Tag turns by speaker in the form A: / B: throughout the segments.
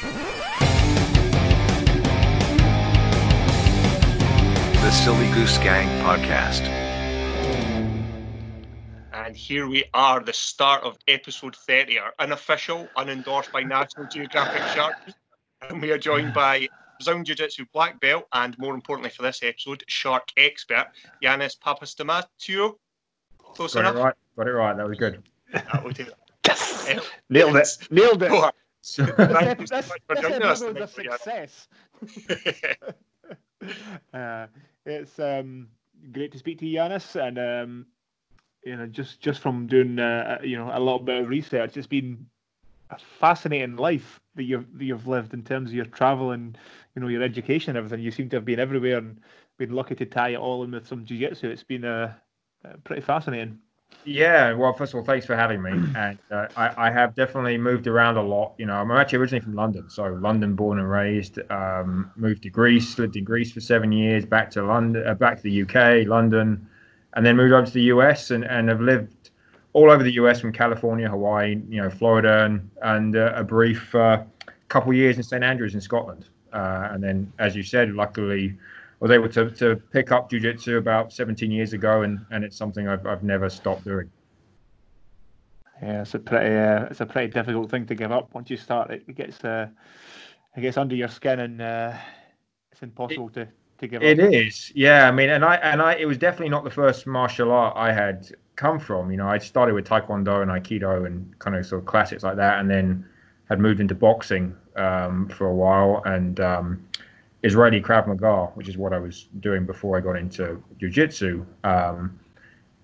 A: The Silly Goose Gang Podcast.
B: And here we are, the start of episode 30, our unofficial, unendorsed by National Geographic Shark. And we are joined by Brazilian Jiu Jitsu black belt and, more importantly for this episode, shark expert, Yanis Papastamatiou. Close
C: Got
B: enough?
C: it right. Got it right. That was good.
B: That would do it. Um,
D: Nailed it. Nailed it.
C: So,
B: Thank you
D: This,
B: so
D: this,
B: much for
D: this
B: joining us
D: episode is a success. uh, it's um, great to speak to you, Yanis, and um, you know, just just from doing uh, you know a little bit of research, it's been a fascinating life that you've that you've lived in terms of your travel and you know your education and everything. You seem to have been everywhere and been lucky to tie it all in with some jiu-jitsu. It's been uh, uh, pretty fascinating.
C: Yeah. Well, first of all, thanks for having me. And uh, I, I have definitely moved around a lot. You know, I'm actually originally from London, so London born and raised. Um, moved to Greece, lived in Greece for seven years. Back to London, uh, back to the UK, London, and then moved over to the US and, and have lived all over the US from California, Hawaii, you know, Florida, and and uh, a brief uh, couple years in St Andrews in Scotland. Uh, and then, as you said, luckily was able to, to pick up jiu-jitsu about 17 years ago and, and it's something I've, I've never stopped doing.
D: Yeah, it's a pretty uh, it's a pretty difficult thing to give up once you start it. It gets uh, it gets under your skin and uh, it's impossible to, to give
C: It
D: up.
C: It is, yeah. I mean, and I and I it was definitely not the first martial art I had come from. You know, I started with Taekwondo and Aikido and kind of sort of classics like that, and then had moved into boxing um, for a while and um, Israeli Krav Maga, which is what I was doing before I got into jiu-jitsu. Um,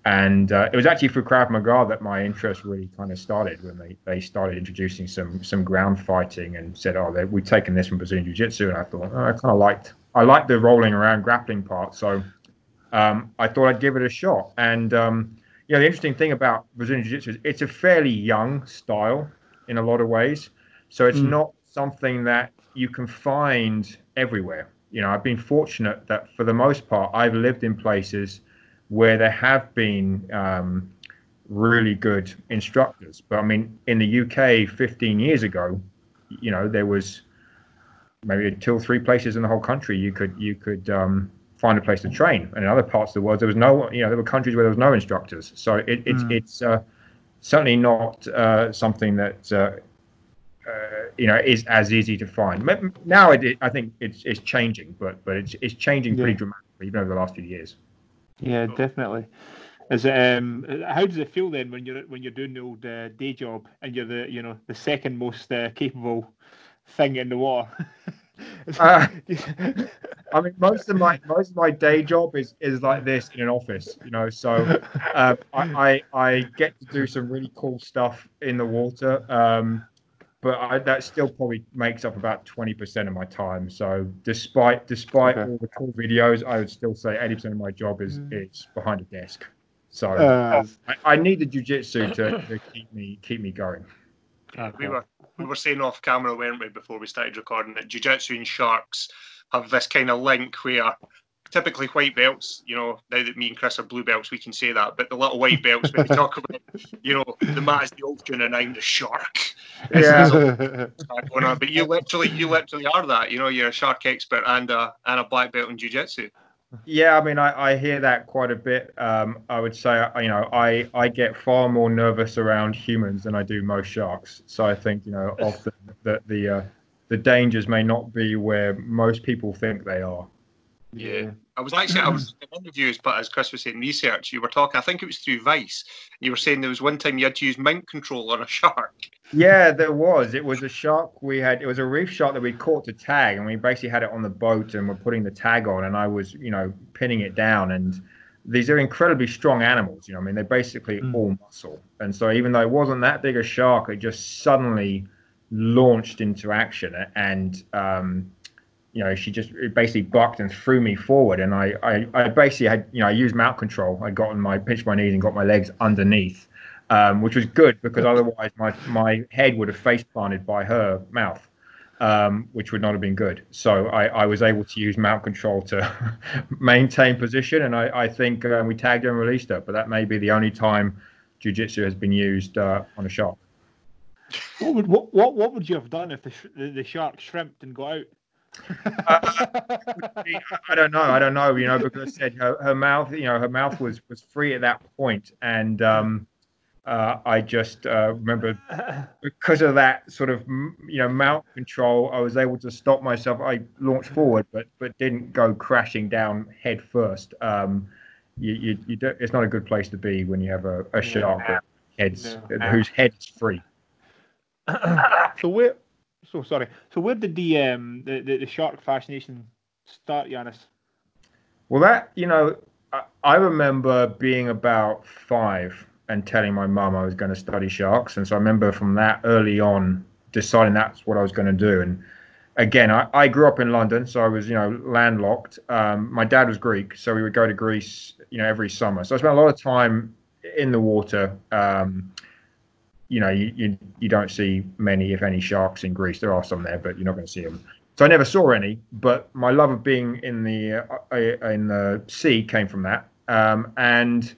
C: and uh, it was actually through Krav Maga that my interest really kind of started when they, they started introducing some some ground fighting and said, oh, they, we've taken this from Brazilian Jiu-Jitsu, and I thought oh, I kind of liked I liked the rolling around grappling part, so um, I thought I'd give it a shot. And um, you know, the interesting thing about Brazilian Jiu-Jitsu is it's a fairly young style in a lot of ways, so it's
D: Mm.
C: not something that you can find everywhere. You know, I've been fortunate that for the most part, I've lived in places where there have been um, really good instructors. But I mean, in the UK 15 years ago, you know, there was maybe two or three places in the whole country you could you could um, find a place to train. And in other parts of the world, there was no, you know, there were countries where there was no instructors. So it, it's
D: Mm.
C: it's uh, certainly not uh, something that. Uh, uh, you know, is as easy to find. Now, it, I think it's it's changing, but but it's it's changing pretty
D: Yeah.
C: dramatically even over the last few years.
D: Yeah, definitely. Is it, um, how does it feel then when you're when you're doing the old uh, day job and you're the you know the second most uh, capable thing in the water?
C: Uh, I mean, most of my most of my day job is is like this in an office, you know. So uh, I, I I get to do some really cool stuff in the water, um, but I, that still probably makes up about twenty percent of my time. So despite despite
D: Okay.
C: all the cool videos, I would still say eighty percent of my job is
D: Mm.
C: is behind a desk. So
D: Uh,
C: I, I need the jujitsu to, to keep me keep me going.
B: we were we were saying off camera, weren't we, before we started recording that jiu-jitsu and sharks have this kind of link where typically white belts, you know, now that me and Chris are blue belts, we can say that, but the little white belts when they talk about, you know, the mat is the ocean and I'm the shark.
C: Yeah.
B: But you literally you literally are that, you know, you're a shark expert and a and a black belt in jiu-jitsu.
C: Yeah, I mean, I, I hear that quite a bit. Um, I would say, uh, you know, I, I get far more nervous around humans than I do most sharks. So I think, you know, often that the uh, the dangers may not be where most people think they are.
B: Yeah. I was actually I was in interviews, but as Chris was saying, research, you were talking, I think it was through Vice. You were saying there was one time you had to use mount control on a shark.
C: Yeah, there was. It was a shark we had. It was a reef shark that we caught to tag, and we basically had it on the boat, and we're putting the tag on, and I was, you know, pinning it down. And these are incredibly strong animals. You know, I mean, they're basically
D: Mm.
C: all muscle. And so, even though it wasn't that big a shark, it just suddenly launched into action, and um, you know, she just basically bucked and threw me forward, and I, I, I basically had, you know, I used mount control. I got on my pinched my knees and got my legs underneath um, which was good because otherwise my my head would have face planted by her mouth, um, which would not have been good. So I, I was able to use mount control to maintain position, and I, I think uh, we tagged her and released her. But that may be the only time jiu-jitsu has been used uh, on a shark.
D: What would what, what what would you have done if the sh- the, the shark shrimped and got out?
C: I don't know. I don't know. You know, because I said her, her mouth, you know, her mouth was was free at that point, and um, uh, I just uh, remember because of that sort of you know mount control, I was able to stop myself. I launched forward, but but didn't go crashing down head first. Um, you you, you do, it's not a good place to be when you have a, a shark that heads
D: No.
C: whose head is free.
D: so where? So sorry. So where did the um the, the, the shark fascination start, Yanis?
C: Well, that you know, I, I remember being about five and telling my mum I was going to study sharks, and so I remember from that early on deciding that's what I was going to do. And again, I, I grew up in London, so I was you know landlocked. Um, my dad was Greek, so we would go to Greece, you know, every summer. So I spent a lot of time in the water. Um, you know, you, you you don't see many, if any, sharks in Greece. There are some there, but you're not going to see them. So I never saw any, but my love of being in the uh, uh, in the sea came from that. Um, and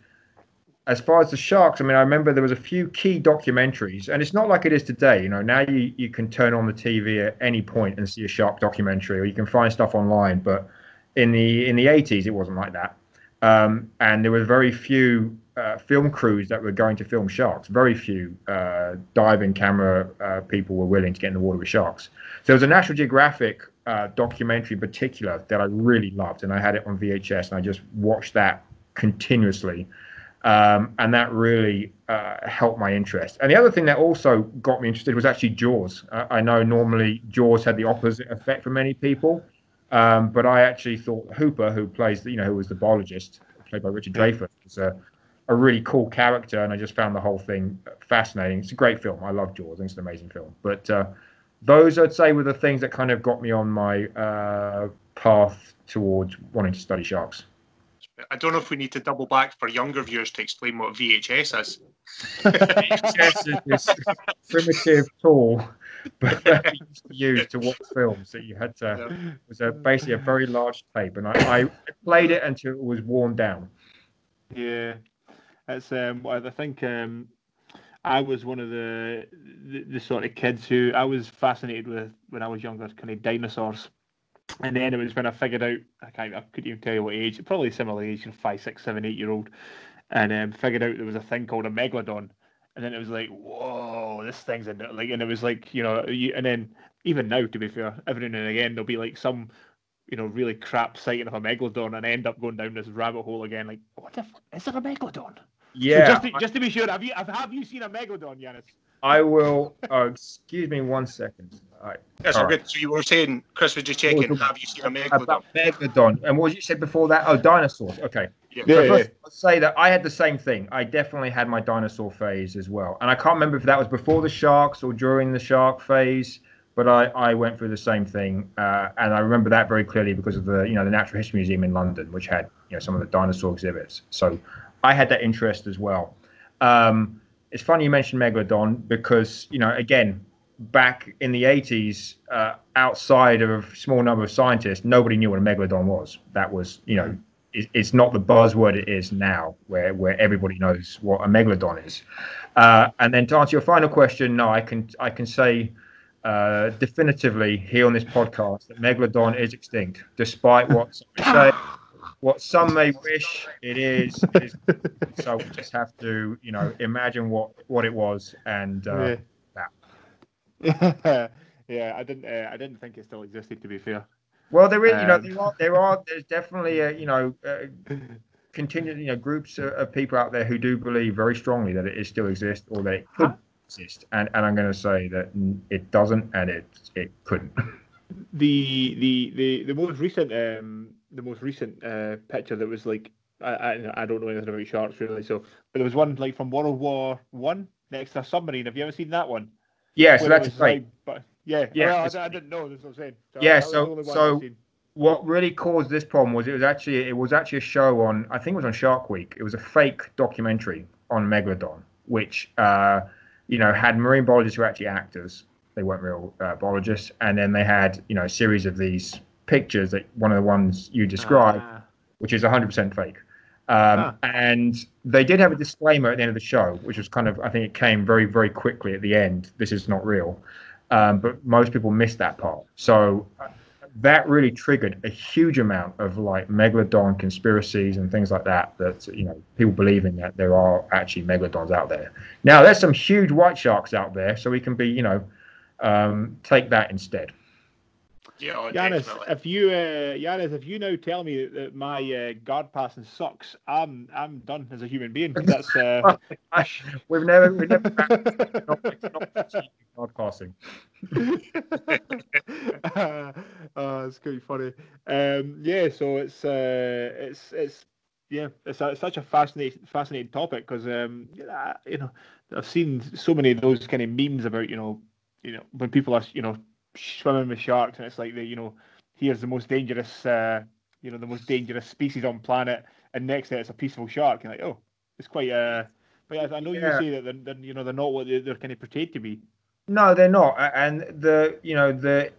C: as far as the sharks, I mean, I remember there was a few key documentaries, and it's not like it is today. You know, now you you can turn on the TV at any point and see a shark documentary, or you can find stuff online. But in the in the 80s, it wasn't like that. Um, and there were very few uh, film crews that were going to film sharks. Very few uh, diving camera uh, people were willing to get in the water with sharks. So there was a National Geographic uh, documentary in particular that I really loved, and I had it on VHS, and I just watched that continuously. Um, and that really uh, helped my interest. And the other thing that also got me interested was actually Jaws. Uh, I know normally Jaws had the opposite effect for many people, um, but I actually thought Hooper, who plays, you know, who was the biologist, played by Richard Dreyfuss, was a, a really cool character, and I just found the whole thing fascinating. It's a great film. I love Jaws. I think it's an amazing film. But uh, those, I'd say, were the things that kind of got me on my uh, path towards wanting to study sharks.
B: I don't know if we need to double back for younger viewers to explain what VHS is.
C: VHS is this primitive tool but that we used to use to watch films that you had to
B: Yeah.
C: it was a, basically a very large tape and I, I played it until it was worn down
D: Yeah, it's um. I think um, I was one of the, the the sort of kids who I was fascinated with when I was younger, kind of dinosaurs. And then it was when I figured out I can't I couldn't even tell you what age, probably similar age, you know, five, six, seven, eight year old, and um, figured out there was a thing called a megalodon. And then it was like, whoa, this thing's in. Like, and it was like, you know, you, and then even now, to be fair, every now and again there'll be like some, you know, really crap sighting of a megalodon, and end up going down this rabbit hole again. Like, what the? Is there a megalodon?
C: Yeah
D: So just, to, just to be sure, have you have, have you seen a megalodon, Yanis?
C: I will oh, excuse me one second All right.
B: That's
C: All
B: all good. So you were saying, Chris was just checking, have you seen a megalodon?
C: about megalodon and what was you said before that oh dinosaurs okay
B: Yeah.
C: So
D: Yeah,
C: first, I'll say that I had the same thing. I definitely had my dinosaur phase as well, and I can't remember if that was before the sharks or during the shark phase. But I, I went through the same thing, uh, and I remember that very clearly because of the you know the Natural History Museum in London, which had you know some of the dinosaur exhibits. So I had that interest as well. Um, it's funny you mentioned megalodon because you know again back in the 80s, uh, outside of a small number of scientists, nobody knew what a megalodon was. That was, you know, it, it's not the buzzword it is now, where where everybody knows what a megalodon is. Uh, and then to answer your final question, no, I can I can say uh, definitively here on this podcast that megalodon is extinct, despite what some say, what some may wish it is. Is so we just have to, you know, imagine what what it was and. Uh,
D: yeah. yeah, I didn't. Uh, I didn't think it still existed. To be fair.
C: Well, there is, you know,
D: Um,
C: there are, there are, there's definitely, a, you know, uh, continued, you know, groups of, of people out there who do believe very strongly that it is still exists or that it could exist, and and I'm going to say that it doesn't and it it couldn't.
D: The the the the most recent um the most recent uh picture that was like I I, I don't know anything about sharks really. So, but there was one like from World War One next to a submarine. Have you ever seen that one?
C: Yeah, so
D: Where
C: that's
D: was
C: great.
D: like- but yeah,
C: Yeah,
D: well, I, I didn't know. That's what I'm saying.
C: Yeah, so-
D: only one
C: so- What really caused this problem was it was actually it was actually a show on I think it was on Shark Week. It was a fake documentary on megalodon, which uh, you know had marine biologists who were actually actors. They weren't real uh, biologists, and then they had you know a series of these pictures that one of the ones you described.
D: Ah,
C: which is 100% fake. Um,
D: Ah.
C: And they did have a disclaimer at the end of the show, which was kind of, I think it came very, very quickly at the end. This is not real. Um, but most people missed that part. So uh, that really triggered a huge amount of like megalodon conspiracies and things like that. That you know, people believing that there are actually megalodons out there. Now, there's some huge white sharks out there, so we can be, you know, um, take that instead.
B: Yeah, oh,
D: Yanis,
B: definitely.
D: if you uh, Yanis, if you now tell me that, that my uh, guard passing sucks, I'm I'm done as a human being. That's uh,
C: We've never, we've never not passing.
D: uh, it's quite funny. Um, yeah, so it's uh, it's it's yeah, it's, a, it's such a fascinating fascinating topic because um, you know I've seen so many of those kind of memes about you know you know when people are you know swimming with sharks and it's like the you know here's the most dangerous uh, you know the most dangerous species on planet and next to it's a peaceful shark and like oh it's quite uh but I, I know
C: Yeah.
D: you say that they're, they're you know they're not what they're, they're kind of portrayed to be.
C: No, they're not. And the you know the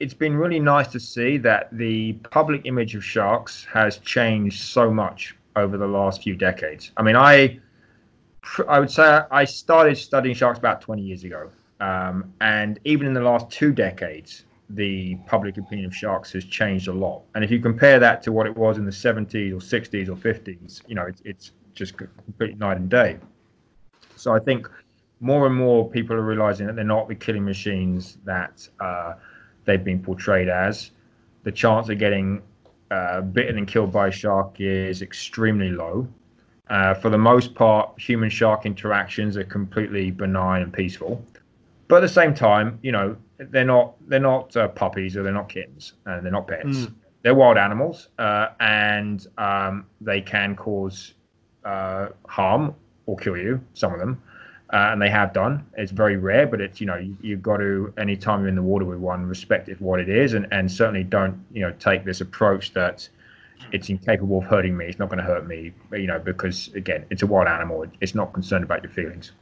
C: it's been really nice to see that the public image of sharks has changed so much over the last few decades. I mean, I I would say I started studying sharks about 20 years ago, um, and even in the last two decades, the public opinion of sharks has changed a lot. And if you compare that to what it was in the 70s or 60s or 50s, you know, it's, it's just completely night and day. So I think more and more people are realizing that they're not the killing machines that uh, they've been portrayed as. The chance of getting uh, bitten and killed by a shark is extremely low. Uh, for the most part, human shark interactions are completely benign and peaceful. But at the same time, you know, they're not they're not uh, puppies or they're not kittens and they're not pets.
D: Mm.
C: They're wild animals, uh, and um, they can cause uh, harm or kill you. Some of them, uh, and they have done. It's very rare, but it's you know you, you've got to anytime you're in the water with one, respect it for what it is, and and certainly don't you know take this approach that it's incapable of hurting me. It's not going to hurt me, you know, because again, it's a wild animal. It's not concerned about your feelings.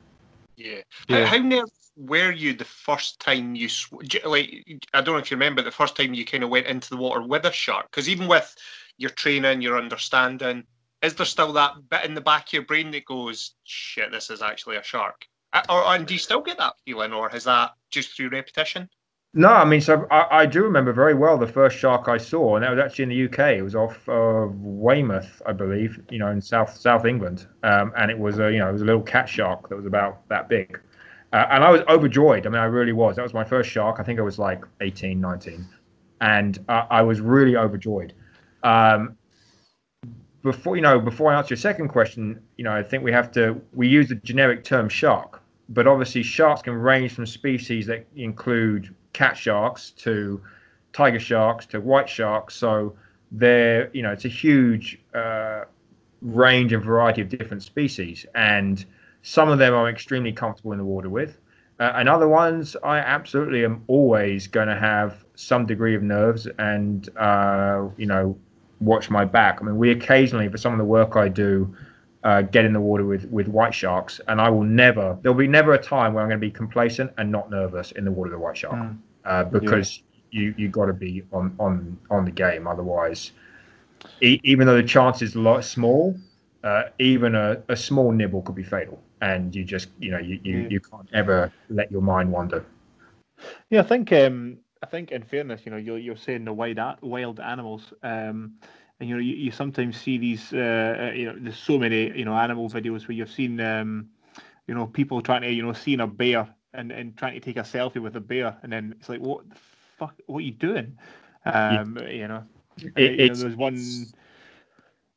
B: Yeah.
D: Yeah.
B: How, how nervous were you the first time you sw- like? I don't know if you remember the first time you kind of went into the water with a shark. Because even with your training, your understanding, is there still that bit in the back of your brain that goes, "Shit, this is actually a shark"? Or and do you still get that feeling, or is that just through repetition?
C: No, I mean, so I, I do remember very well the first shark I saw, and that was actually in the UK. It was off of Weymouth, I believe, you know, in South South England, um, and it was a you know it was a little cat shark that was about that big, uh, and I was overjoyed. I mean, I really was. That was my first shark. I think I was like 18, 19, and uh, I was really overjoyed. Um, before you know, before I answer your second question, you know, I think we have to we use the generic term shark, but obviously sharks can range from species that include cat sharks to tiger sharks to white sharks. So they're you know it's a huge uh, range and variety of different species, and some of them I'm extremely comfortable in the water with. Uh, and other ones, I absolutely am always going to have some degree of nerves and, uh, you know, watch my back. I mean, we occasionally, for some of the work I do, uh, get in the water with, with white sharks, and I will never, there'll be never a time where I'm going to be complacent and not nervous in the water with a white shark
D: Mm.
C: uh, because you you got to be on, on on the game. Otherwise, e- even though the chance is lot small, uh, even a, a small nibble could be fatal, and you just you know you, you,
D: Yeah.
C: you can't ever let your mind wander.
D: Yeah, I think um, I think in fairness, you know, you're you're saying the wild wild animals, um, and you know, you, you sometimes see these, uh, uh, you know, there's so many, you know, animal videos where you've seen, um, you know, people trying to, you know, seeing a bear and, and trying to take a selfie with a bear, and then it's like, what the fuck, what are you doing? Um, you know, and,
C: It-
D: you know,
C: it's-
D: there was one.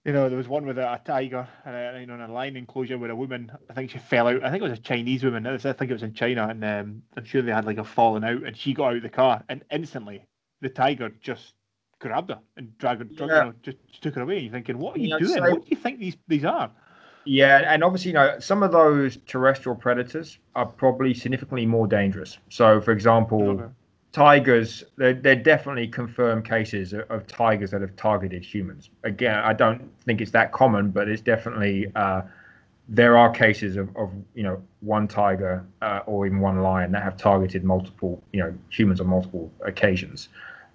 D: You know, there was one with a, a tiger and a, you know, in a lion enclosure where a woman, I think she fell out. I think it was a Chinese woman. I think it was in China, and um, I'm sure they had like a falling out, and she got out of the car, and instantly the tiger just grabbed her and dragged her, drug,
C: Yeah.
D: you know, just took her away. And you're thinking, what are you
C: Yeah,
D: doing?
C: so-
D: What do you think these these are?
C: Yeah, and obviously, you know, some of those terrestrial predators are probably significantly more dangerous. So, for example,
D: Okay.
C: Tigers, they're, they're definitely confirmed cases of, of tigers that have targeted humans. Again, I don't think it's that common, but it's definitely uh, there are cases of, of you know one tiger uh, or even one lion that have targeted multiple you know humans on multiple occasions.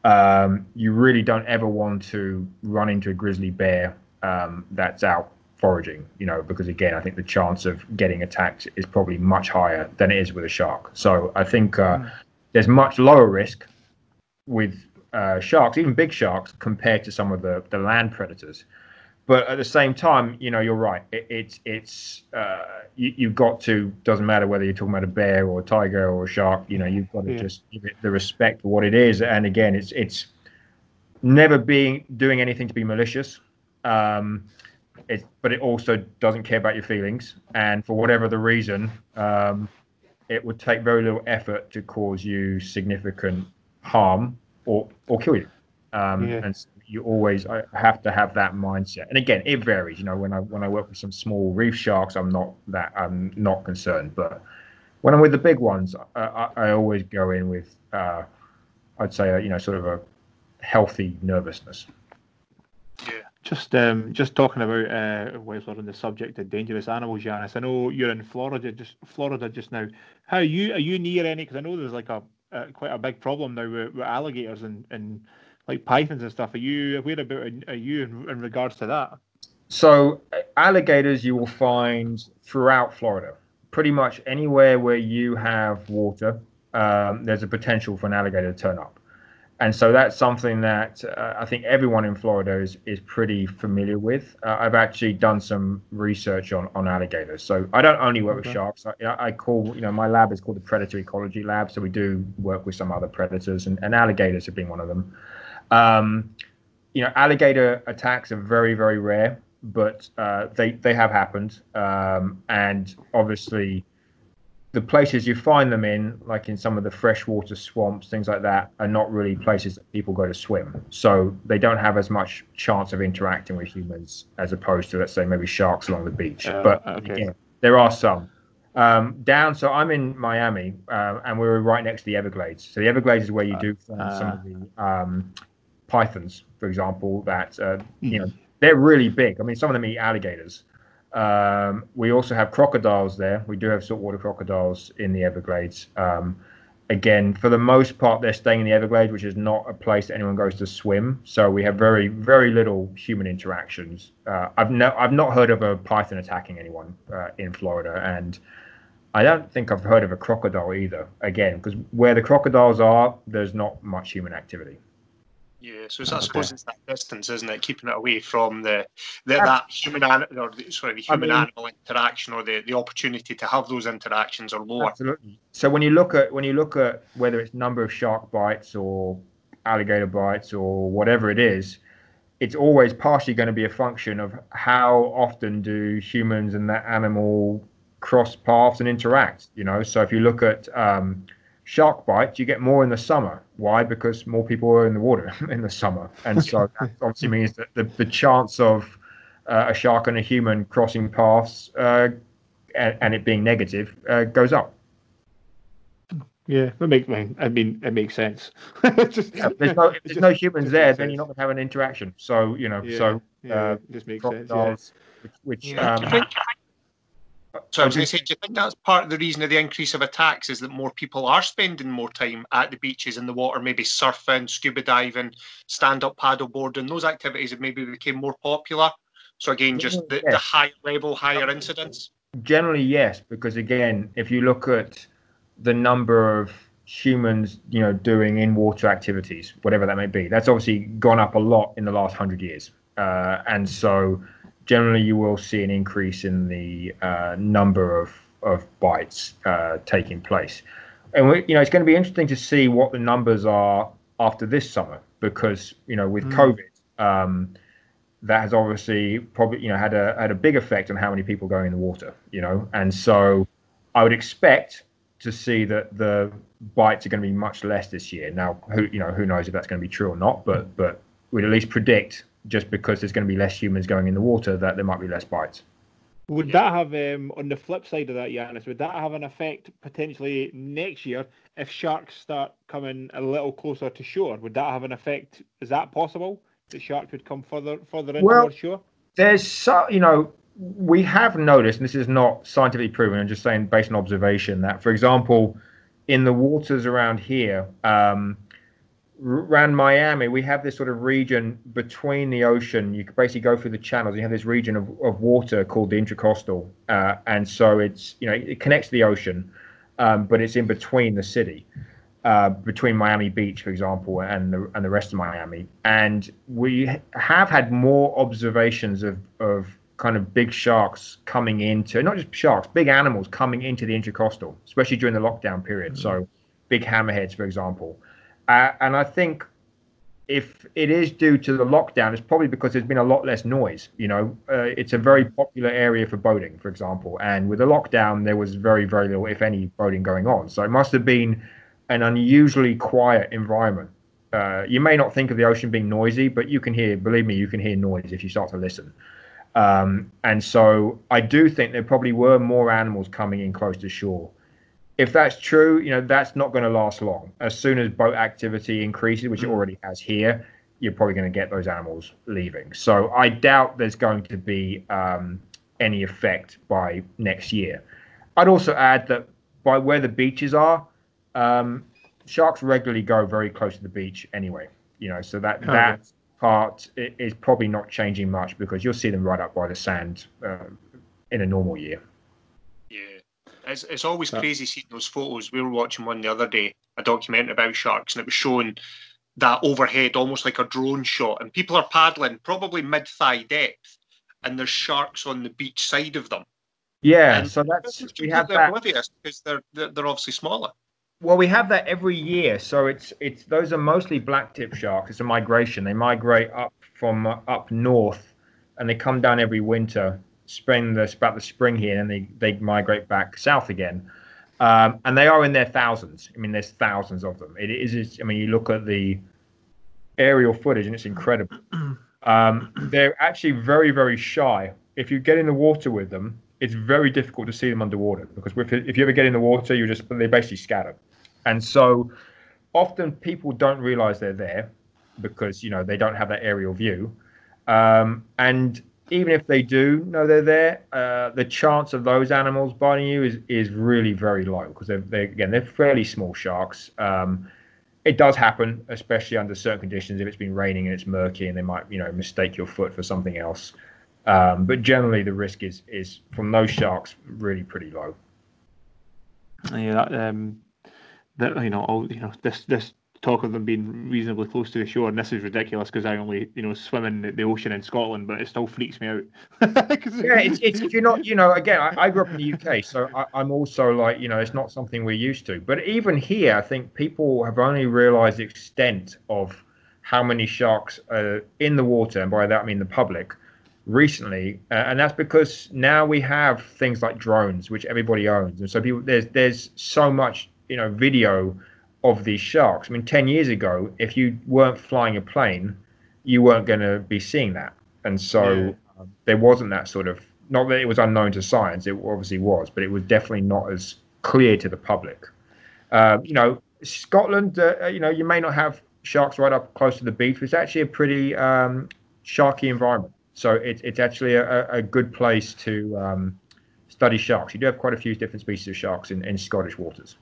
C: Um, you really don't ever want to run into a grizzly bear um, that's out foraging, you know, because again, I think the chance of getting attacked is probably much higher than it is with a shark. So I think uh, mm. There's much lower risk with uh, sharks, even big sharks, compared to some of the, the land predators. But at the same time, you know, you're right. It, it's it's uh, you, you've got to doesn't matter whether you're talking about a bear or a tiger or a shark. You know, you've got to yeah. just give it the respect for what it is. And again, it's it's never being doing anything to be malicious. Um, it, but it also doesn't care about your feelings. And for whatever the reason, um, it would take very little effort to cause you significant harm or or kill you. Um, yeah. And you always have to have that mindset. And again, it varies. You know, when I when I work with some small reef sharks, I'm not that I'm not concerned. But when I'm with the big ones, I, I, I always go in with uh, I'd say a, you know sort of a healthy nervousness.
D: Just um, just talking about uh, whilst we're on the subject of dangerous animals, Yanis. I know you're in Florida, just Florida just now. How are you? Are you near any? Because I know there's like a, a, quite a big problem now with, with alligators and, and like pythons and stuff. Are you aware about? Are you in, in regards to that?
C: So alligators you will find throughout Florida. Pretty much anywhere where you have water, um, there's a potential for an alligator to turn up and so that's something that uh, I think everyone in Florida is, is pretty familiar with. Uh, I've actually done some research on, on alligators. So I don't only work okay. with sharks. I, I, call, you know, my lab is called the Predator Ecology Lab. So we do work with some other predators, and, and alligators have been one of them. Um, you know, alligator attacks are very, very rare, but uh, they, they have happened. Um, and obviously, the places you find them in, like in some of the freshwater swamps, things like that, are not really places that people go to swim. So they don't have as much chance of interacting with humans as opposed to, let's say, maybe sharks along the beach. Uh, but okay. again, there are some. Um, down, so I'm in Miami, uh, and we're right next to the Everglades. So the Everglades is where you do find uh, some of the um, pythons, for example, that uh, you know they're really big. I mean, some of them eat alligators. Um, we also have crocodiles there. We do have saltwater crocodiles in the Everglades. Um, again, for the most part, they're staying in the Everglades, which is not a place that anyone goes to swim. So we have very, very little human interactions. Uh, I've no, I've not heard of a python attacking anyone uh, in Florida, and I don't think I've heard of a crocodile either. Again, because where the crocodiles are, there's not much human activity.
B: Yeah, so it's, I suppose it's that distance, isn't it? Keeping it away from the, the that human animal or the, sorry, the human I mean, animal interaction or the, the opportunity to have those interactions are lower.
C: Absolutely. So when you look at when you look at whether it's number of shark bites or alligator bites or whatever it is, it's always partially going to be a function of how often do humans and that animal cross paths and interact. You know, so if you look at um, shark bites, you get more in the summer. Why? Because more people are in the water in the summer, and so that obviously means that the, the chance of uh, a shark and a human crossing paths uh, and, and, it being negative uh, goes up.
D: Yeah, that makes I mean it makes sense.
C: just, yeah, there's no, if there's no humans there, then you're not going to have an interaction. So you know, yeah, so
D: yeah, uh, just makes sense. Yeah.
C: Which, which um,
B: so I was going to say, do you think that's part of the reason of the increase of attacks is that more people are spending more time at the beaches in the water, maybe surfing, scuba diving, stand-up paddleboarding, those activities have maybe became more popular. So again, just the, yes. the high level, higher incidents.
C: Generally, yes, because again, if you look at the number of humans, you know, doing in water activities, whatever that may be, that's obviously gone up a lot in the last hundred years, uh, and so generally you will see an increase in the uh, number of, of bites uh, taking place. And we, you know, it's going to be interesting to see what the numbers are after this summer because you know with mm. COVID, um, that has obviously probably you know had a had a big effect on how many people go in the water. You know, and so I would expect to see that the bites are going to be much less this year. Now, who you know who knows if that's going to be true or not, but but we'd at least predict just because there's going to be less humans going in the water, that there might be less bites.
D: Would that have, um, on the flip side of that, Yanis, would that have an effect potentially next year if sharks start coming a little closer to shore? Would that have an effect? Is that possible? That sharks would come further further in well, shore?
C: There's so, you know, we have noticed, and this is not scientifically proven, I'm just saying based on observation, that, for example, in the waters around here, um, around Miami, we have this sort of region between the ocean. You could basically go through the channels. You have this region of, of water called the intracoastal, uh, and so it's you know it connects to the ocean, um, but it's in between the city, uh, between Miami Beach, for example, and the and the rest of Miami. And we have had more observations of of kind of big sharks coming into not just sharks, big animals coming into the intracoastal, especially during the lockdown period. Mm-hmm. So big hammerheads, for example. Uh, and I think if it is due to the lockdown, it's probably because there's been a lot less noise. You know, uh, it's a very popular area for boating, for example. And with the lockdown, there was very, very little, if any, boating going on. So it must have been an unusually quiet environment. Uh, you may not think of the ocean being noisy, but you can hear, believe me, you can hear noise if you start to listen. Um, and so I do think there probably were more animals coming in close to shore if that's true, you know, that's not going to last long. As soon as boat activity increases, which it mm. already has here, you're probably going to get those animals leaving. So I doubt there's going to be um, any effect by next year. I'd also add that by where the beaches are, um, sharks regularly go very close to the beach anyway. You know, so that oh, that yeah. part is probably not changing much because you'll see them right up by the sand uh, in a normal year.
B: It's, it's always yeah. crazy seeing those photos. We were watching one the other day, a documentary about sharks, and it was showing that overhead, almost like a drone shot, and people are paddling probably mid thigh depth, and there's sharks on the beach side of them.
C: Yeah, and so that's we have that
B: oblivious because they're, they're they're obviously smaller.
C: Well, we have that every year. So it's it's those are mostly black tip sharks. It's a migration. They migrate up from uh, up north, and they come down every winter spend the, about the spring here, and they they migrate back south again. Um, and they are in their thousands. I mean, there's thousands of them. It is. I mean, you look at the aerial footage, and it's incredible. Um, they're actually very, very shy. If you get in the water with them, it's very difficult to see them underwater because if you ever get in the water, you just they basically scatter. And so, often people don't realize they're there because you know they don't have that aerial view. Um, and even if they do know they're there, uh, the chance of those animals biting you is, is really very low because they're, they're again they're fairly small sharks. Um, it does happen, especially under certain conditions. If it's been raining and it's murky, and they might you know mistake your foot for something else. Um, but generally, the risk is is from those sharks really pretty low.
D: Yeah, that, um, that you know, all you know, this this talk of them being reasonably close to the shore, and this is ridiculous because I only, you know, swim in the ocean in Scotland, but it still freaks me out.
C: yeah, it's, it's if you're not, you know, again, I, I grew up in the UK, so I, am also like, you know, it's not something we're used to. But even here, I think people have only realised the extent of how many sharks are in the water, and by that I mean the public, recently, uh, and that's because now we have things like drones, which everybody owns, and so people, there's there's so much, you know, video of these sharks. I mean, 10 years ago, if you weren't flying a plane, you weren't going to be seeing that. And so yeah. um, there wasn't that sort of, not that it was unknown to science, it obviously was, but it was definitely not as clear to the public. Uh, you know, Scotland, uh, uh, you know, you may not have sharks right up close to the beach, but it's actually a pretty um, sharky environment. So it, it's actually a, a, good place to um, study sharks. You do have quite a few different species of sharks in, in Scottish waters.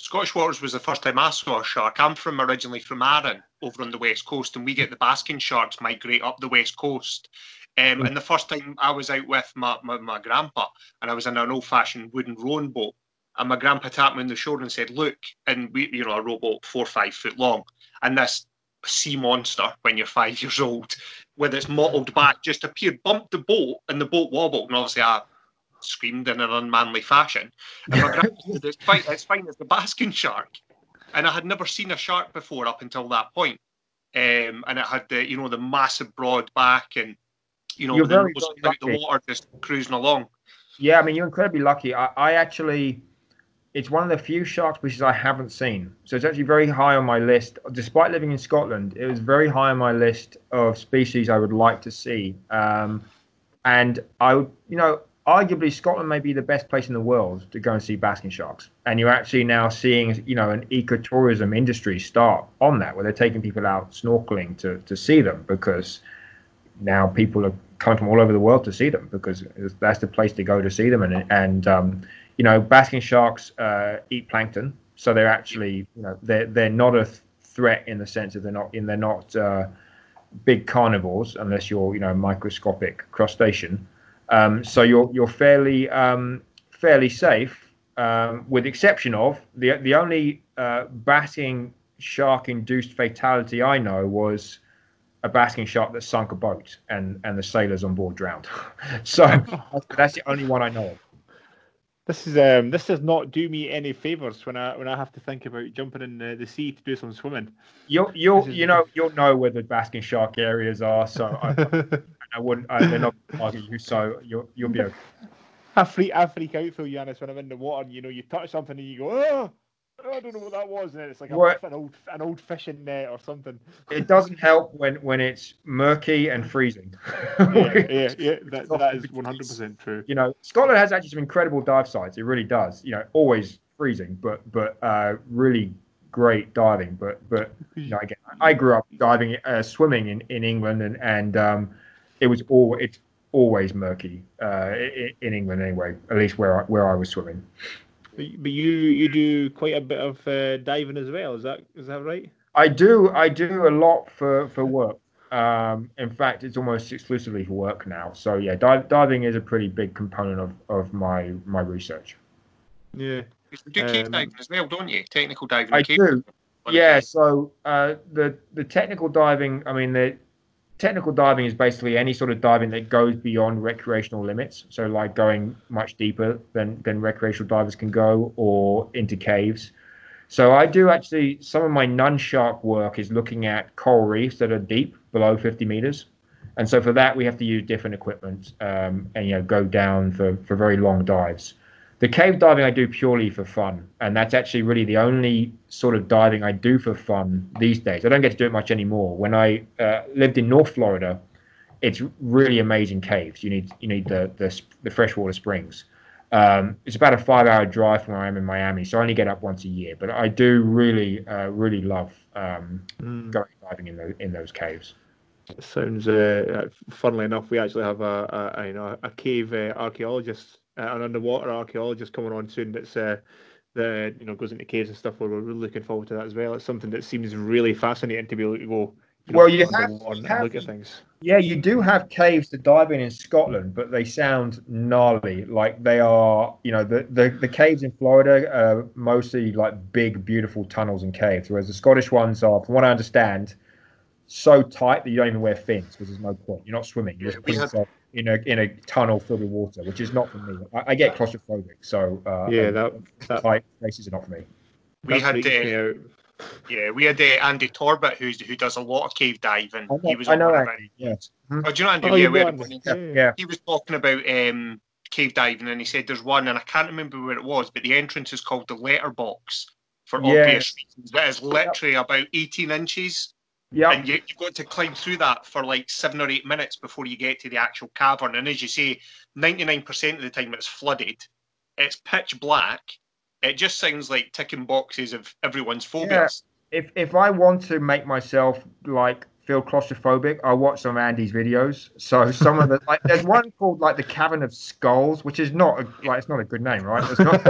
B: Scottish waters was the first time I saw a shark. I'm from originally from Arran, over on the west coast, and we get the basking sharks migrate up the west coast. Um, and the first time I was out with my, my, my grandpa, and I was in an old-fashioned wooden rowing boat, and my grandpa tapped me on the shoulder and said, "Look," and we, you know, a rowboat four or five foot long, and this sea monster when you're five years old, with its mottled back, just appeared, bumped the boat, and the boat wobbled, and obviously I screamed in an unmanly fashion. And my said, it's fine, it's fine, it's the basking shark. And I had never seen a shark before up until that point. Um, and it had the, you know, the massive broad back and, you know, the, the water just cruising along.
C: Yeah, I mean, you're incredibly lucky. I, I actually, it's one of the few shark species I haven't seen. So it's actually very high on my list. Despite living in Scotland, it was very high on my list of species I would like to see. Um, and I, would you know, arguably Scotland may be the best place in the world to go and see basking sharks. And you're actually now seeing, you know, an ecotourism industry start on that, where they're taking people out snorkeling to, to see them because now people are coming from all over the world to see them because that's the place to go to see them. And, and um, you know, basking sharks uh, eat plankton. So they're actually, you know, they're, they're not a threat in the sense that they're not in they're not uh, big carnivores unless you're you know microscopic crustacean. Um, so you're you're fairly um, fairly safe, um, with exception of the the only uh, basking shark induced fatality I know was a basking shark that sunk a boat and and the sailors on board drowned. so that's the only one I know of.
D: This is um this does not do me any favors when I when I have to think about jumping in the, the sea to do some swimming.
C: You'll you'll
D: is-
C: you know you'll know where the basking shark areas are. So I, I wouldn't. I, they're not target you. So you'll you'll be okay.
D: I freak I freak out though, Yanis, when I'm in the water. and, You know, you touch something and you go, oh, I don't know what that was, and it's like
C: What?
D: an old an old fishing net or something.
C: It doesn't help when when it's murky and freezing.
D: Yeah, yeah, yeah. That, that is 100 percent true.
C: you know, Scotland has actually some incredible dive sites. It really does. You know, always freezing, but but uh, really great diving. But but you know, again, I grew up diving, uh, swimming in, in England, and and um, it was all it's always murky uh, in, in England anyway. At least where I, where I was swimming.
D: But but you you do quite a bit of uh, diving as well. Is that is that right?
C: I do I do a lot for for work. Um, in fact, it's almost exclusively for work now. So yeah, dive, diving is a pretty big component of, of my my research.
D: Yeah.
B: You do cave
D: Um,
B: diving as well, don't you? Technical diving.
C: I
B: cave
C: do. Yeah. So uh, the the technical diving, I mean the technical diving is basically any sort of diving that goes beyond recreational limits. So like going much deeper than than recreational divers can go, or into caves. So I do actually some of my non-shark work is looking at coral reefs that are deep below 50 meters, and so for that we have to use different equipment um, and you know go down for for very long dives. The cave diving I do purely for fun, and that's actually really the only sort of diving I do for fun these days. I don't get to do it much anymore. When I uh, lived in North Florida, it's really amazing caves. You need you need the the, the freshwater springs. Um, it's about a five-hour drive from where I am in Miami, so I only get up once a year. But I do really uh, really love um, going diving in those in those caves.
D: Sounds. Uh, uh, funnily enough, we actually have a, a, a you know a cave uh, archaeologist, uh, an underwater archaeologist coming on soon. That's uh, the you know goes into caves and stuff. Where we're really looking forward to that as well. It's something that seems really fascinating to be able to go. You know,
C: Well, you have-
D: underwater
C: you have-
D: look at things.
C: Yeah, you do have caves to dive in in Scotland, but they sound gnarly. Like they are, you know, the the, the caves in Florida are mostly like big, beautiful tunnels and caves, whereas the Scottish ones are, from what I understand, so tight that you don't even wear fins because there's no point. You're not swimming. You're
B: Yeah,
C: just
B: we
C: putting
B: had-
C: yourself in a in a tunnel filled with water, which is not for me. I, I get claustrophobic, so uh,
D: Yeah, that that,
C: tight places are not for me.
B: We
D: that
B: had
D: freaks me
B: uh, yeah, we had uh, Andy Torbet who's who does a lot of cave diving.
C: I know,
B: he was
C: I
B: on
C: know
B: one
C: Andy,
B: our-
C: yes.
B: Oh, do you know Andy?
D: Oh,
B: yeah,
D: you
B: we had
D: got
C: Yeah,
D: Yeah.
C: yeah.
B: he was talking about um, cave diving and he said there's one and I can't remember where it was, but the entrance is called the letterbox for
C: Yeah.
B: obvious reasons. That is literally about 18 inches
C: Yeah,
B: and you, you've got to climb through that for like seven or eight minutes before you get to the actual cavern. And as you say, 99% of the time it's flooded, it's pitch black. It just sounds like ticking boxes of everyone's phobias.
C: if if I want to make myself like feel claustrophobic, I watch some of Andy's videos. So some of the like, there's one called like the Cavern of Skulls, which is not a, like it's not a good name, right? It's not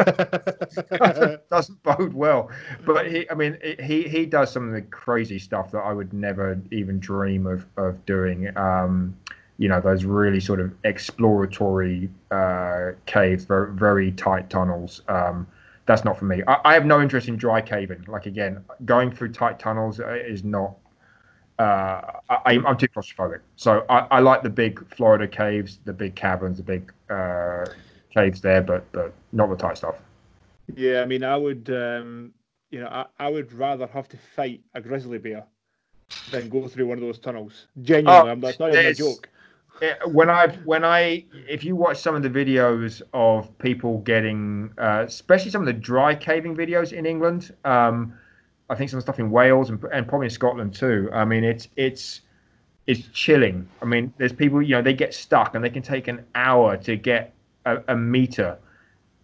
C: doesn't bode well. But he, I mean, he he does some of the crazy stuff that I would never even dream of of doing. Um, you know, those really sort of exploratory uh, caves, very very tight tunnels. Um, that's not for me. I, I have no interest in dry caving. Like again, going through tight tunnels uh, is not. Uh, I, I'm too claustrophobic. So I, I like the big Florida caves, the big caverns, the big uh, caves there, but but not the tight stuff.
D: Yeah, I mean, I would, um, you know, I, I would rather have to fight a grizzly bear than go through one of those tunnels. Genuinely,
C: Oh,
D: I'm, that's not even a joke.
C: When I when I if you watch some of the videos of people getting, uh, especially some of the dry caving videos in England, um, I think some stuff in Wales and, and probably in Scotland too. I mean, it's it's it's chilling. I mean, there's people you know they get stuck and they can take an hour to get a, a meter,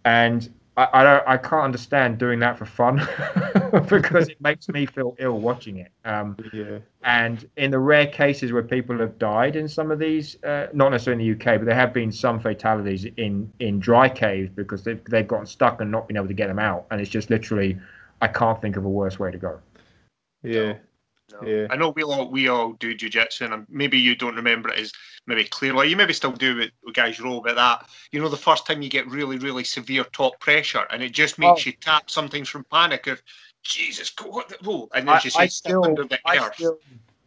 C: and I I, don't, I can't understand doing that for fun because it makes me feel ill watching it. Um,
D: Yeah.
C: and in the rare cases where people have died in some of these, uh, not necessarily in the UK, but there have been some fatalities in, in dry caves because they've, they've gotten stuck and not been able to get them out. And it's just literally, I can't think of a worse way to go.
D: Yeah.
B: No.
D: Yeah.
B: I know we all we all do jujitsu, and maybe you don't remember it as maybe clearly. You maybe still do with, with guys roll, but that you know the first time you get really really severe top pressure, and it just makes
C: Oh.
B: you tap sometimes from panic of Jesus, what the whoa, and then
C: I,
B: you
C: I
B: say
C: still,
B: under the
C: I
B: earth.
C: still,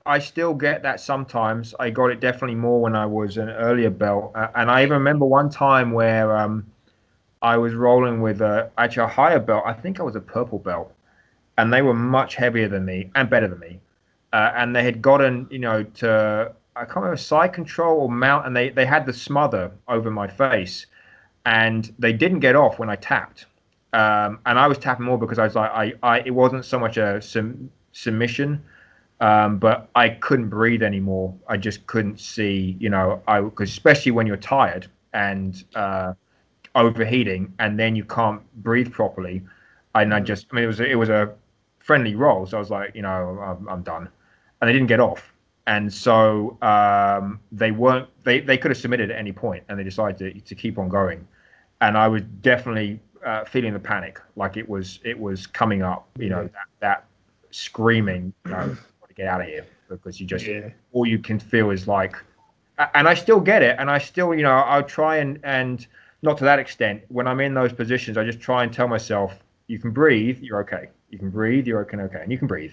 C: I still get that sometimes. I got it definitely more when I was an earlier belt, uh, and I even remember one time where um, I was rolling with a actually a higher belt. I think I was a purple belt, and they were much heavier than me and better than me, uh, and they had gotten you know to I can't remember side control or mount, and they they had the smother over my face, and they didn't get off when I tapped um, and I was tapping more because I was like, I, I it wasn't so much a sum, submission, um, but I couldn't breathe anymore. I just couldn't see, you know, I because especially when you're tired and uh, overheating, and then you can't breathe properly. And I just, I mean, it was a, it was a friendly roll, so I was like, you know, I'm, I'm done, and they didn't get off. And so um, they weren't. They, they could have submitted at any point, and they decided to, to keep on going. And I was definitely uh, feeling the panic, like it was it was coming up. You know that, that screaming, you know, want to get out of here because you just
D: Yeah.
C: all you can feel is like, and I still get it, and I still you know I'll try and and not to that extent. When I'm in those positions, I just try and tell myself, you can breathe, you're okay. You can breathe, you're okay, okay, and you can breathe.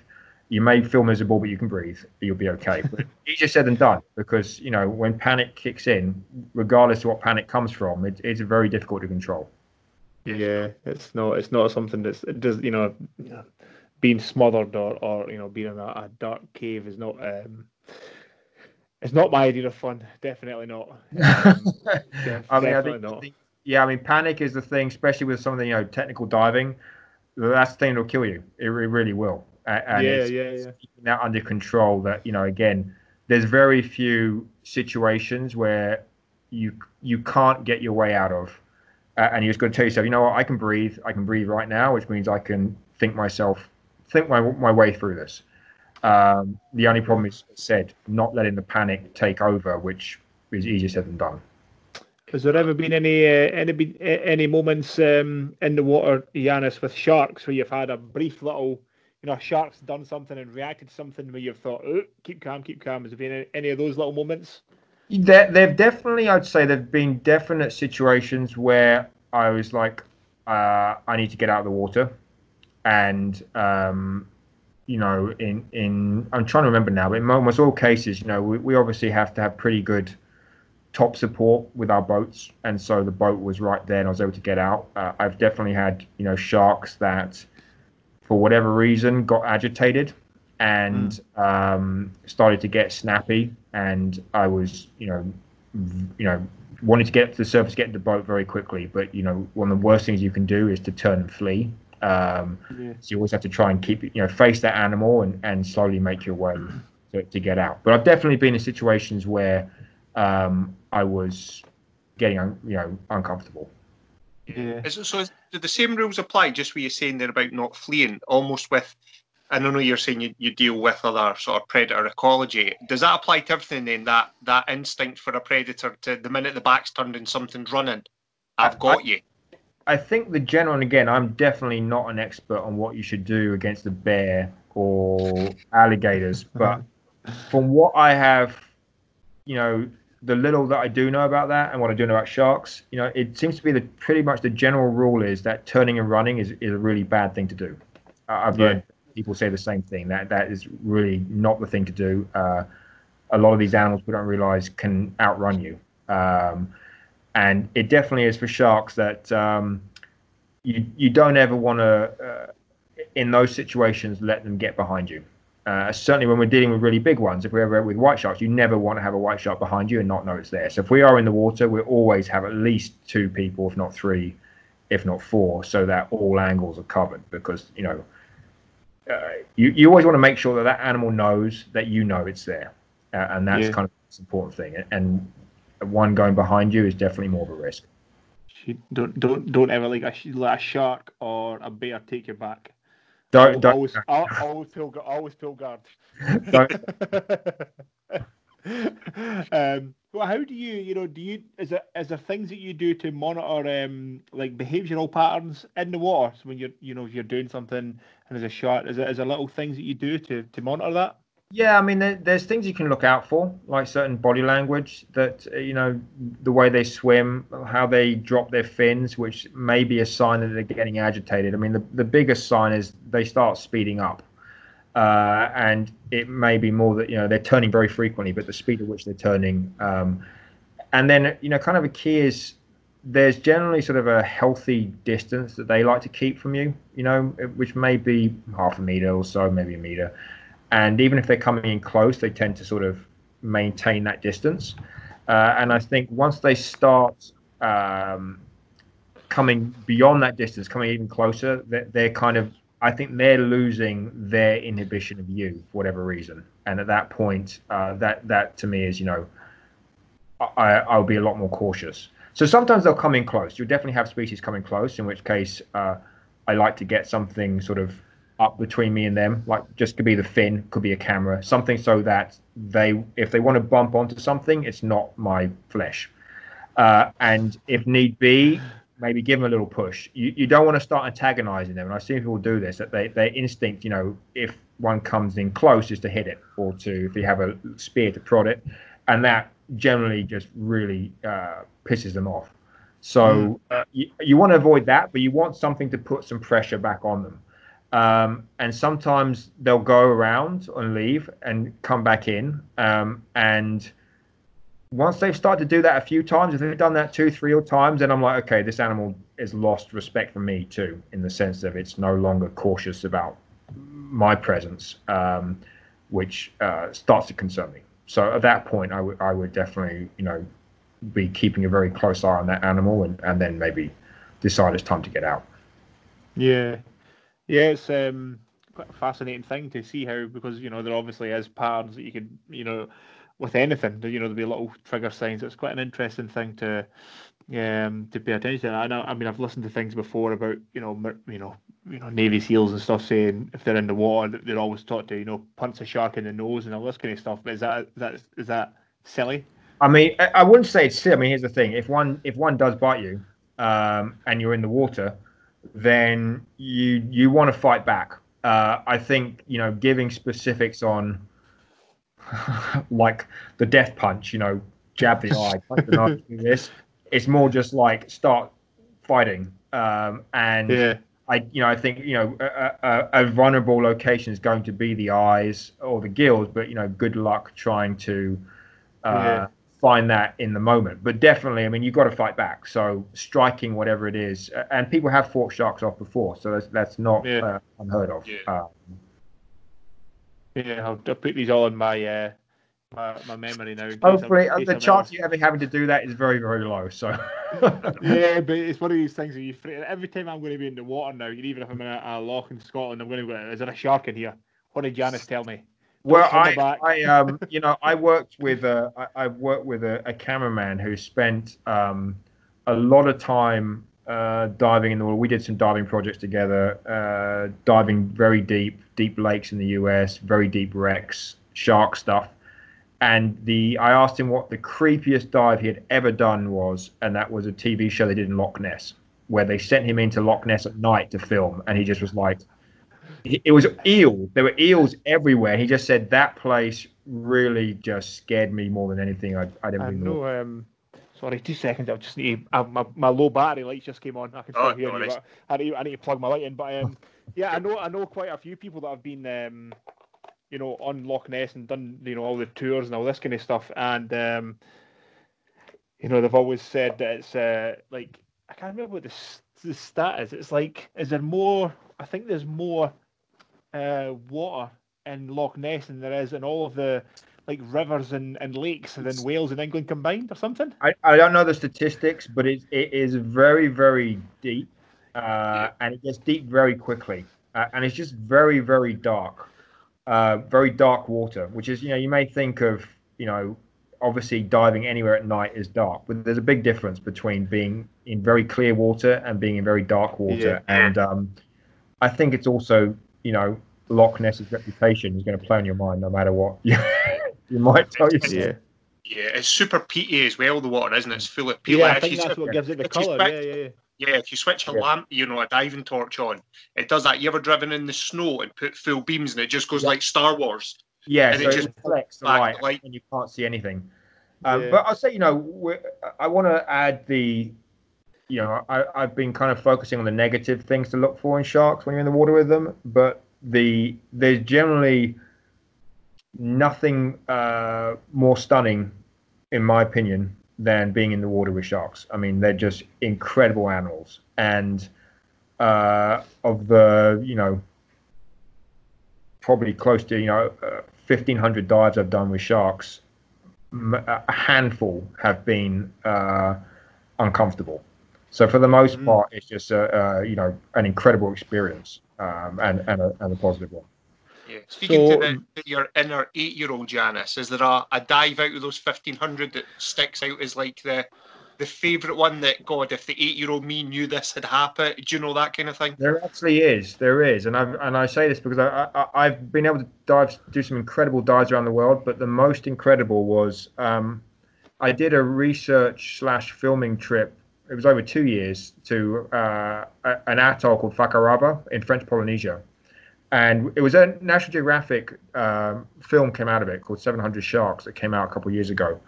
C: You may feel miserable, but you can breathe. You'll be okay. But easier said than done because you know when panic kicks in, regardless of what panic comes from, it, it's very difficult to control.
D: Yeah, it's not. It's not something that's it does. You know, being smothered or, or you know being in a, a dark cave is not. Um, it's not my idea of fun. Definitely not. Um, def-
C: I mean, I think,
D: not.
C: yeah, I mean, panic is the thing, especially with some of the you know technical diving. That's the thing that'll kill you. It, really will. And
D: yeah,
C: it's
D: yeah, yeah.
C: keeping that under control. That you know, again, there's very few situations where you you can't get your way out of, uh, and you're just going to tell yourself, you know what, I can breathe. I can breathe right now, which means I can think myself, think my my way through this. Um, the only problem is, said, not letting the panic take over, which is easier said than done.
D: Has there ever been any uh, any any moments um, in the water, Yanis, with sharks where you've had a brief little, you know, shark's done something and reacted to something where you've thought, oh, keep calm, keep calm. Has there been any, of those little moments?
C: There, there've definitely, I'd say, there've been definite situations where I was like, uh, I need to get out of the water, and um, you know, in in I'm trying to remember now, but in almost all cases, you know, we, we obviously have to have pretty good top support with our boats, and so the boat was right there, and I was able to get out. Uh, I've definitely had, you know, sharks that, for whatever reason, got agitated and um, started to get snappy, and I was, you know, you know, wanted to get to the surface, get into the boat very quickly. But you know, one of the worst things you can do is to turn and flee. Um,
D: Yeah.
C: so you always have to try and keep, you know, face that animal and, and slowly make your way to, to get out. But I've definitely been in situations where um, I was getting, un, you know, uncomfortable.
D: Yeah.
B: Is it, so is, do the same rules apply? Just what you're saying there about not fleeing, almost with. And I don't know you're saying you, you deal with other sort of predator ecology. Does that apply to everything then? That that instinct for a predator to the minute the back's turned and something's running, I've
C: I-
B: got you.
C: I think the general, and again, I'm definitely not an expert on what you should do against a bear or alligators, but from what I have, you know, the little that I do know about that and what I do know about sharks, you know, it seems to be the pretty much the general rule is that turning and running is, is a really bad thing to do. Uh, I've
D: Yeah.
C: heard people say the same thing that that is really not the thing to do. Uh, a lot of these animals we don't realize can outrun you. Um, and it definitely is for sharks that um, you you don't ever want to uh, in those situations let them get behind you. Uh, certainly when we're dealing with really big ones, if we're ever with white sharks, you never want to have a white shark behind you and not know it's there. So if we are in the water, we always have at least two people, if not three, if not four, so that all angles are covered. Because you know, uh, you you always want to make sure that that animal knows that you know it's there, uh, and that's
D: Yeah.
C: kind of the important thing. And one going behind you is definitely more of a risk.
D: Don't don't don't ever like a, let a shark or a bear take your back.
C: Don't don't
D: always, al- always gu- always feel guard.
C: don't
D: um, well, how do you, you know, do you is there is there things that you do to monitor um like behavioural patterns in the water so when you're you know if you're doing something and there's a shark is there is there little things that you do to to monitor that?
C: Yeah, I mean, there, there's things you can look out for, like certain body language that, you know, the way they swim, how they drop their fins, which may be a sign that they're getting agitated. I mean, the, the biggest sign is they start speeding up. Uh, and it may be more that, you know, they're turning very frequently, but the speed at which they're turning. Um, and then, you know, kind of a key is there's generally sort of a healthy distance that they like to keep from you, you know, which may be half a meter or so, maybe a meter and even if they're coming in close, they tend to sort of maintain that distance. Uh, and I think once they start um, coming beyond that distance, coming even closer, they're, they're, kind of, I think they're losing their inhibition of you for whatever reason. And at that point, uh, that that to me is, you know, I, I'll be a lot more cautious. So sometimes they'll come in close. You'll definitely have species coming close, in which case uh, I like to get something sort of up between me and them. Like just could be the fin, could be a camera, something so that they, if they want to bump onto something, it's not my flesh. Uh, and if need be, maybe give them a little push. You, you don't want to start antagonizing them. And I've seen people do this. That they their instinct, you know, if one comes in close, is to hit it or to if you have a spear to prod it, and that generally just really uh, pisses them off. So mm. uh, you, you want to avoid that, but you want something to put some pressure back on them. Um, and sometimes they'll go around and leave and come back in. Um, and once they've started to do that a few times, if they've done that two, three or times, then I'm like, okay, this animal has lost respect for me too, in the sense of it's no longer cautious about my presence, um, which uh, starts to concern me. So at that point, I would I would definitely you know be keeping a very close eye on that animal and, and then maybe decide it's time to get out.
D: Yeah, yeah, it's um, quite a fascinating thing to see how because you know there obviously is patterns that you can you know with anything you know there'll be little trigger signs. It's quite an interesting thing to um to pay attention. I know I mean I've listened to things before about you know you know you know Navy SEALs and stuff saying if they're in the water they're always taught to you know punch a shark in the nose and all this kind of stuff. But is that is that is that silly?
C: I mean, I wouldn't say it's silly. I mean, here's the thing: if one if one does bite you, um, and you're in the water, then you you want to fight back. Uh, I think you know giving specifics on like the death punch, you know, jab the eye, the this. It's more just like start fighting, um, and yeah. I you know I think you know a, a, a, vulnerable location is going to be the eyes or the gills, but you know good luck trying to. Uh, yeah find that in the moment. But definitely, I mean, you've got to fight back. So striking whatever it is, and people have fought sharks off before, so that's that's not yeah. uh, unheard of.
D: Yeah. Um, yeah, I'll, I'll, put these all in my uh, my, my memory now.
C: Hopefully, the chance you ever having to do that is very very low. So
D: yeah, but it's one of these things that you every time I'm going to be in the water now, even if I'm in a, a loch in Scotland, I'm going to go. Is there a shark in here? What did Yanis tell me?
C: Well, I, I, um, you know, I worked with a, I, I've worked with a, a cameraman who spent um, a lot of time uh, diving in the water. We did some diving projects together, uh, diving very deep, deep lakes in the US, very deep wrecks, shark stuff. And the, I asked him what the creepiest dive he had ever done was, and that was a TV show they did in Loch Ness, where they sent him into Loch Ness at night to film, and he just was like, it was eel. There were eels everywhere. He just said that place really just scared me more than anything I I didn't
D: I know. Um, sorry, two seconds. I just need to, uh, my my low battery lights just came on. I can still oh, hear you. I need I need to plug my light in. But um, yeah, I know I know quite a few people that have been um, you know, on Loch Ness and done you know all the tours and all this kind of stuff. And um, you know, they've always said that it's uh, like I can't remember what the the stat is. It's like is there more? I think there's more uh, water in Loch Ness than there is in all of the like rivers and, and lakes than Wales and England combined or something?
C: I, I don't know the statistics, but it, it is very, very deep uh, and it gets deep very quickly. Uh, and it's just very, very dark, uh, very dark water, which is, you know, you may think of, you know, obviously diving anywhere at night is dark, but there's a big difference between being in very clear water and being in very dark water. Yeah. And um, I think it's also you know, Loch Ness's reputation is going to play on your mind no matter what. You might tell you.
D: Yeah.
B: Yeah, it's super peaty as well. The water, isn't it? It's full of peat.
D: Yeah, I
B: if
D: think
B: you-
D: that's what gives it the colour.
B: switch-
D: Yeah, yeah, yeah.
B: Yeah, if you switch a
C: Yeah.
B: lamp, you know, a diving torch on, it does that. You ever driven in the snow and put full beams and it just goes
C: Yeah.
B: like Star Wars?
C: Yeah,
B: And it
C: so it
B: just
C: reflects the
B: back
C: light,
B: light.
C: and you can't see anything. Um,
D: Yeah.
C: But I'll say, you know, we're, I want to add the, you know, I, I've been kind of focusing on the negative things to look for in sharks when you're in the water with them, but the there's generally nothing uh, more stunning, in my opinion, than being in the water with sharks. I mean, they're just incredible animals, and uh, of the, you know, probably close to you know uh, 1500 dives I've done with sharks. a handful have been uh, uncomfortable. So for the most
D: Mm.
C: part, it's just a, uh, you know an incredible experience um, and and a, and a positive one.
B: Yeah. Speaking
D: So,
B: to, the, to your inner eight-year-old Yanis, is there a, a dive out of those fifteen hundred that sticks out as like the the favourite one that God, if the eight-year-old me knew this had happened, do you know that kind of thing?
C: There actually is, there is, and I and I say this because I, I I've been able to dive, do some incredible dives around the world, but the most incredible was um, I did a research slash filming trip. It was over two years to uh, an atoll called Fakarava in French Polynesia, and it was a National Geographic um, film came out of it called 700 Sharks that came out a couple of years ago,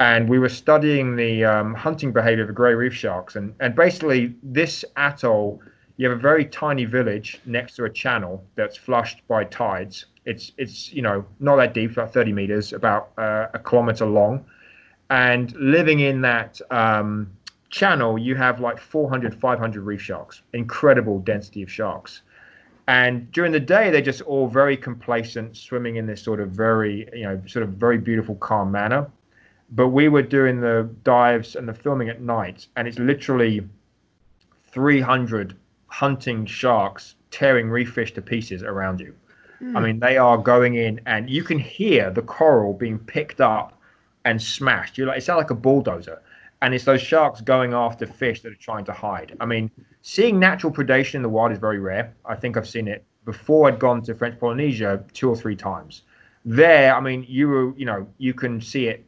C: and we were studying the um, hunting behavior of the grey reef sharks, and and basically this atoll you have a very tiny village next to a channel that's flushed by tides. It's it's you know not that deep, about 30 meters, about uh, a kilometer long, and living in that um, channel, you have like 400, 500 reef sharks. Incredible density of sharks. And during the day, they're just all very complacent, swimming in this sort of very, you know, sort of very beautiful, calm manner. But we were doing the dives and the filming at night, and it's literally 300 hunting sharks tearing reef fish to pieces around you. I hmm. mean, they are going in, and you can hear the coral being picked up and smashed. You're like, it sounds like a bulldozer, and it's those sharks going after fish that are trying to hide. I mean, seeing natural predation in the wild is very rare. I think I've seen it before. I'd gone to French Polynesia two or three times. There, I mean, you were, you know, you can see it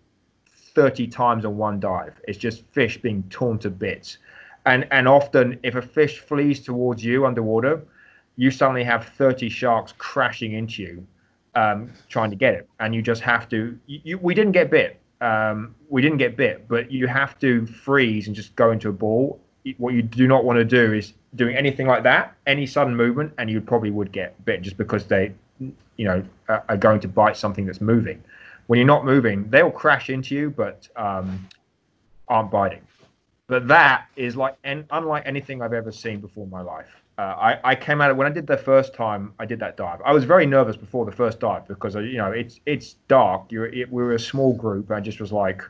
C: 30 times on one dive. It's just fish being torn to bits. And and often if a fish flees towards you underwater, you suddenly have 30 sharks crashing into you, um, trying to get it. And you just have to you, you, we didn't get bit. Um, we didn't get bit, but you have to freeze and just go into a ball. What you do not want to do is doing anything like that, any sudden movement, and you probably would get bit just because they, you know, are going to bite something that's moving. When you're not moving, they'll crash into you, but um, aren't biting. But that is like, and unlike anything I've ever seen before in my life. Uh, I, I came out of when I did the first time I did that dive. I was very nervous before the first dive because uh, you know it's it's dark. You're it, we were a small group. I just was like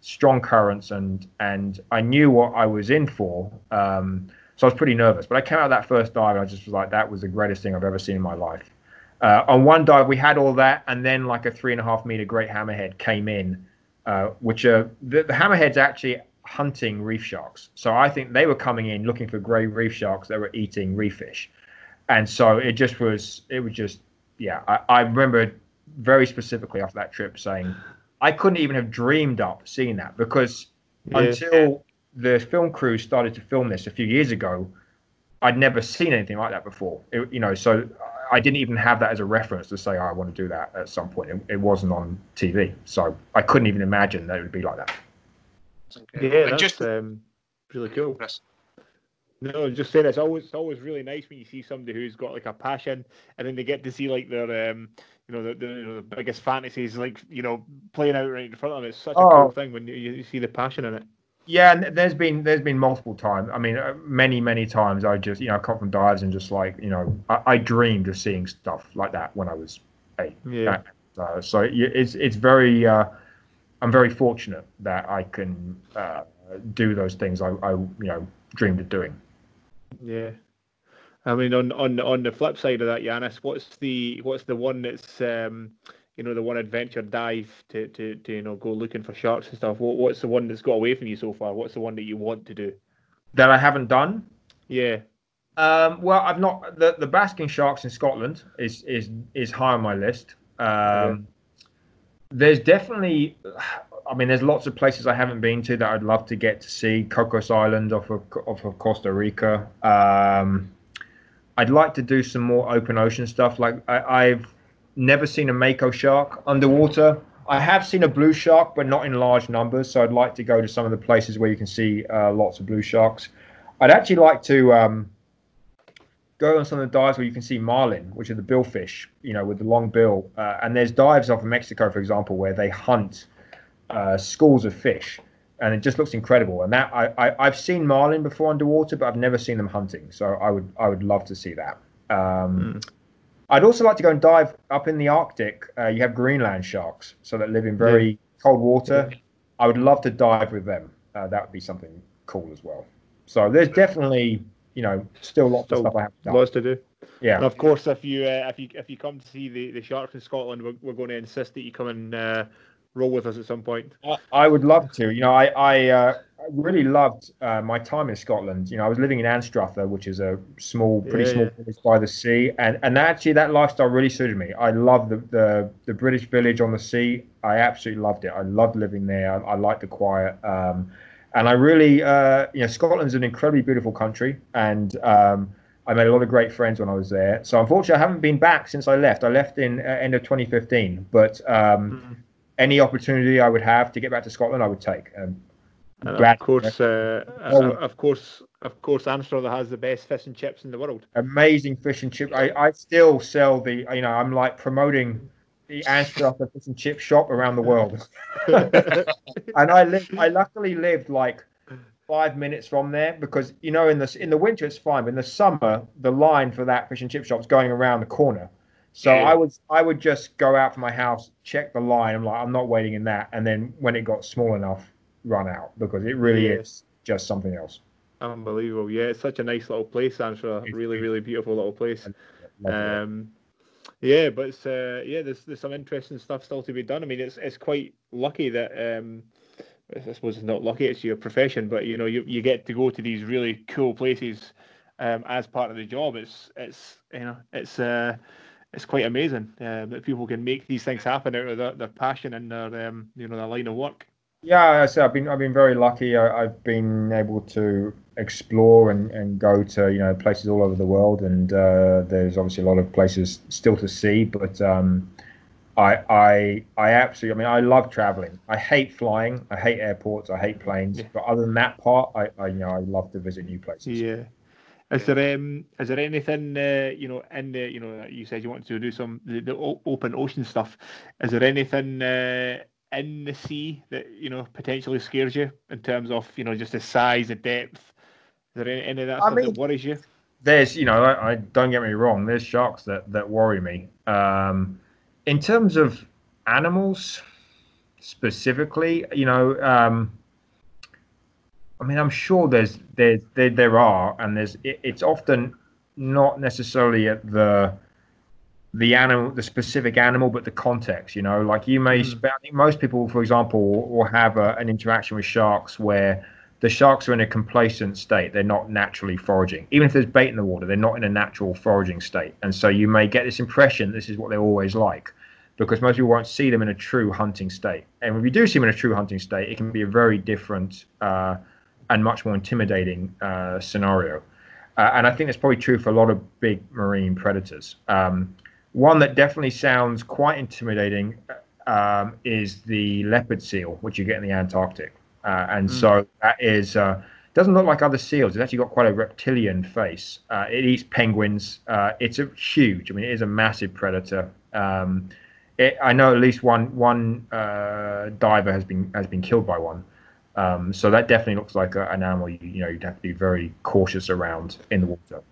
C: strong currents and and I knew what I was in for. Um, so I was pretty nervous. But I came out of that first dive and I just was like, that was the greatest thing I've ever seen in my life. Uh, on one dive we had all that, and then like a three and a half meter great hammerhead came in, uh, which are the, the hammerheads actually hunting reef sharks. So I think they were coming in looking for grey reef sharks that were eating reef fish, and so it just was it was just yeah. I, I remember very specifically after that trip saying I couldn't even have dreamed up seeing that because
D: Yeah.
C: until the film crew started to film this a few years ago, I'd never seen anything like that before. It, you know, so I didn't even have that as a reference to say oh, I want to do that at some point. It, it wasn't on TV, so I couldn't even imagine that it would be like that.
D: Yeah,
B: And
D: that's
B: just
D: um, really cool.
B: Chris,
D: No, just saying it's always it's always really nice when you see somebody who's got like a passion, and then they get to see like their um, you know, the, the, you know, the biggest fantasies like you know playing out right in front of them. It's such a
C: Oh.
D: cool thing when you, you see the passion in it.
C: Yeah, and there's been there's been multiple times. I mean, uh, many many times. I just you know I come from dives and just like you know I, I dreamed of seeing stuff like that when I was eight.
D: Yeah.
C: Uh, so it's it's very uh, I'm very fortunate that I can uh, do those things I, I you know dreamed of doing.
D: Yeah. I mean, on on on the flip side of that, Yanis, what's the what's the one that's um, you know, the one adventure dive to, to, to you know go looking for sharks and stuff? What what's the one that's got away from you so far? What's the one that you want to do?
C: That I haven't done.
D: Yeah.
C: Um, well, I've not the the basking sharks in Scotland is is is high on my list. Um, there's definitely, I mean, there's lots of places I haven't been to that I'd love to get to see. Cocos Island off of off of Costa Rica. Um, I'd like to do some more open ocean stuff. Like I, I've never seen a mako shark underwater. I have seen a blue shark, but not in large numbers. So I'd like to go to some of the places where you can see uh, lots of blue sharks. I'd actually like to um, go on some of the dives where you can see marlin, which are the billfish, you know, with the long bill. Uh, and there's dives off of Mexico, for example, where they hunt uh, schools of fish, and it just looks incredible. And that I, I have seen marlin before underwater, but I've never seen them hunting. So I would I would love to see that. Um, mm. I'd also like to go and dive up in the Arctic. Uh, you have Greenland sharks, so that live in very yeah. cold water. I would love to dive with them. Uh, that would be something cool as well. So there's definitely you know, still lots still of stuff I have to
D: Lots to do.
C: Yeah.
D: And of course, if you uh, if you if you come to see the, the sharks in Scotland, we're, we're going to insist that you come and uh, roll with us at some point.
C: I would love to. You know, I I uh, really loved uh, my time in Scotland. You know, I was living in Anstruther, which is a small, pretty yeah, small yeah. village by the sea, and and actually that lifestyle really suited me. I love the, the the British village on the sea. I absolutely loved it. I loved living there. I, I liked the quiet. Um, and I really, uh, you know, Scotland's an incredibly beautiful country, and um, I made a lot of great friends when I was there. So unfortunately, I haven't been back since I left. I left in uh, end of 2015, but um, mm. any opportunity I would have to get back to Scotland, I would take. Um,
D: and of course, uh, oh, of course, of course, Anstruther has the best fish and chips in the world.
C: Amazing fish and chips. I, I still sell the, you know, I'm like promoting the Anstruther fish and chip shop around the world. and I lived, I luckily lived like five minutes from there because you know in the in the winter it's fine, but in the summer the line for that fish and chip shop is going around the corner. So yeah. I was I would just go out from my house, check the line. I'm like I'm not waiting in that, and then when it got small enough, run out because it really yeah. is just something else.
D: Unbelievable, yeah! It's such a nice little place, Angela. Really, really beautiful little place. Um, yeah, but it's uh, yeah, there's there's some interesting stuff still to be done. I mean, it's it's quite lucky that um, I suppose it's not lucky; it's your profession. But you know, you, you get to go to these really cool places um, as part of the job. It's it's you know it's uh, it's quite amazing uh, that people can make these things happen out of their, their passion and their um, you know their line of work.
C: Yeah, I say I've been I've been very lucky. I, have been able to explore and, and go to you know places all over the world, and uh, there's obviously a lot of places still to see. But um, I I I absolutely I mean I love traveling. I hate flying. I hate airports. I hate planes. Yeah. But other than that part, I, I you know I love to visit new places.
D: Yeah. Is there um is there anything uh, you know in the you know you said you wanted to do some the, the open ocean stuff? Is there anything uh, in the sea that you know potentially scares you in terms of you know just the size, the depth? Is there any, any of that I stuff mean, that worries you?
C: There's, you know, I, I, don't get me wrong. There's sharks that that worry me. Um, in terms of animals specifically, you know, um, I mean, I'm sure there's there there, there are, and there's it, it's often not necessarily at the the animal, the specific animal, but the context. You know, like you may. Mm. I think most people, for example, will have a, an interaction with sharks where the sharks are in a complacent state. They're not naturally foraging. Even if there's bait in the water, they're not in a natural foraging state. And so you may get this impression this is what they're always like, because most people won't see them in a true hunting state. And when you do see them in a true hunting state, it can be a very different uh, and much more intimidating uh, scenario. Uh, and I think that's probably true for a lot of big marine predators. Um, one that definitely sounds quite intimidating um, is the leopard seal, which you get in the Antarctic. Uh, and mm. so that is uh, doesn't look like other seals. It's actually got quite a reptilian face. Uh, it eats penguins. Uh, it's a huge. I mean, it is a massive predator. Um, it, I know at least one one uh, diver has been has been killed by one. Um, so that definitely looks like a, an animal you, you know you'd have to be very cautious around in the water.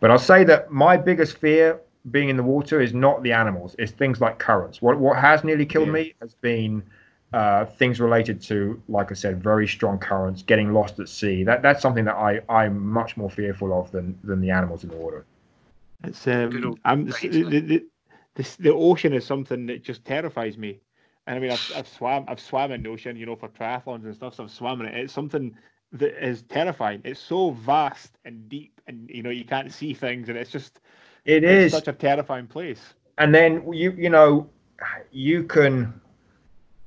C: But I'll say that my biggest fear being in the water is not the animals. It's things like currents. What what has nearly killed yeah. me has been uh, things related to, like I said, very strong currents, getting lost at sea. That that's something that I I'm much more fearful of than than the animals in the water.
D: It's um, I'm, the, the, the, the ocean is something that just terrifies me. And I mean, I've, I've swam I've swam in the ocean, you know, for triathlons and stuff. So I've swam in it. It's something that is terrifying. It's so vast and deep, and you know, you can't see things, and it's just
C: it
D: it's such a terrifying place.
C: And then you you know, you can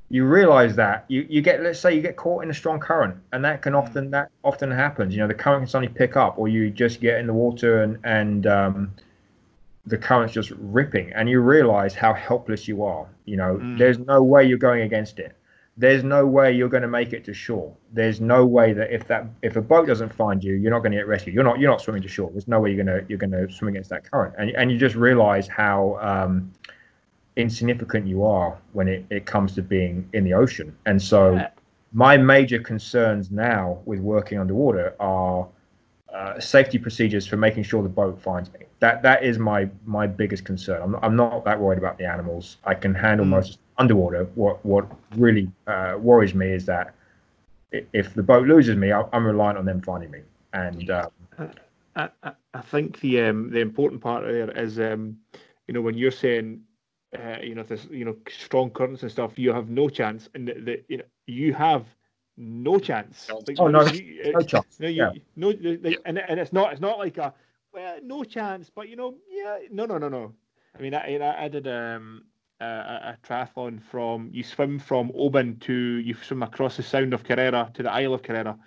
C: you realize that you, you get let's say you get caught in a strong current and that can often that often happens. You know the current can suddenly pick up or you just get in the water and and um, the current's just ripping and you realize how helpless you are you know?
D: Mm.
C: there's no way you're going against it there's no way you're going to make it to shore there's no way that if that if a boat doesn't find you you're not going to get rescued you're not you're not swimming to shore there's no way you're going to you're going to swim against that current and, and you just realize how um, insignificant you are when it, it comes to being in the ocean and so
D: Yeah.
C: my major concerns now with working underwater are uh, safety procedures for making sure the boat finds me. That that is my my biggest concern. I'm not, I'm not that worried about the animals. I can handle
D: Mm.
C: most underwater. What what really uh, worries me is that if the boat loses me, I- I'm reliant on them finding me. And uh,
D: I, I, I think the um, the important part there is um, you know when you're saying uh, you know if there's you know strong currents and stuff you have no chance and the, the you know you have no chance
B: No.
D: Like,
C: Oh, no,
D: you-
C: no chance.
D: no, you,
C: Yeah.
D: no the- the-
B: Yeah.
D: and and it's not it's not like a well no chance but you know yeah no no no no I mean I I, I did um a, a triathlon from you swim from Oban to you swim across the Sound of Kerrera to the Isle of Kerrera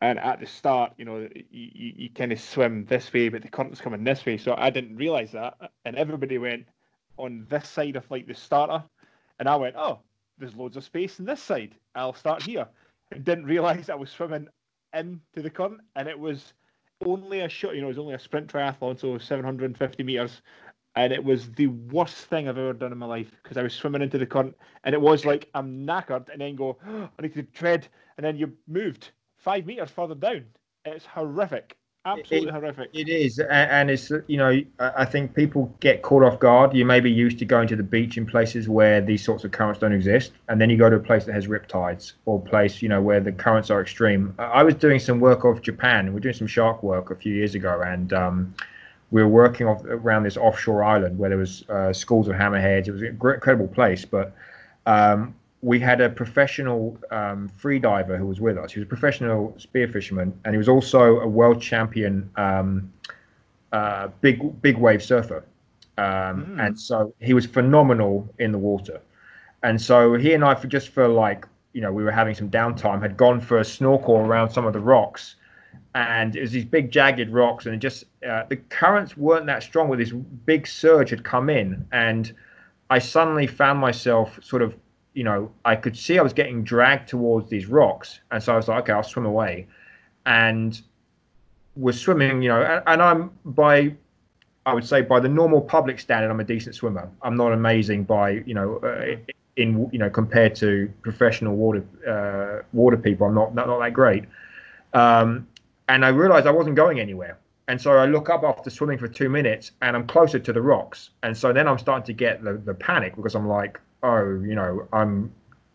D: and at the start, you know, you, you, you kind of swim this way, but the current's coming this way. So I didn't realize that, and everybody went on this side of like the starter, and I went, oh, there's loads of space in this side. I'll start here, and didn't realize I was swimming into the current, and it was only a short, you know, it was only a sprint triathlon, so 750 meters. And it was the worst thing I've ever done in my life because I was swimming into the current, and it was like I'm knackered, and then go, oh, I need to tread, and then you moved five meters further down. It's horrific, absolutely horrific.
C: It is, and it's you know I think people get caught off guard. You may be used to going to the beach in places where these sorts of currents don't exist, and then you go to a place that has rip tides or a place you know where the currents are extreme. I was doing some work off Japan. We're doing some shark work a few years ago, and um, we were working off around this offshore island where there was uh, schools of hammerheads. It was an incredible place, but um, we had a professional um, free diver who was with us. He was a professional spear fisherman, and he was also a world champion um, uh, big big wave surfer. Um,
D: Mm.
C: And so he was phenomenal in the water. And so he and I, for just for like you know, we were having some downtime, had gone for a snorkel around some of the rocks, and it was these big jagged rocks, and just uh, the currents weren't that strong. Where this big surge had come in, and I suddenly found myself sort of, you know, I could see I was getting dragged towards these rocks, and so I was like, okay, I'll swim away, and was swimming, you know, and, and I'm by, I would say by the normal public standard, I'm a decent swimmer. I'm not amazing by, you know, uh, in you know compared to professional water uh, water people, I'm not not, not that great. Um, and I realized I wasn't going anywhere. And so I look up after swimming for two minutes and I'm closer to the rocks. And so then I'm starting to get the, the panic because I'm like, oh, you know, I'm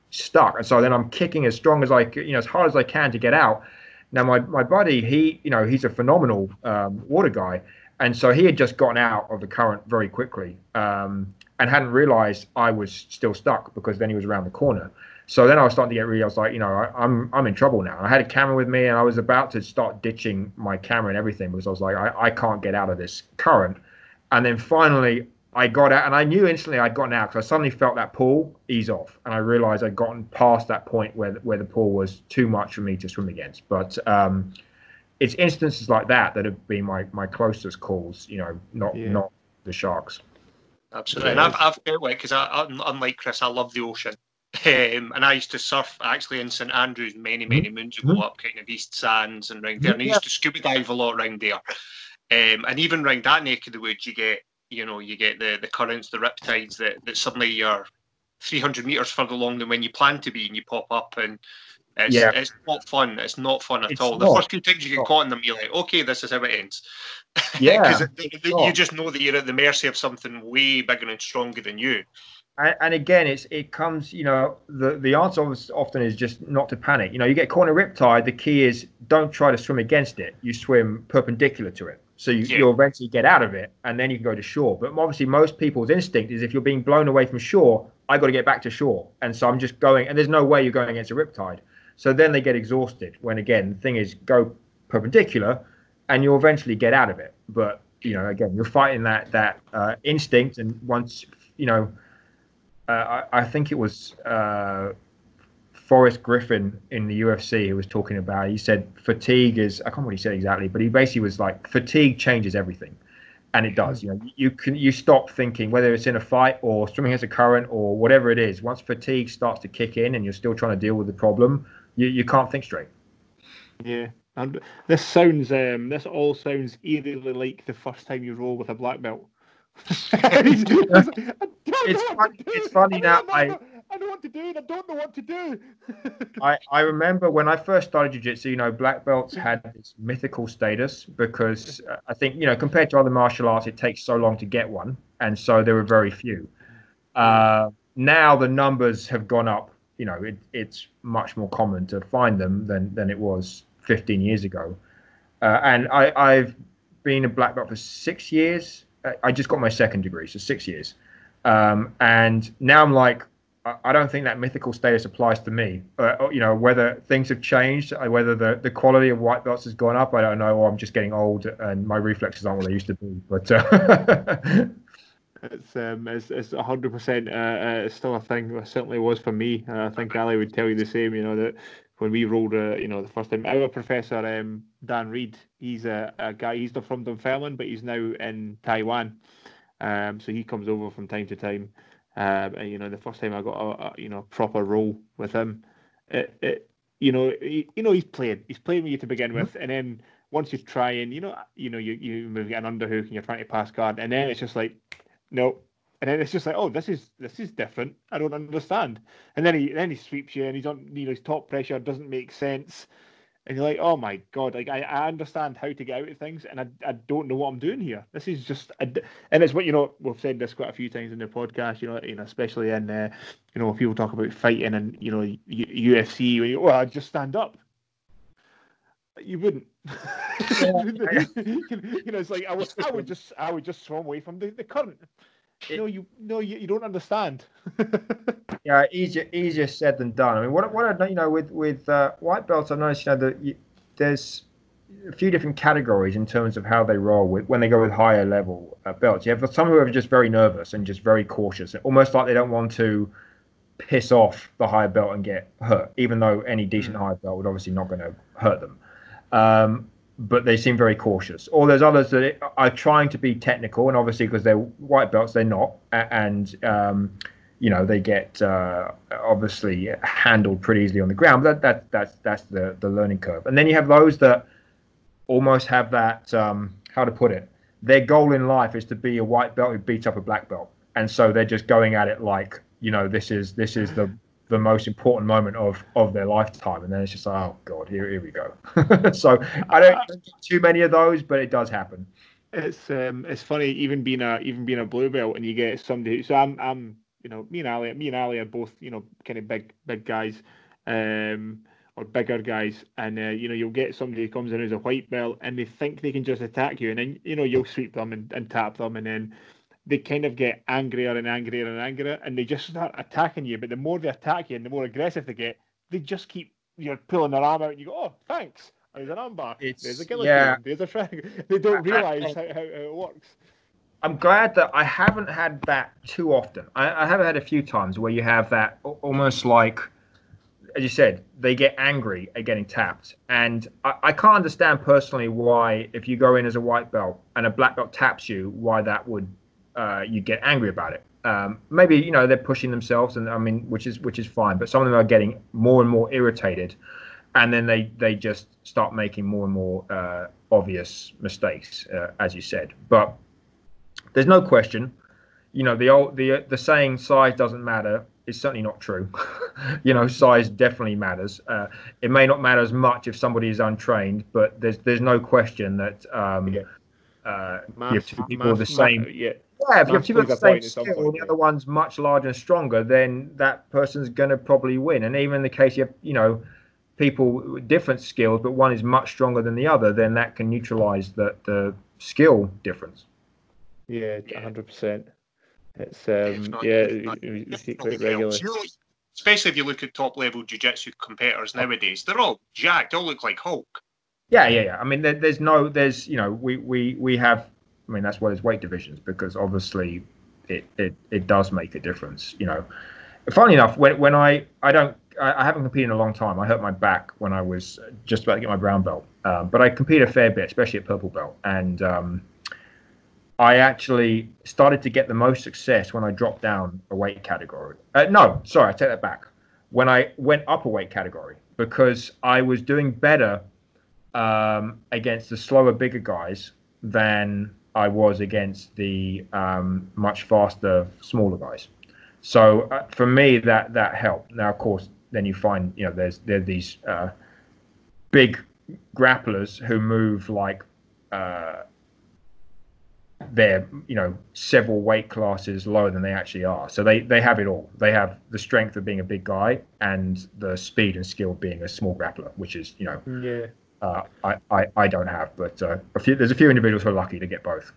C: stuck. And so then I'm kicking as strong as I, you know, as hard as I can to get out. Now my, my buddy, he, you know, he's a phenomenal um, water guy. And so he had just gotten out of the current very quickly um, and hadn't realized I was still stuck because then he was around the corner. So then I was starting to get really, I was like, you know, I, I'm I'm in trouble now. I had a camera with me and I was about to start ditching my camera and everything because I was like, I, I can't get out of this current. And then finally I got out and I knew instantly I'd gotten out because I suddenly felt that pull ease off. And I realized I'd gotten past that point where, where the pull was too much for me to swim against. But um, it's instances like that that have been my, my closest calls, you know, not,
D: Yeah.
C: not the sharks.
B: Absolutely. And I've, I've felt like, because I, I, unlike Chris, I love the ocean. Um, and I used to surf actually in St Andrews many, many moons ago, up kind of East Sands and round there. And I used to scuba dive a lot around there. Um, and even round that neck of the woods, you get, you know, you get the, the currents, the riptides that, that suddenly you're 300 meters further along than when you plan to be and you pop up and it's,
C: Yeah.
B: it's not fun. It's not fun at
C: It's
B: all. The first few times you get
C: not.
B: caught in them, you're like, okay, this is how it ends.
C: Yeah,
B: Because you just know that you're at the mercy of something way bigger and stronger than you.
C: And, and again, it's it comes. You know, the the answer often is just not to panic. You know, you get caught in a riptide. The key is don't try to swim against it. You swim perpendicular to it. So you,
B: Yeah.
C: you'll eventually get out of it, and then you can go to shore. But obviously, most people's instinct is if you're being blown away from shore, I got to get back to shore, and so I'm just going. And there's no way you're going against a riptide. So then they get exhausted. When again, the thing is, go perpendicular, and you'll eventually get out of it. But you know, again, you're fighting that that uh, instinct, and once you know uh, I, I, think it was uh, Forrest Griffin in the UFC who was talking about. He said fatigue is I can't remember what he said exactly, but he basically was like fatigue changes everything, and it does. You know, you can you stop thinking whether it's in a fight or swimming against a current or whatever it is. Once fatigue starts to kick in and you're still trying to deal with the problem, you, you can't think straight.
D: Yeah, and this sounds um this all sounds eerily like the first time you roll with a black belt.
C: It's, funny, it's funny now. I,
D: I know what to do and I don't know what to do.
C: I, I remember when I first started jiu-jitsu, you know, black belts had this mythical status because uh, I think, you know, compared to other martial arts, it takes so long to get one. And so there were very few. Uh, now the numbers have gone up. You know, it, it's much more common to find them than, than it was 15 years ago. Uh, and I, I've been a black belt for six years. I just got my second degree, so six years. Um, and now I'm like, I don't think that mythical status applies to me. Uh, you know, whether things have changed, uh, whether the, the quality of white belts has gone up, I don't know, or I'm just getting old and my reflexes aren't what they used to be. But uh...
D: it's um, it's it's hundred percent uh, uh still a thing. It certainly was for me. Uh, I think Ali would tell you the same. You know that when we rolled, uh, you know, the first time, our professor um, Dan Reed, he's a, a guy. He's not from Dunfermline, but he's now in Taiwan. Um, so he comes over from time to time. Um, and, you know, the first time I got a, a you know proper role with him, it, it you know he, you know he's playing he's playing with you to begin mm-hmm. with, and then once you try and you know you know you you move an underhook and you're trying to pass guard, and then it's just like no, and then it's just like oh this is this is different. I don't understand, and then he then he sweeps you and he's on you know his top pressure doesn't make sense, and you're like, oh my god, like I, I understand how to get out of things, and I, I don't know what I'm doing here. This is just, and it's what you know. We've said this quite a few times in the podcast, you know, you know, especially in, uh, you know, people talk about fighting and you know UFC when you, well, I just stand up. You wouldn't. You know, it's like I would, I would just, I would just swim away from the, the current. It, no, you, no, you, you don't understand.
C: yeah, easier easier said than done. I mean, what what I you know with with uh, white belts, I've noticed you know that you, there's a few different categories in terms of how they roll with when they go with higher level uh, belts. You have some who are just very nervous and just very cautious, almost like they don't want to piss off the higher belt and get hurt, even though any decent mm. higher belt would obviously not going to hurt them. Um, but they seem very cautious. Or there's others that are trying to be technical, and obviously because they're white belts, they're not, and um, you know they get uh, obviously handled pretty easily on the ground. But that, that that's that's the the learning curve. And then you have those that almost have that um, how to put it. Their goal in life is to be a white belt who beats up a black belt, and so they're just going at it like you know this is this is the the most important moment of of their lifetime, and then it's just like, oh god, here here we go. so I don't get too many of those, but it does happen.
D: It's um it's funny even being a even being a blue belt and you get somebody. So I'm I'm you know me and Ali me and Ali are both you know kind of big big guys. Um, or bigger guys, and uh, you know you'll get somebody who comes in as a white belt, and they think they can just attack you, and then you know you'll sweep them and, and tap them, and then they kind of get angrier and angrier and angrier, and they just start attacking you. But the more they attack you and the more aggressive they get, they just keep you know pulling their arm out, and you go, "Oh, thanks." There's an armbar. There's a guillotine. Yeah. There's a frag. They don't realize how, how, it works.
C: I'm glad that I haven't had that too often. I, I have had a few times where you have that almost like, as you said, they get angry at getting tapped. And I, I, can't understand personally why, if you go in as a white belt and a black belt taps you, why that would uh, you get angry about it. Um, maybe you know they're pushing themselves, and I mean, which is which is fine. But some of them are getting more and more irritated, and then they they just start making more and more uh, obvious mistakes, uh, as you said. But there's no question, you know, the old the the saying "size doesn't matter" is certainly not true. you know, size definitely matters. Uh, it may not matter as much if somebody is untrained, but there's there's no question that um, yeah. uh, mass, you have two people mass, the same. Mass, yeah yeah, if you have two of the same skill and the other one's much larger and stronger, then that person's going to probably win. And even in the case you have, you know, people with different skills, but one is much stronger than the other, then that can neutralize the, the skill difference.
D: Yeah, hundred percent. It's um, yeah, we, we see it quite regularly.
B: Especially if you look at top level jiu-jitsu competitors nowadays, they're all jacked. They all look like Hulk.
C: Yeah, yeah, yeah. I mean, there, there's no, there's, you know, we we we have I mean, that's why there's weight divisions because obviously it, it it does make a difference. You know, funny enough, when when I I don't I, I haven't competed in a long time. I hurt my back when I was just about to get my brown belt, um, but I competed a fair bit, especially at purple belt, and um, I actually started to get the most success when I dropped down a weight category. Uh, no, sorry, I take that back. When I went up a weight category, because I was doing better um, against the slower, bigger guys than I was against the um, much faster, smaller guys. So uh, for me, that that helped. Now, of course, then you find you know there's there's these uh, big grapplers who move like uh, they're you know several weight classes lower than they actually are. So they they have it all. They have the strength of being a big guy and the speed and skill being a small grappler, which is you know
D: Yeah.
C: Uh, I, I I don't have. But uh, a few there's a few individuals who are lucky to get both.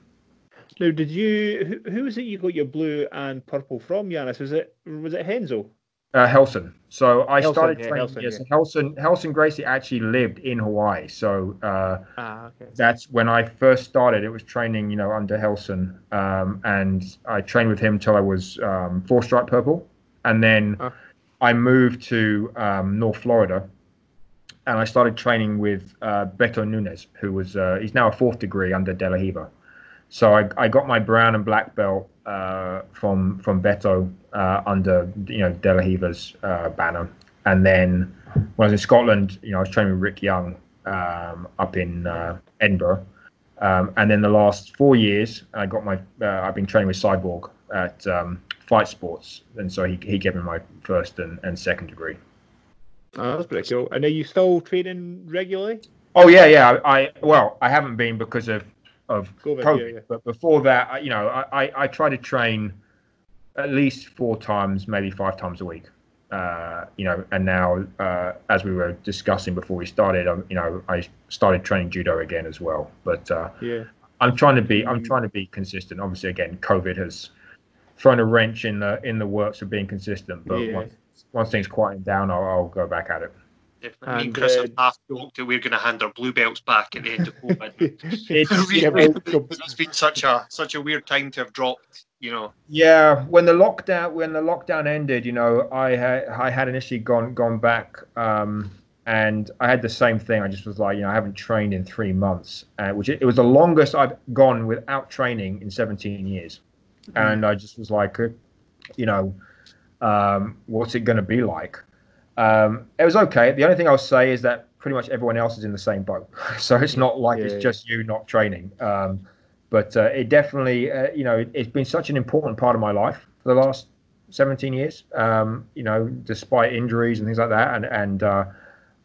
D: Now, did you? Who, who was it you got your blue and purple from, Yanis? Was it was it Renzo?
C: Uh, Relson. So I
D: Relson,
C: started
D: yeah,
C: training.
D: Relson,
C: yes,
D: yeah.
C: Relson. Relson Gracie actually lived in Hawaii. So uh,
D: Ah, okay.
C: that's when I first started. It was training, you know, under Relson, um, and I trained with him till I was um, four stripe purple, and then
D: Ah.
C: I moved to um, North Florida, and I started training with uh, Beto Nunez, who was uh, he's now a fourth degree under De La Riva. So I, I got my brown and black belt uh, from from Beto uh, under you know De La Riva's uh, banner, and then when I was in Scotland, you know I was training with Rick Young um, up in uh, Edinburgh, um, and then the last four years I got my I've been training with Cyborg at um, Fight Sports, and so he, he gave me my first and, and second degree.
D: Oh, that's pretty cool. And are you still training regularly?
C: Oh yeah, yeah. I, well, I haven't been because of of
D: COVID,
C: COVID,
D: yeah, yeah.
C: but before that, you know, I, I I try to train at least four times, maybe five times a week. Uh, you know, and now uh, as we were discussing before we started, um, you know, I started training judo again as well. But uh,
D: Yeah.
C: I'm trying to be I'm
D: Mm.
C: trying to be consistent. Obviously, again, COVID has thrown a wrench in the in the works of being consistent. But
D: Yeah.
C: once, once things quieten down, I'll, I'll go back at it.
B: Definitely. Me and
D: And,
B: Chris
D: uh,
B: have half joked that we're going to hand our blue belts back at the end of COVID.
C: It's-
D: yeah,
B: Really,
D: well,
B: because it's been such a such a weird time to have dropped. You know,
C: Yeah, when the lockdown when the lockdown ended, you know, I had I had initially gone gone back, um, and I had the same thing. I just was like, you know, I haven't trained in three months, uh, which it, it was the longest I've gone without training in 17 years, and I just was like, uh, you know, um, what's it going to be like? Um, it was okay. The only thing I'll say is that pretty much everyone else is in the same boat, so it's not like
D: Yeah,
C: it's just you not training. Um, but uh, it definitely, uh, you know, it, it's been such an important part of my life for the last 17 years. Um, you know, despite injuries and things like that, and and uh,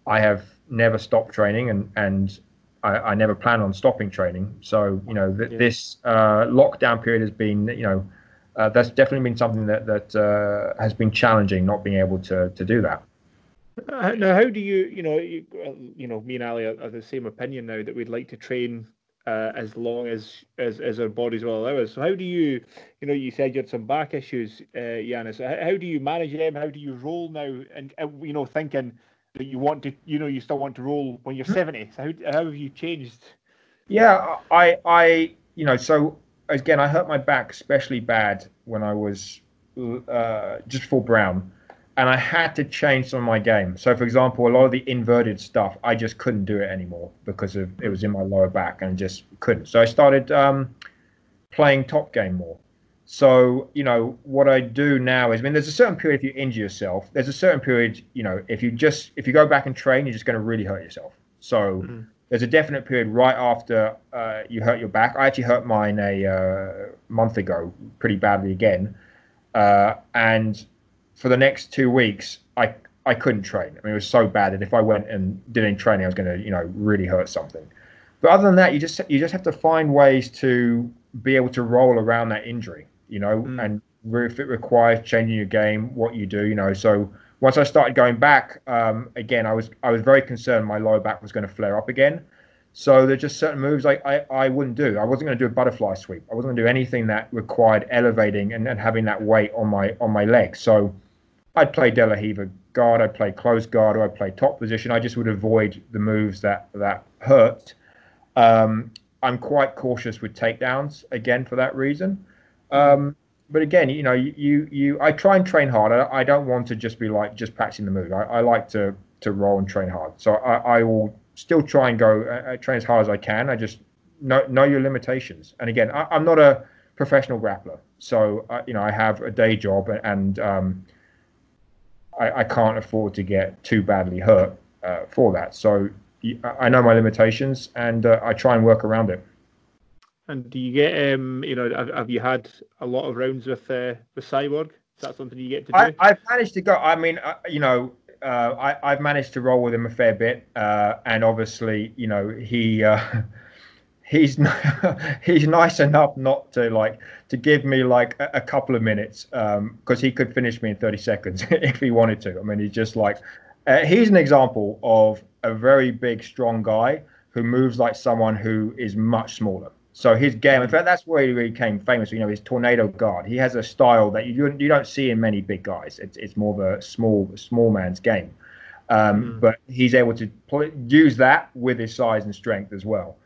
C: I have never stopped training, and and I, I never plan on stopping training. So you know, th-
D: Yeah.
C: this uh, lockdown period has been, you know, uh, that's definitely been something that that uh, has been challenging, not being able to to do that.
D: Uh, Now, how do you, you know, you, you know, me and Ali are, are the same opinion now that we'd like to train uh, as long as, as as our bodies will allow us. So, how do you, you know, you said you had some back issues, uh, Yanis. How, how do you manage them? How do you roll now? And uh, you know, thinking that you want to, you know, you still want to roll when you're seventy. So, how, how have you changed?
C: Yeah, I, I, you know, so again, I hurt my back especially bad when I was uh, just before Brown, and I had to change some of my game. So, for example, a lot of the inverted stuff, I just couldn't do it anymore because of it was in my lower back and just couldn't. So I started um, playing top game more. So, you know, what I do now is, I mean, there's a certain period if you injure yourself, there's a certain period, you know, if you just, if you go back and train, you're just going to really hurt yourself. So,
D: Mhm.
C: There's a definite period right after uh, you hurt your back. I actually hurt mine a uh, month ago pretty badly again. Uh, and for the next two weeks, I, I couldn't train. I mean, it was so bad that if I went and did any training, I was going to, you know, really hurt something. But other than that, you just you just have to find ways to be able to roll around that injury, you know,
D: Mm.
C: and if it requires changing your game, what you do, you know. So once I started going back, um, again, I was I was very concerned my lower back was going to flare up again. So there's just certain moves I, I, I wouldn't do. I wasn't going to do a butterfly sweep. I wasn't going to do anything that required elevating and, and having that weight on my on my leg. So I'd play De La guard, I'd play close guard, or I'd play top position. I just would avoid the moves that that hurt. Um, I'm quite cautious with takedowns again for that reason. Um, but again, you know, you you I try and train hard. I, I don't want to just be like just practicing the move. I, I like to to roll and train hard. So I, I will still try and go uh, uh train as hard as I can. I just know know your limitations. And again, I, am not a professional grappler, so uh, you know I have a day job and um, I, I can't afford to get too badly hurt uh, for that. So I know my limitations and uh, I try and work around it.
D: And do you get, um, you know, have, have you had a lot of rounds with uh, with Cyborg? Is that something you get to do?
C: I, have managed to go. I mean, uh, you know, uh, I, have managed to roll with him a fair bit, uh, and obviously, you know, he uh, he's he's nice enough not to like to give me like a, a couple of minutes because um, he could finish me in 30 seconds if he wanted to. I mean, he's just like uh, he's an example of a very big, strong guy who moves like someone who is much smaller. So his game, in fact, that's where he became famous. You know, his tornado guard. He has a style that you you don't see in many big guys. It's it's more of a small small man's game, um, mm. but he's able to play, use that with his size and strength as well.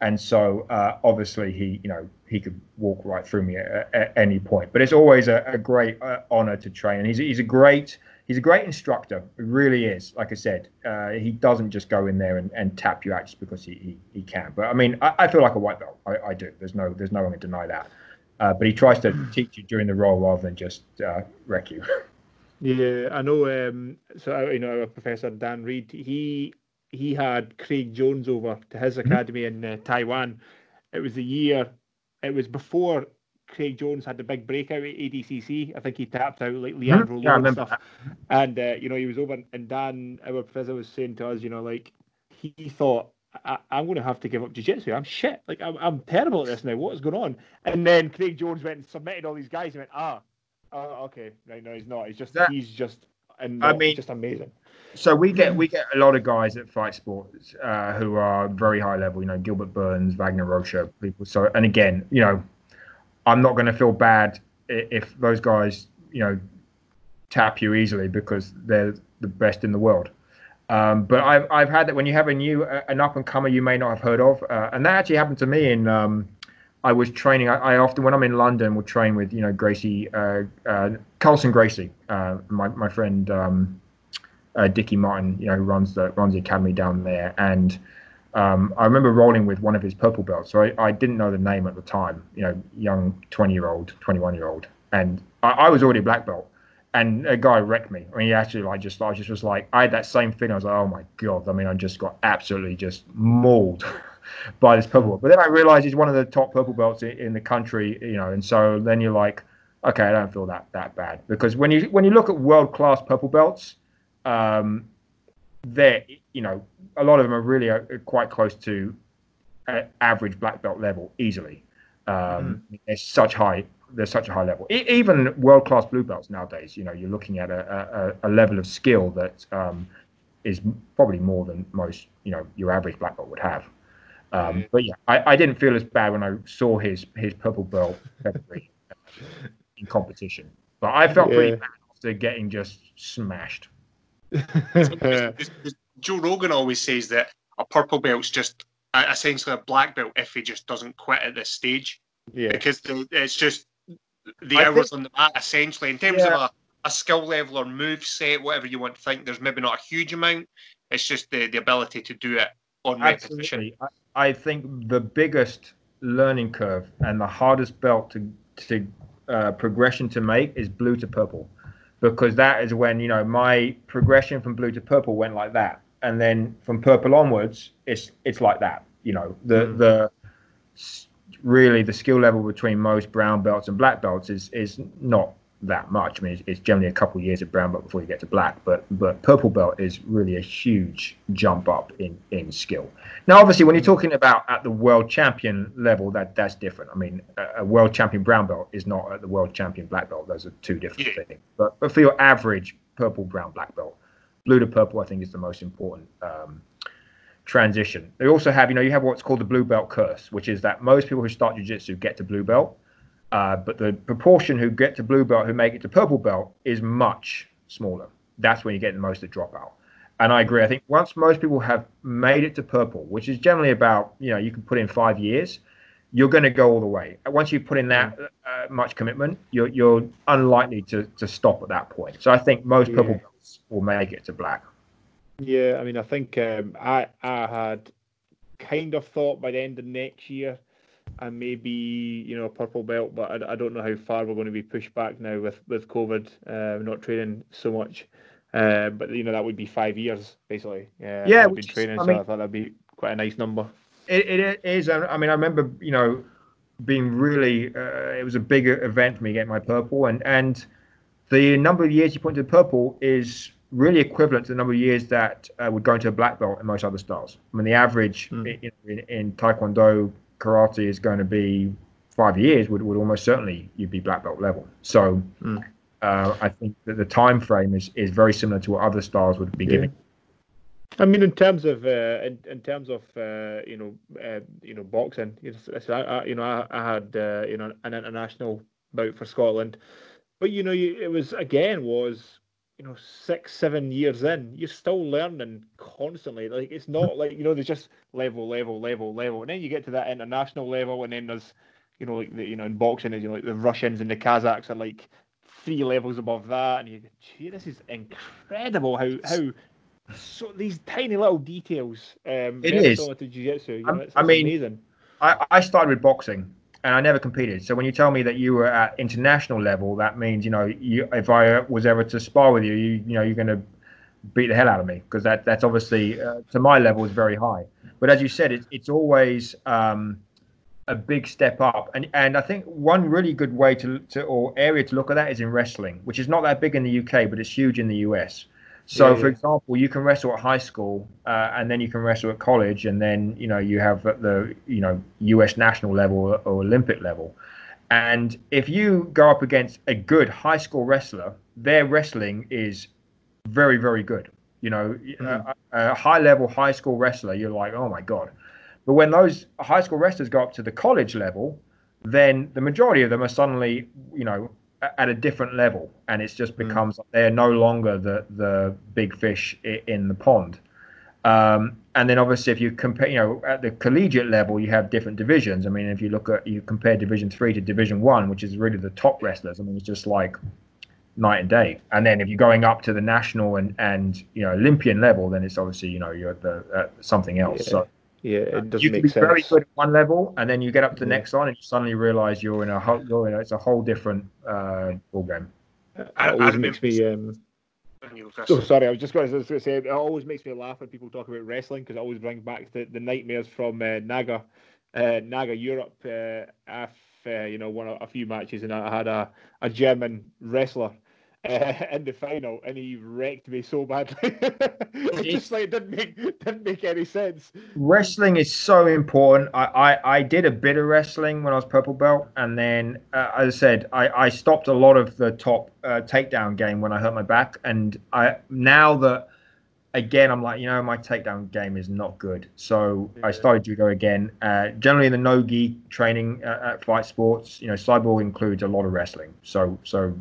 C: And so uh, obviously he you know he could walk right through me at, at any point. But it's always a, a great uh, honor to train, and he's he's a great he's a great instructor. He really is. Like I said, uh, he doesn't just go in there and, and tap you out just because he, he, he can. But I mean, I, I, feel like a white belt. I, I do. There's no there's no one to deny that. Uh, but he tries to teach you during the role rather than just uh, wreck you.
D: Yeah, I know. Um, so you know, Professor Dan Reed, he he had Craig Jones over to his mm-hmm. academy mm-hmm. in uh, Taiwan. It was the year. It was before Craig Jones had the big breakout at ADCC. I think he tapped out like Leandro yeah, and stuff. That. And uh, you know, he was over, and Dan, our professor, was saying to us, you know, like he thought, I- am going to have to give up jiu-jitsu. I'm shit. Like I'm, I'm terrible at this now. What is going on? And then Craig Jones went and submitted all these guys. He went, ah, oh, okay, right. No, he's not. He's just, that, he's just, and I mean, just amazing.
C: So we get we get a lot of guys at Fight Sports uh, who are very high level. You know, Gilbert Burns, Wagner Rocha, people. So and again, you know, I'm not going to feel bad if those guys, you know, tap you easily because they're the best in the world. Um, but I've I've had that when you have a new uh, an up and comer you may not have heard of, uh, and that actually happened to me in. Um, I was training. I, I, often, when I'm in London, will train with you know Gracie uh, uh, Carlson Gracie, uh, my my friend um, uh, Dickie Martin, you know, runs the runs the academy down there, and um, I remember rolling with one of his purple belts. So I, I didn't know the name at the time, you know, young 20 year old, 21 year old. And I, I, was already black belt. And a guy wrecked me. I mean, he actually like just, I just was like, I had that same feeling. I was like, oh my God. I mean, I just got absolutely just mauled by this purple belt. But then I realized he's one of the top purple belts in, in the country, you know, and so then you're like, okay, I don't feel that, that bad. Because when you, when you look at world class purple belts, um, they're you know a lot of them are really uh, quite close to average black belt level easily. Um, mm-hmm. There's such high there's such a high level. E- even world class blue belts nowadays, you know, you're looking at a, a, a level of skill that um, is probably more than most you know your average black belt would have. Um, but yeah, I, I, didn't feel as bad when I saw his his purple belt in competition, but I felt yeah. pretty bad after getting just smashed.
B: Joe Rogan always says that a purple belt's just essentially a black belt if he just doesn't quit at this stage. Yeah. Because the, it's just the I hours think, on the mat, essentially, in terms yeah. of a, a skill level or move set, whatever you want to think, there's maybe not a huge amount. It's just the, the ability to do it on repetition.
C: I, I think the biggest learning curve and the hardest belt to, to uh, progression to make is blue to purple because that is when you know my progression from blue to purple went like that, and then from purple onwards, it's it's like that. You know, the mm. the really the skill level between most brown belts and black belts is is not that much. I mean, it's, it's generally a couple of years of brown belt before you get to black, but but purple belt is really a huge jump up in in skill. Now, obviously, when you're talking about at the world champion level, that that's different. I mean, a, a world champion brown belt is not at the world champion black belt. Those are two different yeah. things. But but for your average purple, brown, black belt, blue to purple, I think is the most important. Um, transition. They also have, you know, you have what's called the blue belt curse, which is that most people who start jiu-jitsu get to blue belt, uh, but the proportion who get to blue belt, who make it to purple belt, is much smaller. That's when you get the most of the dropout. And I agree. I think once most people have made it to purple, which is generally about, you know, you can put in five years, you're going to go all the way. Once you put in that uh, much commitment, you're you're unlikely to to stop at that point. So I think most
D: Yeah.
C: purple will make it to black.
D: Yeah, I mean, I think um, I I had kind of thought by the end of next year, and maybe you know a purple belt, but I, I don't know how far we're going to be pushed back now with with COVID, uh, not training so much. Uh, but you know that would be five years basically. Yeah,
C: Yeah,
D: I've been
C: which is-
D: training,
C: I
D: so I thought that'd be quite a nice number.
C: It, it is. I I mean, I remember, you know, being really. Uh, it was a big event for me getting my purple, and and the number of years you put into purple is really equivalent to the number of years that uh, would go into a black belt in most other styles. I mean, the average
D: Hmm.
C: in, in, in Taekwondo, karate is going to be five years. Would would almost certainly you'd be black belt level. So.
D: Hmm.
C: Uh, I think that the time frame is, is very similar to what other styles would be
D: Yeah.
C: giving.
D: I mean, in terms of uh, in, in terms of uh, you know uh, you know boxing, you know, I, I, you know I, I had uh, you know an international bout for Scotland, but you know you, it was again was you know six seven years in, you're still learning constantly. Like it's not like you know there's just level level level level, and then you get to that international level, and then there's you know like the, you know in boxing is you know like the Russians and the Kazakhs are like three levels above that, and you go, gee, this is incredible how how so these tiny little details um
C: It is.
D: to jiu-jitsu you know, it's,
C: I mean,
D: amazing
C: I, I started with boxing and I never competed. So when you tell me that you were at international level, that means you know you, if I was ever to spar with you, you you know you're going to beat the hell out of me because that that's obviously uh, to my level is very high. But as you said, it's it's always um, a big step up, and and I think one really good way to to or area to look at that is in wrestling, which is not that big in the UK, but it's huge in the US. So,
D: Yeah,
C: for
D: yeah.
C: example, you can wrestle at high school, uh, and then you can wrestle at college, and then you know you have at the you know U.S. national level or, or Olympic level. And if you go up against a good high school wrestler, their wrestling is very, very good. You know, a, a high level high school wrestler, you're like, oh my god. But when those high school wrestlers go up to the college level, then the majority of them are suddenly, you know, at a different level, and it's just becomes they're no longer the the big fish in the pond. Um, and then obviously, if you compare, you know, at the collegiate level, you have different divisions. I mean, if you look at you compare Division Three to Division One, which is really the top wrestlers. I mean, it's just like night and day. And then if you're going up to the national and and you know Olympian level, then it's obviously you know you're at the at something else.
D: Yeah.
C: So
D: yeah it doesn't
C: you can be
D: sense
C: very good at one level, and then you get up to the
D: Yeah.
C: next one, and you suddenly realize you're in a whole, you're in a, it's a whole different uh, ball game.
D: it
B: I- I
D: always makes me um Oh, sorry. I was just going to say it always makes me laugh when people talk about wrestling because it always brings back the, the nightmares from uh, Naga, uh, Naga Europe. Uh, I've uh, you know won a, a few matches and I had a, a German wrestler uh, in the final and he wrecked me so badly. it just like didn't make didn't make any sense.
C: Wrestling is so important. I, I, I did a bit of wrestling when I was purple belt, and then uh, as I said, I, I stopped a lot of the top uh, takedown game when I hurt my back, and I now that again I'm like you know my takedown game is not good, so I
D: Yeah.
C: started judo again. Uh, generally in the no gi training uh, at fight sports, you know, cyborg includes a lot of wrestling, so so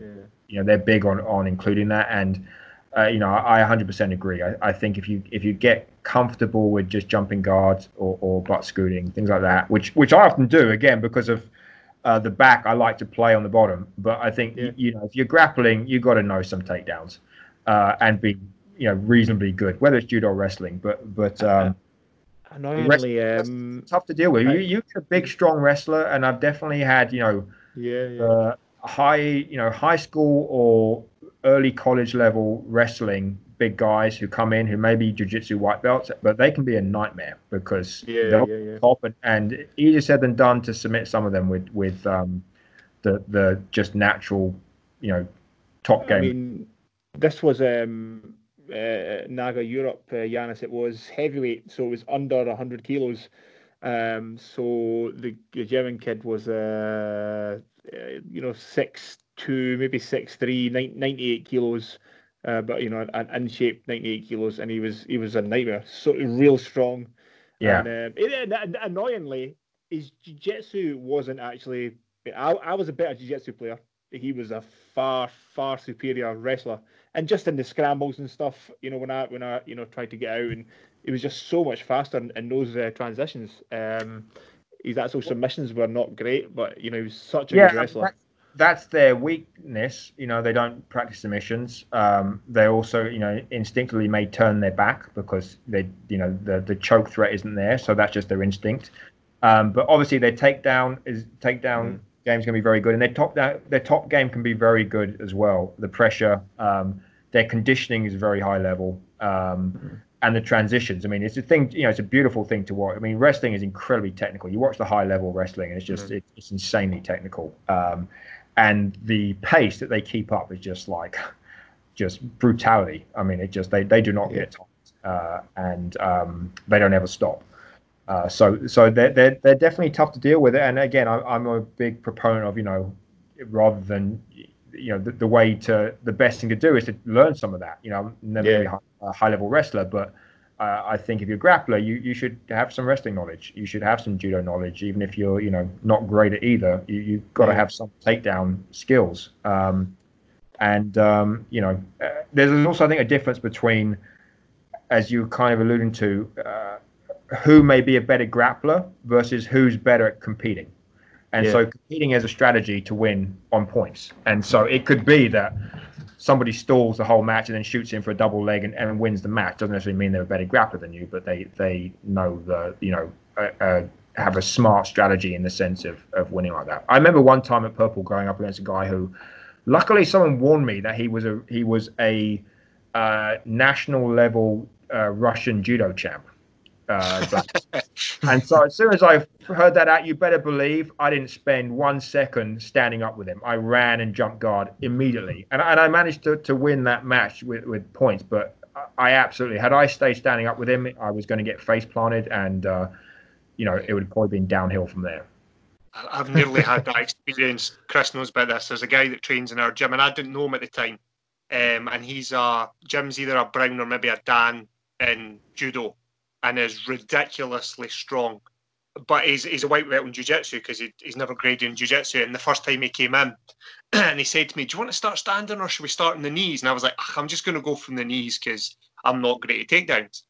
C: you know they're big on on including that. And uh, you know I, I 100% agree. I, I think if you if you get comfortable with just jumping guards or, or butt scooting things like that which which I often do again because of uh, the back I like to play on the bottom. But I think
D: Yeah.
C: you, you know if you're grappling you got to know some takedowns uh, and be you know reasonably good whether it's judo or wrestling. But but um,
D: Annoyingly, um,
C: tough to deal with. You you're a big strong wrestler and I've definitely had you know
D: yeah, yeah.
C: uh, high, you know, high school or early college level wrestling big guys who come in who may be jiu-jitsu white belts, but they can be a nightmare because
D: Yeah,
C: they'll
D: yeah, yeah.
C: top and, and easier said than done to submit some of them with with um, the the just natural, you know, top game.
D: I mean, this was um, uh, Naga Europe, uh, Yanis. It was heavyweight, so it was under 100 kilos. Um, so the, the German kid was, uh, uh, you know, six two, maybe six three, 98 kilos. Uh, but you know, an in shape 98 kilos, and he was he was a nightmare. So real strong.
C: yeah,
D: And, um, it, and annoyingly, his jiu-jitsu wasn't actually. I, I was a better jiu-jitsu player. He was a far, far superior wrestler. And just in the scrambles and stuff, you know, when I when I you know tried to get out, and it was just so much faster in, in those uh, transitions. Um, his actual submissions were not great, but you know he was such a
C: Yeah,
D: good wrestler.
C: that- that's their weakness. You know, they don't practice submissions. Um, they also, you know, instinctively may turn their back because they, you know, the the choke threat isn't there. So that's just their instinct. Um, but obviously, their takedown is takedown game's going to be very good, and their top down their top game can be very good as well. The pressure, um, their conditioning is very high level. Um, and the transitions. I mean, it's a thing. You know, it's a beautiful thing to watch. I mean, wrestling is incredibly technical. You watch the high level wrestling, and it's just it, it's insanely technical. Um, and the pace that they keep up is just like just brutality. I mean, it just they they do not get tired, uh, and um, they don't ever stop. Uh, so so they're, they're they're definitely tough to deal with. And again, I, I'm a big proponent of you know rather than you know the, the way to the best thing to do is to learn some of that. You know, I'm never
D: Yeah.
C: really a high level wrestler, but uh, I think if you're a grappler, you, you should have some wrestling knowledge. You should have some judo knowledge, even if you're you know not great at either. You you've got to
D: Yeah.
C: have some takedown skills. Um, and um, you know, uh, there's also I think a difference between, as you kind of alluding to, uh, who may be a better grappler versus who's better at competing. And
D: Yeah.
C: so competing as a strategy to win on points. And so it could be that somebody stalls the whole match and then shoots in for a double leg and, and wins the match. Doesn't necessarily mean they're a better grappler than you, but they they know the you know uh, uh, have a smart strategy in the sense of of winning like that. I remember one time at Purple going up against a guy who, luckily, someone warned me that he was a he was a uh, national level uh, Russian judo champ. Uh, and so as soon as I heard that out, you better believe I didn't spend one second standing up with him. I ran and jumped guard immediately, and, and I managed to, to win that match with, with points. But I- absolutely, had I stayed standing up with him, I was going to get face planted, and uh, you know it would probably been downhill from there.
B: I've nearly had that experience. Chris knows about this. There's a guy that trains in our gym, and I didn't know him at the time. Um, and he's a Jim's either a brown or maybe a Dan in judo, and is ridiculously strong. But he's he's a white belt in jiu-jitsu because he, he's never graded in jiu-jitsu. And the first time he came in, and he said to me, "Do you want to start standing or should we start on the knees?" And I was like, ah, "I'm just going to go from the knees because I'm not great at takedowns."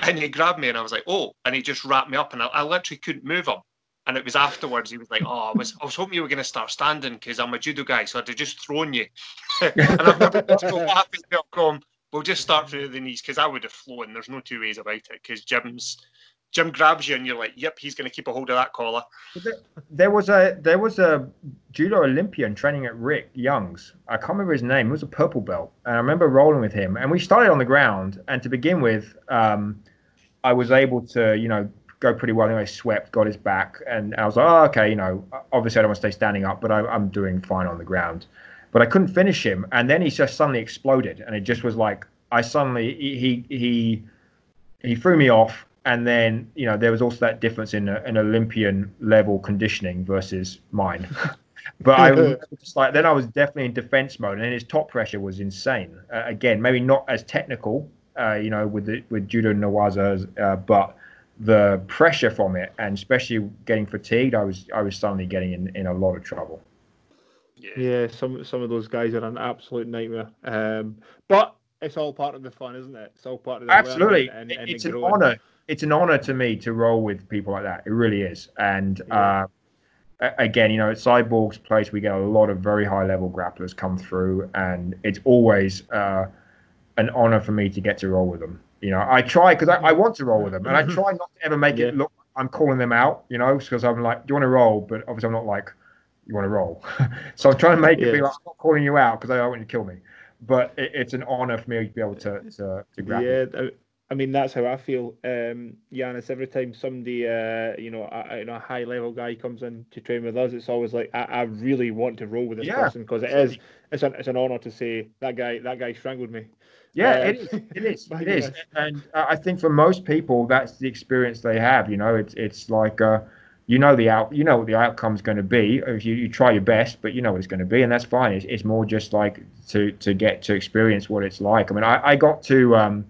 B: And he grabbed me, and I was like, "Oh!" And he just wrapped me up, and I, I literally couldn't move him. And it was afterwards he was like, "Oh, I was I was hoping you were going to start standing because I'm a judo guy, so I'd have just thrown you." and I've never been to what to come. We'll just start through the knees because I would have flown. There's no two ways about it because Jim's Jim grabs you and you're like, "Yep, he's going to keep a hold of that collar."
C: There, was a there was a judo Olympian training at Rick Young's. I can't remember his name. It was a purple belt, and I remember rolling with him. And we started on the ground. And to begin with, um, I was able to, you know, go pretty well. Anyway, swept, got his back, and I was like, oh, okay, you know, obviously I don't want to stay standing up, but I, I'm doing fine on the ground. But I couldn't finish him, and then he just suddenly exploded, and it just was like I suddenly he he he, threw me off and then you know there was also that difference in a, an Olympian level conditioning versus mine. but I was just like then I was definitely in defense mode, and his top pressure was insane. Uh, again, maybe not as technical, uh, you know, with the, with judo newaza, uh, but the pressure from it, and especially getting fatigued, I was I was suddenly getting in, in a lot of trouble.
B: Yeah.
D: Yeah, some some of those guys are an absolute nightmare. Um, but it's all part of the fun, isn't it? It's all part of the
C: Absolutely,
D: and, and, and
C: it's an
D: growing.
C: honor. It's an honor to me to roll with people like that. It really is. And
D: Yeah.
C: uh, again, you know, at Cyborg's place, we get a lot of very high level grapplers come through, and it's always uh, an honor for me to get to roll with them. You know, I try because I, I want to roll with them, and I try not to ever make it look I'm calling them out. You know, because I'm like, do you want to roll? But obviously, I'm not like, you want to roll. so I'm trying to make it be like, I'm not calling you out because I don't want you to kill me. But it, it's an honor for me to be able to to, to grapple.
D: Yeah, I- I mean that's how I feel, um, Yanis. Every time somebody, uh, you know, a, a- you know, a high level guy comes in to train with us, it's always like I, I really want to roll with this
C: Yeah,
D: person because it is, it's an, it's an honor to say that guy, that guy strangled me.
C: Yeah,
D: Uh,
C: it is. It is. it is. And uh, I think for most people, that's the experience they have. You know, it's it's like uh, you know the out, you know what the outcome's going to be. If you, you try your best, but you know what it's going to be, and that's fine. It's, it's more just like to to get to experience what it's like. I mean, I, I got to um,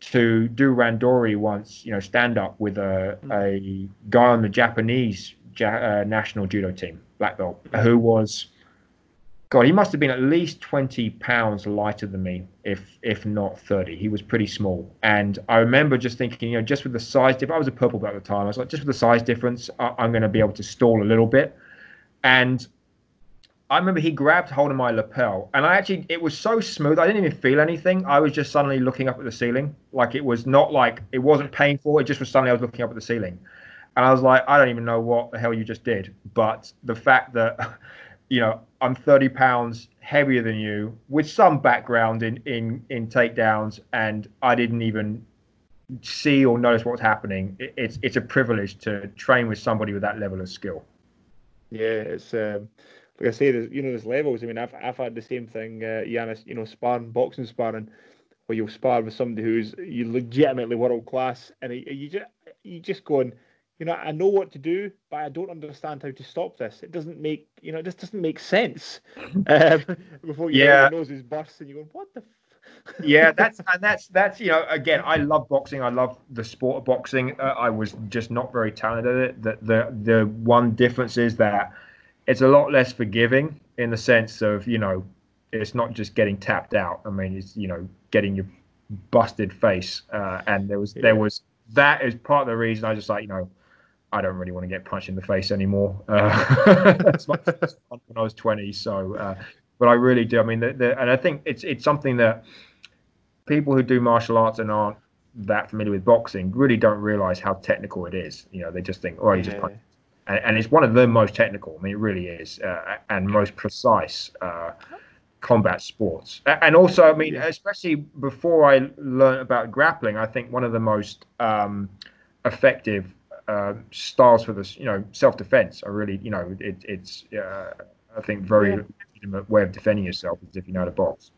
C: to do randori once. You know, stand up with a a guy on the Japanese ja- uh, national judo team, black belt, who was God, he must have been at least 20 pounds lighter than me, if if not 30. He was pretty small. And I remember just thinking, you know, just with the size difference, I was a purple belt at the time. I was like, just with the size difference, I, I'm going to be able to stall a little bit. And I remember he grabbed hold of my lapel, and I actually, it was so smooth, I didn't even feel anything. I was just suddenly looking up at the ceiling. Like it was not like, it wasn't painful. It just was suddenly I was looking up at the ceiling. And I was like, I don't even know what the hell you just did. But the fact that, you know, I'm 30 pounds heavier than you with some background in, in, in takedowns, and I didn't even see or notice what's happening. It, it's, it's a privilege to train with somebody with that level of skill.
D: Yeah, it's um, like I say, there's you know there's levels. I mean, I've I've had the same thing, uh, Yanis. You know, sparring, boxing, sparring, where you'll spar with somebody who's you legitimately world class, and you just you just go going, you know, I know what to do, but I don't understand how to stop this. It doesn't make you know, it just doesn't make sense. um, before you
C: Yeah.
D: your nose is burst, and you go, what the. F-?
C: yeah, that's and that's that's you know again, I love boxing. I love the sport of boxing. Uh, I was just not very talented at it. The, the the one difference is that it's a lot less forgiving in the sense of you know it's not just getting tapped out. I mean, it's you know getting your busted face, uh, and there was
D: Yeah.
C: there was that is part of the reason I just like you know. I don't really want to get punched in the face anymore. Uh, much as when I was 20, so uh, but I really do. I mean, the, the, and I think it's it's something that people who do martial arts and aren't that familiar with boxing really don't realize how technical it is. You know, they just think, oh, you just punch. And, and it's one of the most technical. I mean, it really is, uh, and most precise uh, combat sports. And also, I mean,
D: Yeah.
C: especially before I learned about grappling, I think one of the most um, effective uh, styles for this, you know, self-defense. are really, you know, it, it's, uh, I think, very
D: Yeah.
C: legitimate way of defending yourself is if you know how to box.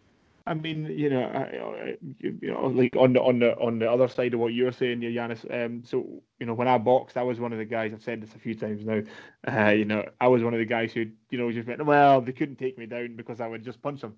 D: I mean, you know, I, I, you you know, like on the on the on the other side of what you're saying, here, Yanis. Um, so you know, when I boxed, I was one of the guys. I've said this a few times now. Uh, you know, I was one of the guys who, you know, just went, well, they couldn't take me down because I would just punch them.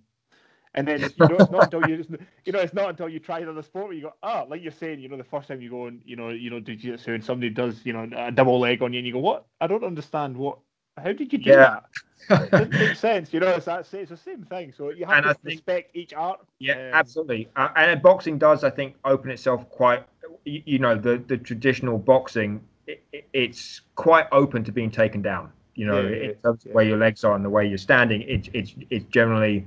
D: And then you know, it's not until you just, you know, it's not until you try another sport where you go, ah, like you're saying, you know, the first time you go and you know, you know, do jiu-jitsu and somebody does, you know, a double leg on you, and you go, what? I don't understand what. How did you do
C: Yeah.
D: that? It doesn't make sense. You know, it's that it's the same thing. So you have
C: And
D: to
C: I think-
D: respect each art.
C: Yeah,
D: Um,
C: absolutely. Uh, and boxing does, I think, open itself quite. You, you know, the the traditional boxing, it, it- it's quite open to being taken down. You know,
D: Yeah, yeah,
C: in terms of
D: yeah.
C: where your legs are and the way you're standing, it's it's it's generally.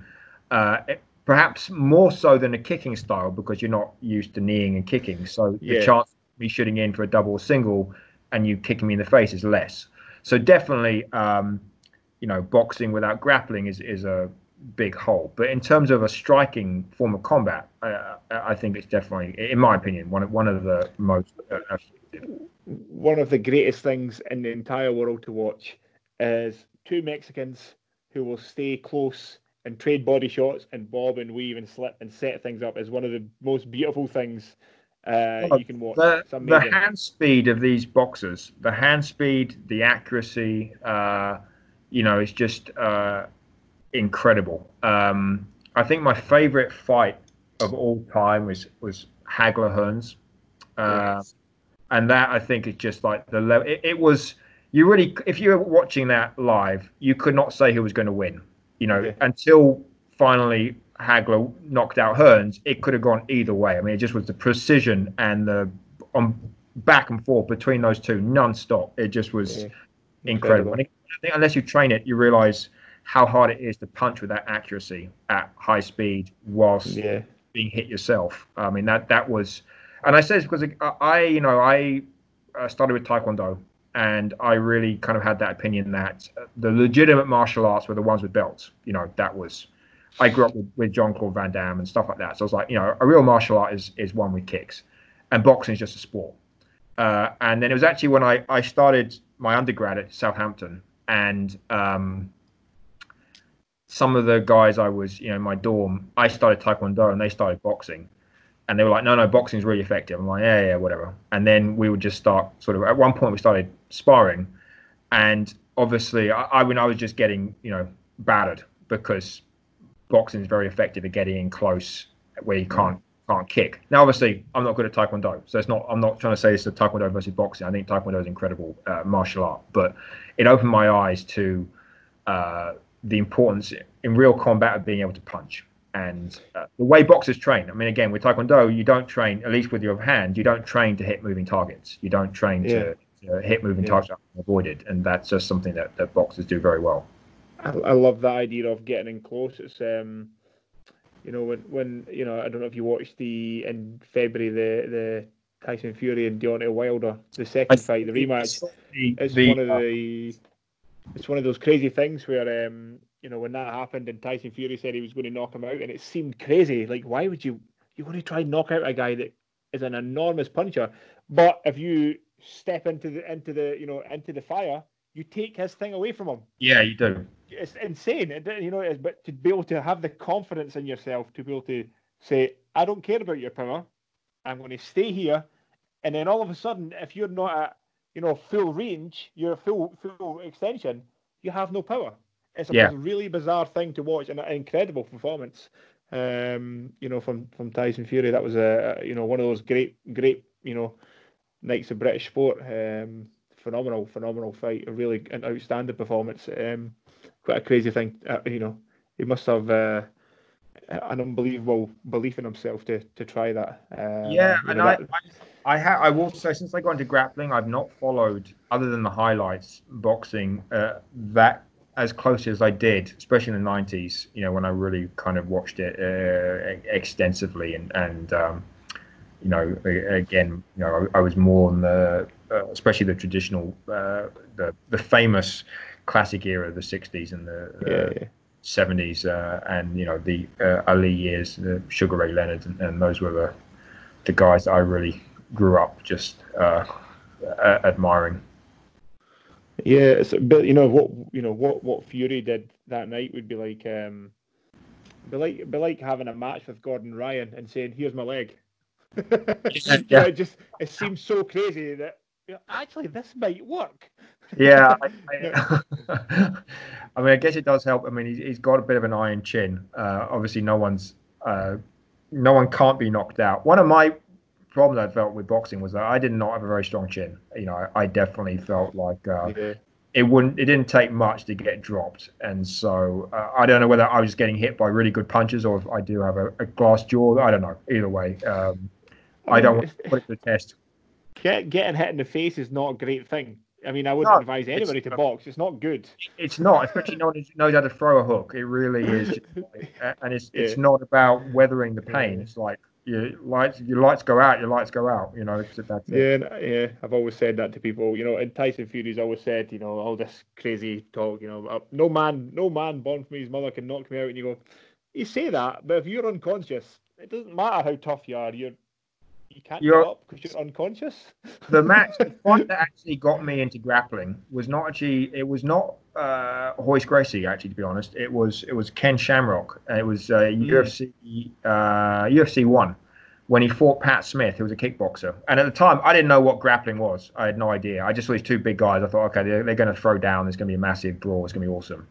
C: Uh, Perhaps more so than a kicking style because you're not used to kneeing and kicking. So the
D: Yeah.
C: chance of me shooting in for a double or single and you kicking me in the face is less. So definitely, um, you know, boxing without grappling is is a big hole. But in terms of a striking form of combat, uh, I think it's definitely, in my opinion, one of one of the most. Uh,
D: one of the greatest things in the entire world to watch is two Mexicans who will stay close and trade body shots and bob and weave and slip and set things up is one of the most beautiful things uh,
C: Well,
D: you can watch.
C: the, the hand speed of these boxers, the hand speed, the accuracy, uh, you know, is just uh, incredible. Um, I think my favorite fight of all time was was Hagler Hearns,
D: Yes.
C: and that I think is just like the level. It, it was you really, if you were watching that live, you could not say who was going to win. You know,
D: Yeah.
C: until finally Hagler knocked out Hearns, it could have gone either way. I mean, it just was the precision and the on back and forth between those two non-stop. It just was
D: Yeah.
C: incredible. And I think unless you train it, you realize how hard it is to punch with that accuracy at high speed whilst
D: Yeah.
C: being hit yourself. I mean that that was, and I say this because I, I you know I uh, started with Taekwondo, and I really kind of had that opinion that the legitimate martial arts were the ones with belts. You know that was. I grew up with, with Jean-Claude Van Damme and stuff like that. So I was like, you know, a real martial art is is one with kicks, and boxing is just a sport. Uh, and then it was actually when I I started my undergrad at Southampton, and um, some of the guys I was, you know, in my dorm, I started Taekwondo and they started boxing. And they were like, no, no, boxing is really effective. I'm like, yeah, yeah, whatever. And then we would just start sort of, at one point, we started sparring. And obviously, I, I, when I was just getting, you know, battered because boxing is very effective at getting in close where you can't can't kick. Now, obviously, I'm not good at Taekwondo, so it's not. I'm not trying to say it's a Taekwondo versus boxing. I think Taekwondo is incredible uh, martial art, but it opened my eyes to uh, the importance in real combat of being able to punch and uh, the way boxers train. I mean, again, with Taekwondo, you don't train, at least with your hand, you don't train to hit moving targets. You don't train
D: Yeah.
C: to, to hit moving
D: Yeah.
C: targets and avoid and that's just something that, that boxers do very well.
D: I, I love that idea of getting in close. It's um, you know, when when you know, I don't know if you watched the in February the the Tyson Fury and Deontay Wilder the second fight, the rematch.
C: The-
D: It's
C: the,
D: one of
C: uh,
D: the it's one of those crazy things where um, you know, when that happened and Tyson Fury said he was going to knock him out, and it seemed crazy. Like, why would you you want to try and knock out a guy that is an enormous puncher? But if you step into the into the you know into the fire, you take his thing away from him
C: yeah, you do.
D: it's insane. It, you know, but to be able to have the confidence in yourself to be able to say, I don't care about your power. I'm going to stay here. And then all of a sudden, if you're not at, you know, full range, you're a full full extension, you have no power. It's a
C: Yeah.
D: really bizarre thing to watch and an incredible performance. Um, you know, from from Tyson Fury, that was a- you know one of those great great you know nights of British sport. Um, phenomenal, phenomenal fight. A really an outstanding performance. Um, quite a crazy thing. Uh, you know, he must have uh, an unbelievable belief in himself to to try that. Um,
C: yeah,
D: you
C: and
D: know,
C: I,
D: that-
C: I, I, ha- I will say since I got into grappling, I've not followed other than the highlights boxing uh, that as close as I did, especially in the '90s. You know, when I really kind of watched it uh, extensively, and and um, you know, again, you know, I, I was more on the, uh, especially the traditional, uh, the the famous classic era of the '60s and the uh,
D: yeah, yeah.
C: 70s uh, and you know the uh, Ali years, the Sugar Ray Leonard, and, and those were the the guys that I really grew up just uh, admiring.
D: Yeah, but you know what you know what what Fury did that night would be like um be like be like having a match with Gordon Ryan and saying, "Here's my leg."
C: Yeah.
D: it just it seems so crazy that you know, actually this might work.
C: Yeah, I, I, I mean, I guess it does help. I mean, he's, he's got a bit of an iron chin. Uh, obviously, no one's uh, no one can't be knocked out. One of my problems I felt with boxing was that I did not have a very strong chin. You know, I, I definitely felt like uh,
D: Yeah.
C: it wouldn't it didn't take much to get dropped and so uh, i don't know whether i was getting hit by really good punches or if i do have a, a glass jaw i don't know either way um, i don't want to put it to the test
D: Get, getting hit in the face is not a great thing. I mean, I wouldn't
C: No,
D: advise anybody to box. It's not good.
C: it's not especially no one knows how to throw a hook it really is like- and it's it's not about weathering the pain
D: Yeah.
C: it's like your lights your lights go out your lights go out you know that's it.
D: Yeah, yeah. I've always said that to people. You know, and Tyson Fury's always said, you know, all this crazy talk. You know, no man, no man born from his mother can knock me out. And you go, you say that, but if you're unconscious, it doesn't matter how tough you are. You're you can't
C: You're-
D: get up because you're unconscious.
C: the match the fight that actually got me into grappling was not actually it was not uh Royce Gracie actually to be honest. It was it was Ken Shamrock. And it was uh, UFC uh UFC 1 when he fought Pat Smith who was a kickboxer. And at the time I didn't know what grappling was. I had no idea. I just saw these two big guys. I thought okay they're, they're going to throw down. There's going to be a massive brawl. It's going to be awesome.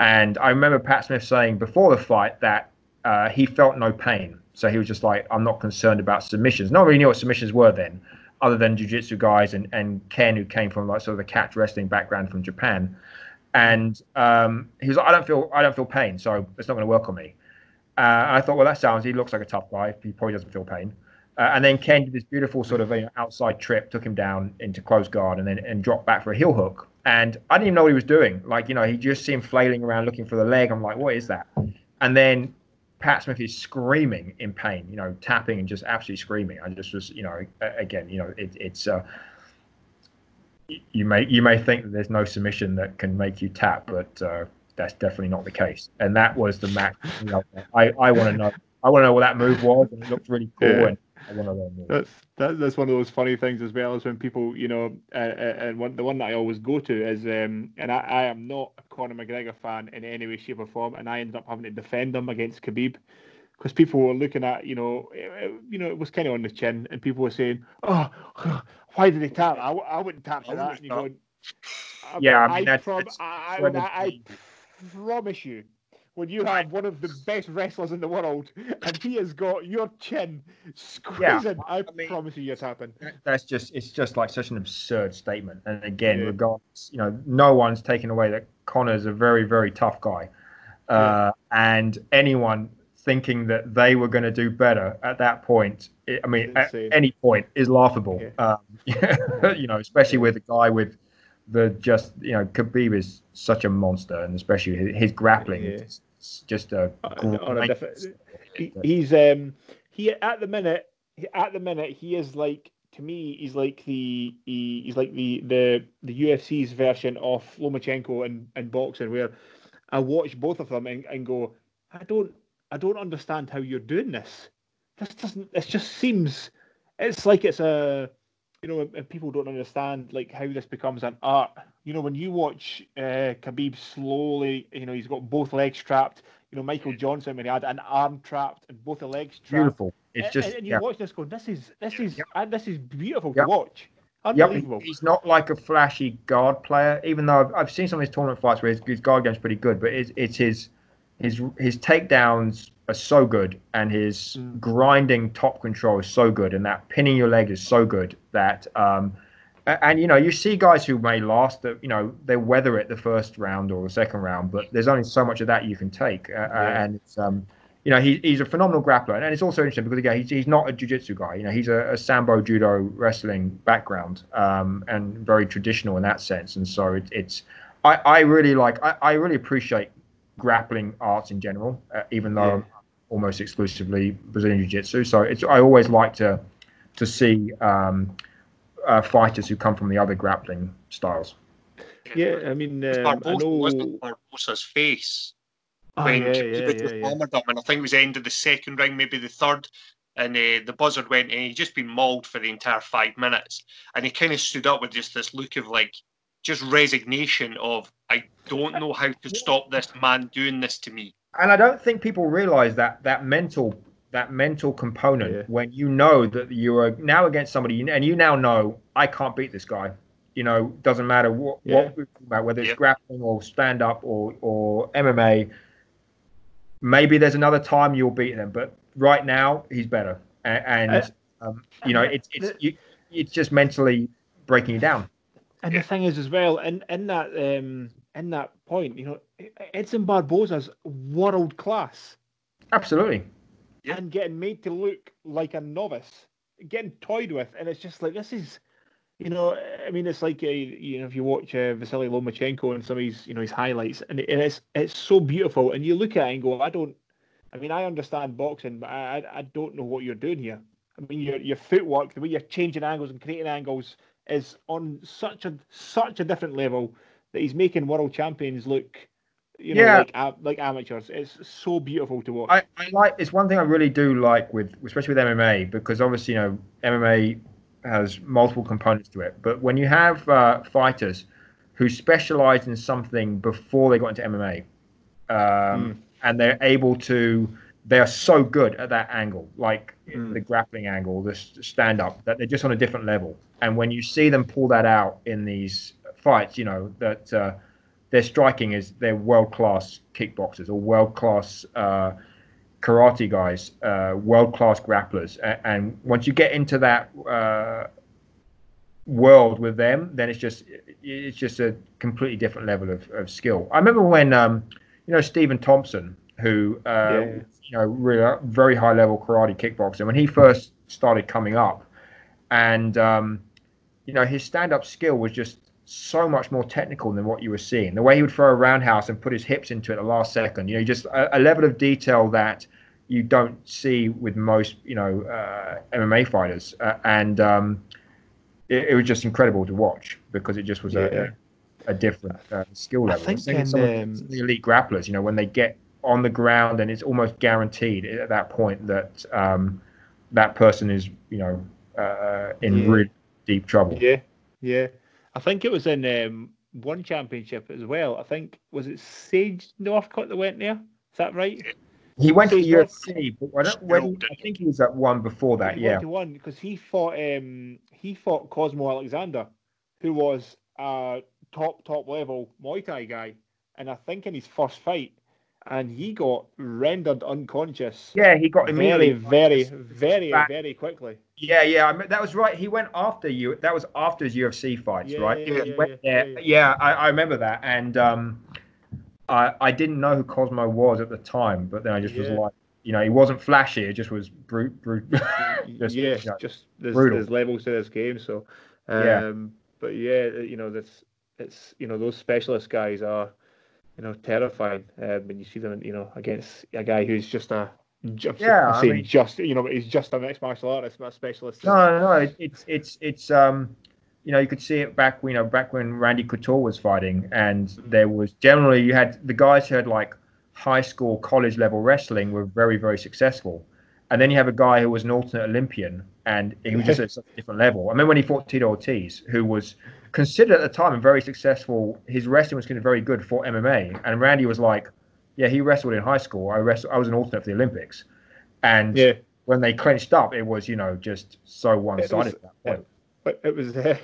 C: And I remember Pat Smith saying before the fight that uh, he felt no pain. So he was just like, I'm not concerned about submissions. Not really knew what submissions were then, other than jiu-jitsu guys and, and Ken, who came from like sort of the catch wrestling background from Japan. And um, he was like, I don't feel I don't feel pain, so it's not going to work on me. Uh, I thought, well, that sounds. He looks like a tough guy. He probably doesn't feel pain. Uh, and then Ken did this beautiful sort of you know, outside trip, took him down into close guard, and then and dropped back for a heel hook. And I didn't even know what he was doing. Like you know, he just seemed flailing around looking for the leg. I'm like, what is that? And then Pat Smith is screaming in pain, you know, tapping and just absolutely screaming. I just was, you know, again, you know, it, it's. Uh, you may you may think that there's no submission that can make you tap, but uh, that's definitely not the case. And that was the match. You know, I I want to know. I want to know what that move was, and it looked really cool.
D: Yeah.
C: And I want to learn.
D: That's that, that's one of those funny things as well as when people, you know, uh, uh, and one the one that I always go to is, um, and I, I am not a Conor McGregor fan in any way, shape, or form, and I ended up having to defend him against Khabib because people were looking at, you know, it, it- you know, it was kind of on the chin, and people were saying, "Oh, why did he tap? I, w- I wouldn't tap for
B: I
D: that."
B: wouldn't
D: And you
B: tap.
D: going,
C: Yeah, I mean,
D: I,
C: that's-
D: prom-
C: that's
D: I, I, I, I promise you, when you have one of the best wrestlers in the world and he has got your chin squeezing, I,
C: mean-
D: promise you, it's happened.
C: That's just it's just like such an absurd statement. And again,
D: Yeah.
C: regardless, you know, no one's taken away that Conor's a very, very tough guy. Uh, and anyone thinking that they were going to do better at that point, I mean, at any point, is laughable. Yeah. Um, you know, especially with a guy with the just, you know, Khabib is such a monster, and especially his, his grappling yeah. Is just a.
D: Uh, a he's um he at the minute at the minute he is like to me, he's like the he, he's like the the the UFC's version of Lomachenko and, and boxing, where I watch both of them and, and go, I don't I don't understand how you're doing this. This doesn't. It just seems. It's like it's a you know, and people don't understand like how this becomes an art. You know, when you watch uh, Khabib slowly, you know, he's got both legs trapped. You know, Michael Johnson when he had an arm trapped and both the legs trapped.
C: Beautiful. It's just
D: and, and you yeah. watch this go, this is this is uh, this is beautiful to watch. Unbelievable.
C: Yep. He's not like a flashy guard player, even though I've, I've seen some of his tournament fights where his, his guard game's pretty good, but it's, it's his his his takedowns are so good and his mm. grinding top control is so good and that pinning your leg is so good that um and you know you see guys who may last that you know they weather it the first round or the second round but there's only so much of that you can take uh, yeah. and it's um you know, he, he's a phenomenal grappler, and it's also interesting because again, he's, he's not a jiu-jitsu guy. You know, he's a, a sambo, judo, wrestling background, um, and very traditional in that sense. And so it, it's, I, I really like, I, I really appreciate grappling arts in general, uh, even though yeah. I'm almost exclusively Brazilian jiu-jitsu. So it's, I always like to, to see um, uh, fighters who come from the other grappling styles.
D: Yeah, I mean, um, I know
B: Barboza's face oh, when yeah, yeah, yeah, yeah. hammered him, and I think it was the end of the second round, maybe the third, and uh, the buzzard went, and he'd just been mauled for the entire five minutes, and he kind of stood up with just this look of like, just resignation of I don't know how to stop this man doing this to me.
C: And I don't think people realize that that mental that mental component yeah. when you know that you are now against somebody and you now know I can't beat this guy. You know, doesn't matter what, yeah. what whether it's yeah. grappling or stand up or or MMA maybe there's another time you'll beat him, but right now he's better. And, and uh, um, you know, it's it's you, it's just mentally breaking you down.
D: And the thing is, as well, in in that um, in that point, you know, Edson Barboza's world class.
C: Absolutely.
D: And getting made to look like a novice, getting toyed with, and it's just like this is you know, I mean, it's like uh, you know, if you watch uh, Vasily Lomachenko and some of his, you know, his highlights, and, and it's it's so beautiful, and you look at it and go, I don't, I mean, I understand boxing, but I I don't know what you're doing here. I mean, your your footwork, the way you're changing angles and creating angles, is on such a such a different level that he's making world champions look, you know, yeah. like like amateurs. It's so beautiful to watch.
C: I, I like. It's one thing I really do like with, especially with MMA, because obviously, you know, MMA has multiple components to it. But when you have uh, fighters who specialize in something before they got into MMA, um, mm. and they're able to, they are so good at that angle, like mm. the grappling angle, the stand up, that they're just on a different level. And when you see them pull that out in these fights, you know that uh, their striking is they're world class kickboxers or world class. Uh, karate guys, uh, world class grapplers, and, and, once you get into that uh, world with them, then it's just it's just a completely different level of, of skill. I remember when um, you know Stephen Thompson, who uh, yeah. you know really very high level karate kickboxer, when he first started coming up, and um, you know his stand up skill was just so much more technical than what you were seeing. The way he would throw a roundhouse and put his hips into it at the last second, you know, just a, a level of detail that you don't see with most, you know, uh, MMA fighters. Uh, and um, it, it, was just incredible to watch because it just was yeah. a, a, different uh, skill level. I think, I think um, the elite grapplers, you know, when they get on the ground and it's almost guaranteed at that point that um, that person is, you know, uh, in yeah. really deep trouble.
D: Yeah, yeah. I think it was in um, one championship as well. I think was it Sage Northcutt that went there. Is that right?
C: He went to UFC, but I, don't, when, I think he was at one before that. He yeah,
D: one because he fought um, he fought Cosmo Alexander, who was a top top level Muay Thai guy, and I think in his first fight, and he got rendered unconscious.
C: Yeah, he got
D: very,
C: immediately
D: very, very,
C: back.
D: very quickly.
C: Yeah, yeah, I mean, that was right. He went after you. That was after his UFC fights,
D: Yeah,
C: right?
D: yeah,
C: he
D: yeah,
C: went there.
D: yeah,
C: I, I remember that, and um, I I didn't know who Cosmo was at the time, but then I just was like, you know, he wasn't flashy. It just was brute, brute. just,
D: yeah,
C: you know,
D: just there's,
C: brutal.
D: there's levels to this game. So, um,
C: Yeah.
D: but yeah, you know, that's it's you know those specialist guys are, you know, terrifying uh, when you see them, you know, against a guy who's just a. ju-
C: Yeah,
D: I
C: I mean-
D: just you know, he's just a mixed martial artist, not a specialist.
C: No, no, no. It, it's it's it's um, you know, you could see it back, you know, back when Randy Couture was fighting, and there was generally you had the guys who had like high school, college level wrestling were very, very successful, and then you have a guy who was an alternate Olympian, and he was just at a different level. I remember when he fought Tito Ortiz, who was considered at the time a very successful. His wrestling was considered very good for MMA, and Randy was like, "Yeah, he wrestled in high school. I wrestled. I was an alternate for the Olympics," and
D: Yeah,
C: when they clenched up, it was you know just so one sided at that point.
D: but it was uh,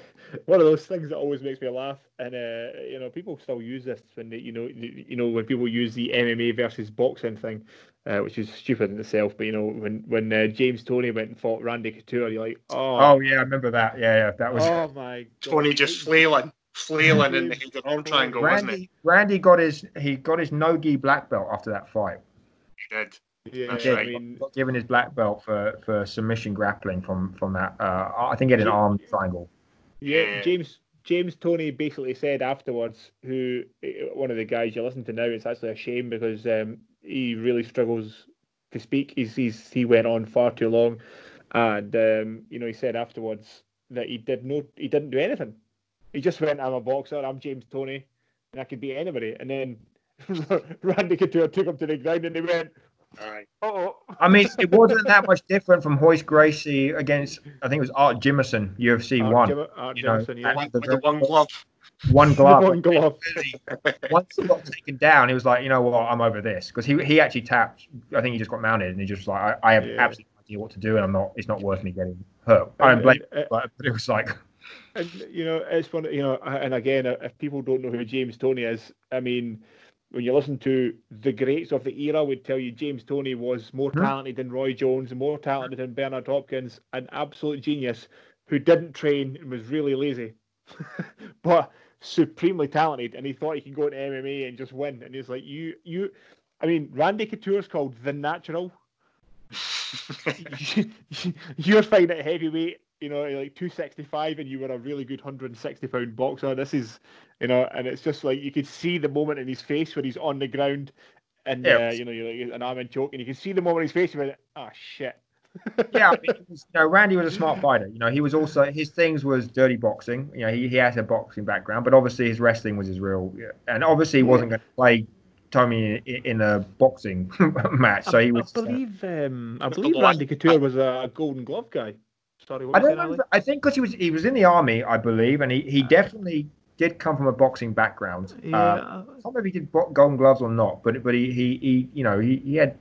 D: one of those things that always makes me laugh. And uh, you know, people still use this when they, you know, you you know, when people use the MMA versus boxing thing, uh, which is stupid in itself. But you know, when when uh, James Toney went and fought Randy Couture, you're like, oh,
C: Oh yeah, I remember that. Yeah, yeah, that was
D: oh my god,
B: Toney just flailing, flailing in the head of arm triangle, wasn't it?
C: Randy. Randy got his he got his no gi black belt after that fight.
B: He did.
D: Yeah,
B: That's
C: Yeah,
D: I
B: right.
C: he
D: mean,
C: got given his black belt for for submission grappling from from that. Uh, I think he had an arm triangle.
D: Yeah,
B: Yeah.
D: James James Toney basically said afterwards, who eh, one of the guys you listen to now, it's actually a shame because um, he really struggles to speak. He's, he's he went on far too long, and um, you know he said afterwards that he did no he didn't do anything. He just went, I'm a boxer, I'm James Toney, and I could beat anybody. And then Randy Couture took him to the ground, and they went,
B: All right.
D: oh.
C: I mean, it wasn't that much different from Royce Gracie against I think it was Art Jimmerson, UFC
D: Art
C: one.
D: Jim- Art
C: you know,
D: Johnson, yeah.
B: One, with the one glove.
C: One glove.
D: One glove.
C: Once he got taken down, he was like, you know what, I'm over this because he he actually tapped. I think he just got mounted and he just was like, I, I have
D: Yeah.
C: absolutely no idea what to do and I'm not. It's not worth me getting hurt. I don't blame,
D: And-
C: him, but but it was like,
D: And you know, it's one. You know, and again, if people don't know who James Toney is, I mean, when you listen to the greats of the era, would tell you James Toney was more
C: Hmm.
D: talented than Roy Jones, more talented than Bernard Hopkins, an absolute genius who didn't train and was really lazy, but supremely talented. And he thought he could go into MMA and just win. And he's like, you, you. I mean, Randy Couture's called the natural. you're fighting at heavyweight, you know, like 265, and you were a really good 160 pound boxer. This is, you know, and it's just like you could see the moment in his face when he's on the ground, and
C: Yeah.
D: uh, you know, you're like an arm and choke, and you can see the moment in his face. You went, oh shit.
C: yeah, I mean, was, you know, Randy was a smart fighter. You know, he was also his things was dirty boxing. You know, he, he had a boxing background, but obviously his wrestling was his real. And obviously, he wasn't going to play Tommy in, in a boxing match. So he was.
D: I believe, um, I believe Randy Couture was a Golden Glove guy. Sorry,
C: I don't know. I think because he was he was in the army, I believe, and he, he definitely did come from a boxing background.
D: Yeah,
C: Uh, I don't know if he did Golden Gloves or not, but but he he, he you know he, he had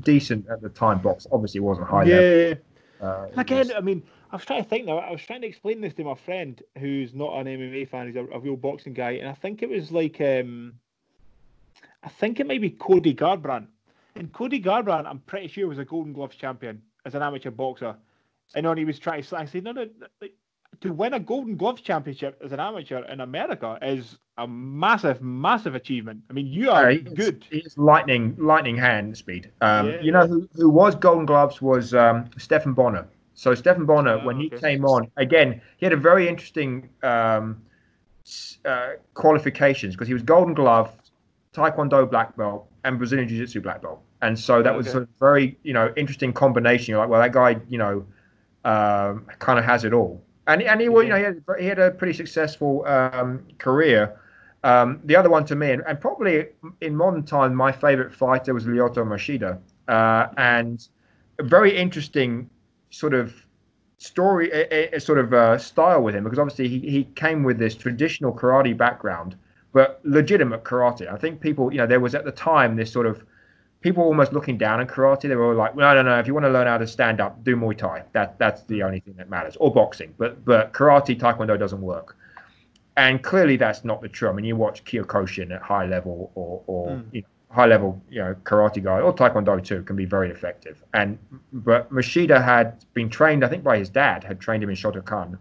C: decent at the time box. Obviously, wasn't high level.
D: yeah.
C: Uh,
D: Again,
C: was-
D: I mean, I was trying to think now. I was trying to explain this to my friend who's not an MMA fan. He's a, a real boxing guy, and I think it was like, um, I think it might be Cody Garbrandt. And Cody Garbrandt, I'm pretty sure, was a Golden Gloves champion as an amateur boxer. And when he was trying to, I said, no, no, like, to win a Golden Gloves championship as an amateur in America is a massive, massive achievement. I mean, you are
C: Yeah,
D: good.
C: He's lightning, lightning hand speed. Um,
D: Yeah,
C: you know who, who was Golden Gloves was um, Stephan Bonnar. So Stephan Bonnar,
D: Ah,
C: when he
D: okay.
C: came on, again, he had a very interesting um, uh, qualifications because he was Golden Glove, Taekwondo black belt, and Brazilian Jiu Jitsu black belt. And so that was
D: Okay.
C: sort of very, you know, interesting combination. You're like, well, that guy, you know, um, kind of has it all. And and he, was, you know, he had, he had a pretty successful um, career. Um, the other one to me, and, and probably in modern time, my favorite fighter was Lyoto Machida, uh, and a very interesting sort of story, a- a sort of uh, style with him because obviously he, he came with this traditional karate background, but legitimate karate. I think people, you know, there was at the time this sort of people almost looking down on karate. They were all like, no, no, no. If you want to learn how to stand up, do Muay Thai. That that's the only thing that matters, or boxing. But but karate, taekwondo doesn't work. And clearly, that's not the true. I mean, you watch Kyokushin at high level, or or
D: Mm.
C: you know, high level, you know, karate guy or taekwondo too can be very effective. And but Machida had been trained, I think, by his dad, had trained him in Shotokan,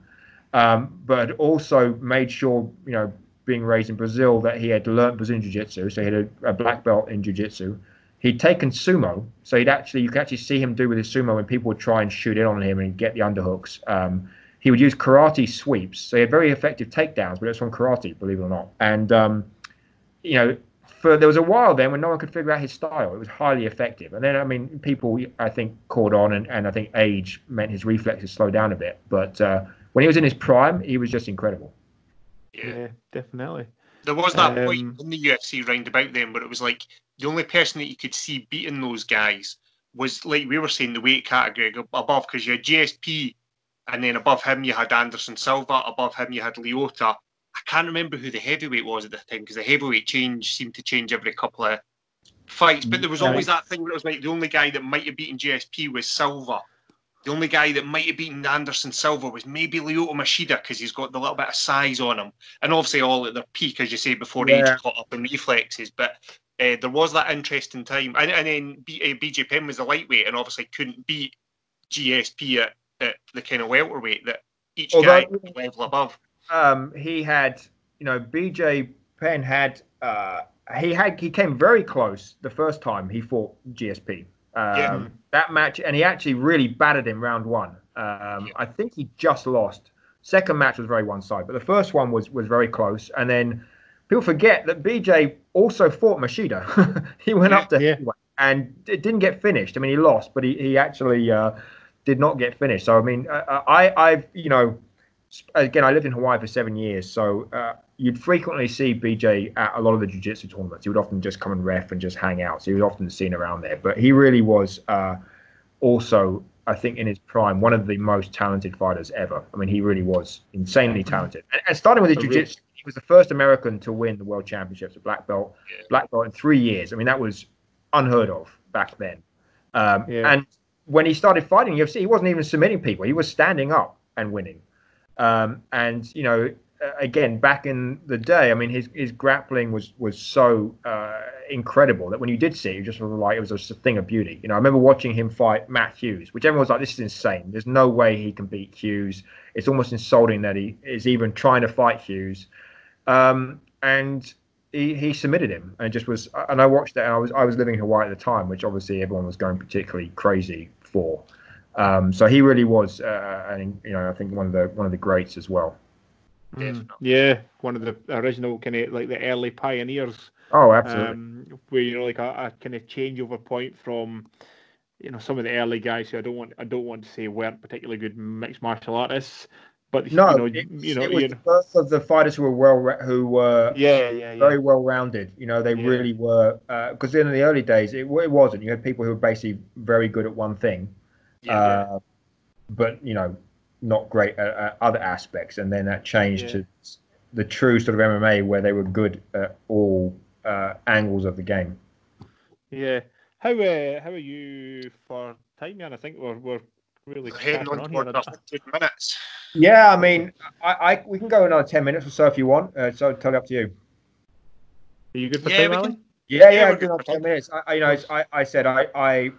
C: um, but also made sure, you know, being raised in Brazil, that he had learned Brazilian Jiu Jitsu, so he had a, a black belt in Jiu Jitsu. He'd taken sumo, so he'd actually you could actually see him do with his sumo when people would try and shoot in on him and get the underhooks. Um, he would use karate sweeps, so he had very effective takedowns, but it was from karate, believe it or not. And um, you know, for there was a while then when no one could figure out his style. It was highly effective, and then I mean, people I think caught on, and, and I think age meant his reflexes slowed down a bit. But uh, when he was in his prime, he was just incredible.
D: Yeah, yeah definitely.
B: There was that um, point in the UFC roundabout then where it was like the only person that you could see beating those guys was like we were saying the weight category above because you had GSP and then above him you had Anderson Silva, above him you had Lyoto. I can't remember who the heavyweight was at the time because the heavyweight change seemed to change every couple of fights. But there was always that thing where it was like the only guy that might have beaten GSP was Silva. The only guy that might have beaten Anderson Silva was maybe Lyoto Machida because he's got the little bit of size on him. And obviously all at their peak, as you say, before yeah. age caught up in reflexes. But uh, there was that interesting time. And, and then B, uh, BJ Penn was the lightweight and obviously couldn't beat GSP at, at the kind of welterweight that each Although, guy level above.
C: Um, he had, you know, BJ Penn had, uh, he had, he came very close the first time he fought GSP. Um, yeah. That match, and he actually really battered him round one. Um, yeah. I think he just lost. Second match was very one side, but the first one was was very close. And then people forget that BJ also fought Machida. he went yeah, up to yeah. and it didn't get finished. I mean, he lost, but he he actually uh, did not get finished. So I mean, uh, I I've you know again I lived in Hawaii for seven years, so uh, you'd frequently see BJ at a lot of the jiu-jitsu tournaments. He would often just come and ref and just hang out. So he was often seen around there. But he really was uh, also, I think, in his prime, one of the most talented fighters ever. I mean, he really was insanely talented. And, and starting with his jiu-jitsu, he was the first American to win the world championships, a black belt, black belt in three years. I mean, that was unheard of back then. Um, yeah. And when he started fighting UFC, he wasn't even submitting people. He was standing up and winning. Um, and you know, again back in the day, I mean, his his grappling was was so uh, incredible that when you did see it, you just like it was just a thing of beauty. You know, I remember watching him fight Matt Hughes, which everyone was like, "This is insane. There's no way he can beat Hughes. It's almost insulting that he is even trying to fight Hughes." Um, and he, he submitted him and just was and I watched that and I was I was living in Hawaii at the time, which obviously everyone was going particularly crazy for. Um, so he really was, uh, and you know, I think one of the one of the greats as well.
D: Mm, yeah, one of the original kind of like the early pioneers.
C: Oh, absolutely. Um,
D: where you know, like a, a kind of changeover point from, you know, some of the early guys who I don't want I don't want to say weren't particularly good mixed martial artists, but
C: no,
D: you
C: know, it, you know, it was you know, the first of the fighters who were well, who were
D: yeah, yeah, yeah.
C: very well rounded. You know, they yeah. really were because uh, in the early days it, it wasn't. You had people who were basically very good at one thing, yeah, uh, yeah. but you know, not great at, at other aspects, and then that changed yeah. to the true sort of MMA where they were good at all uh, angles of the game.
D: Yeah. How uh, how are you for time, man? I think we're we're really
B: heading on, on here. minutes.
C: Yeah, I mean, I, I we can go another ten minutes or so if you want. Uh, so totally up to you.
D: Are you good for yeah, time,
C: can, Yeah, yeah, yeah good on ten minutes. I, you know, I, I said I I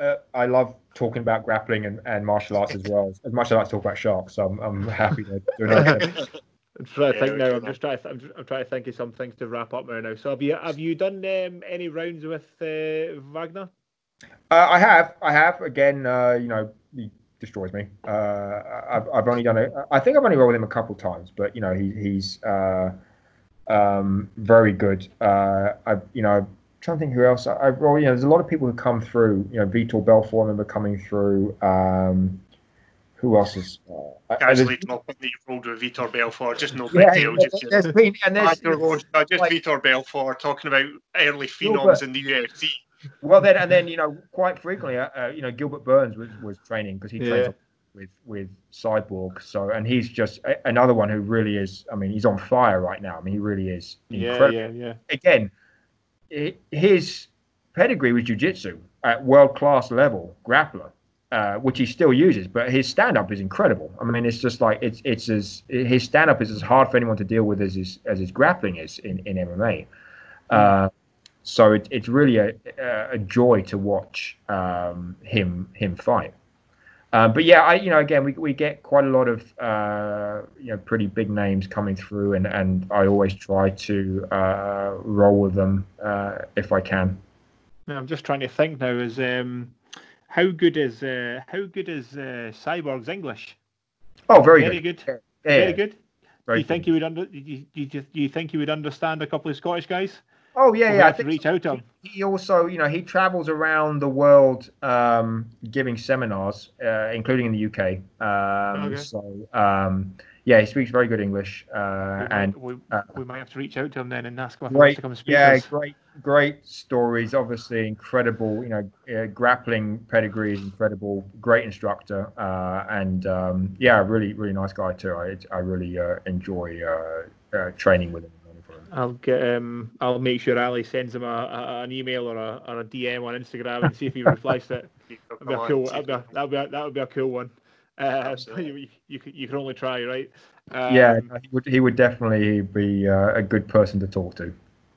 C: uh, I love talking about grappling and, and martial arts as well as much as I like to talk about sharks. So I'm, I'm happy to do another.
D: I'm trying to think now. I'm just trying. To, I'm, I'm, trying to think of some things to wrap up there now. So have you have you done um, any rounds with uh, Wagner?
C: Uh, I have. I have. Again, uh, you know, he destroys me. Uh, I've, I've only done it. I think I've only rolled with him a couple times, but you know, he, he's uh, um, very good. Uh, I, you know, trying to think who else. I, I well, you know, there's a lot of people who come through. You know, Vitor Belfort, I remember coming through. Um, who else is?
B: Uh, Casually not putting you rolled with Vitor Belfort, just no big yeah, deal. Just, there's just, been, and there's, just like, Vitor Belfort talking about early phenoms in the UFC.
C: Well, then and then you know quite frequently, uh, uh you know Gilbert Burns was, was training because he yeah. trains with with Cyborg. So and he's just a, another one who really is. I mean, he's on fire right now. I mean, he really is incredible.
D: Yeah, yeah, yeah.
C: Again, his pedigree was jiu-jitsu at world-class level, grappler, uh, which he still uses. But his stand-up is incredible. I mean, it's just like it's it's as his stand-up is as hard for anyone to deal with as his as his grappling is in in MMA. Uh, so it, it's really a, a joy to watch um, him him fight. Um, but yeah, I you know again we, we get quite a lot of uh, you know pretty big names coming through, and, and I always try to uh, roll with them uh, if I can.
D: I'm just trying to think now. Is um, how good is uh, how good is uh, Cyborg's English?
C: Oh, very,
D: very
C: good.
D: good.
C: Yeah,
D: Very good.
C: very
D: do you think
C: good.
D: you would under? Do you, do you, do you think you would understand a couple of Scottish guys?
C: Oh yeah, yeah. I think
D: reach out to him.
C: he also, you know, he travels around the world um, giving seminars, uh, including in the UK. Um,
D: Okay.
C: So, um, yeah, he speaks very good English, uh,
D: We
C: and
D: we,
C: uh,
D: we might have to reach out to him then and ask him if he wants
C: great,
D: to come speak.
C: yeah,
D: to us.
C: great, great stories. Obviously, incredible. You know, uh, grappling pedigree is incredible. Great instructor, uh, and um, yeah, really, really nice guy too. I, I really uh, enjoy uh, uh, training with him.
D: I'll get um, I'll make sure Ali sends him a, a, an email or a, or a DM on Instagram and see if he replies to it. That'd be a cool. That'd be a, that'd be a, that would be a cool one. Uh, you, you, can, you can only try, right?
C: yeah,
D: Um,
C: he would, he would definitely be uh, a good person to talk to.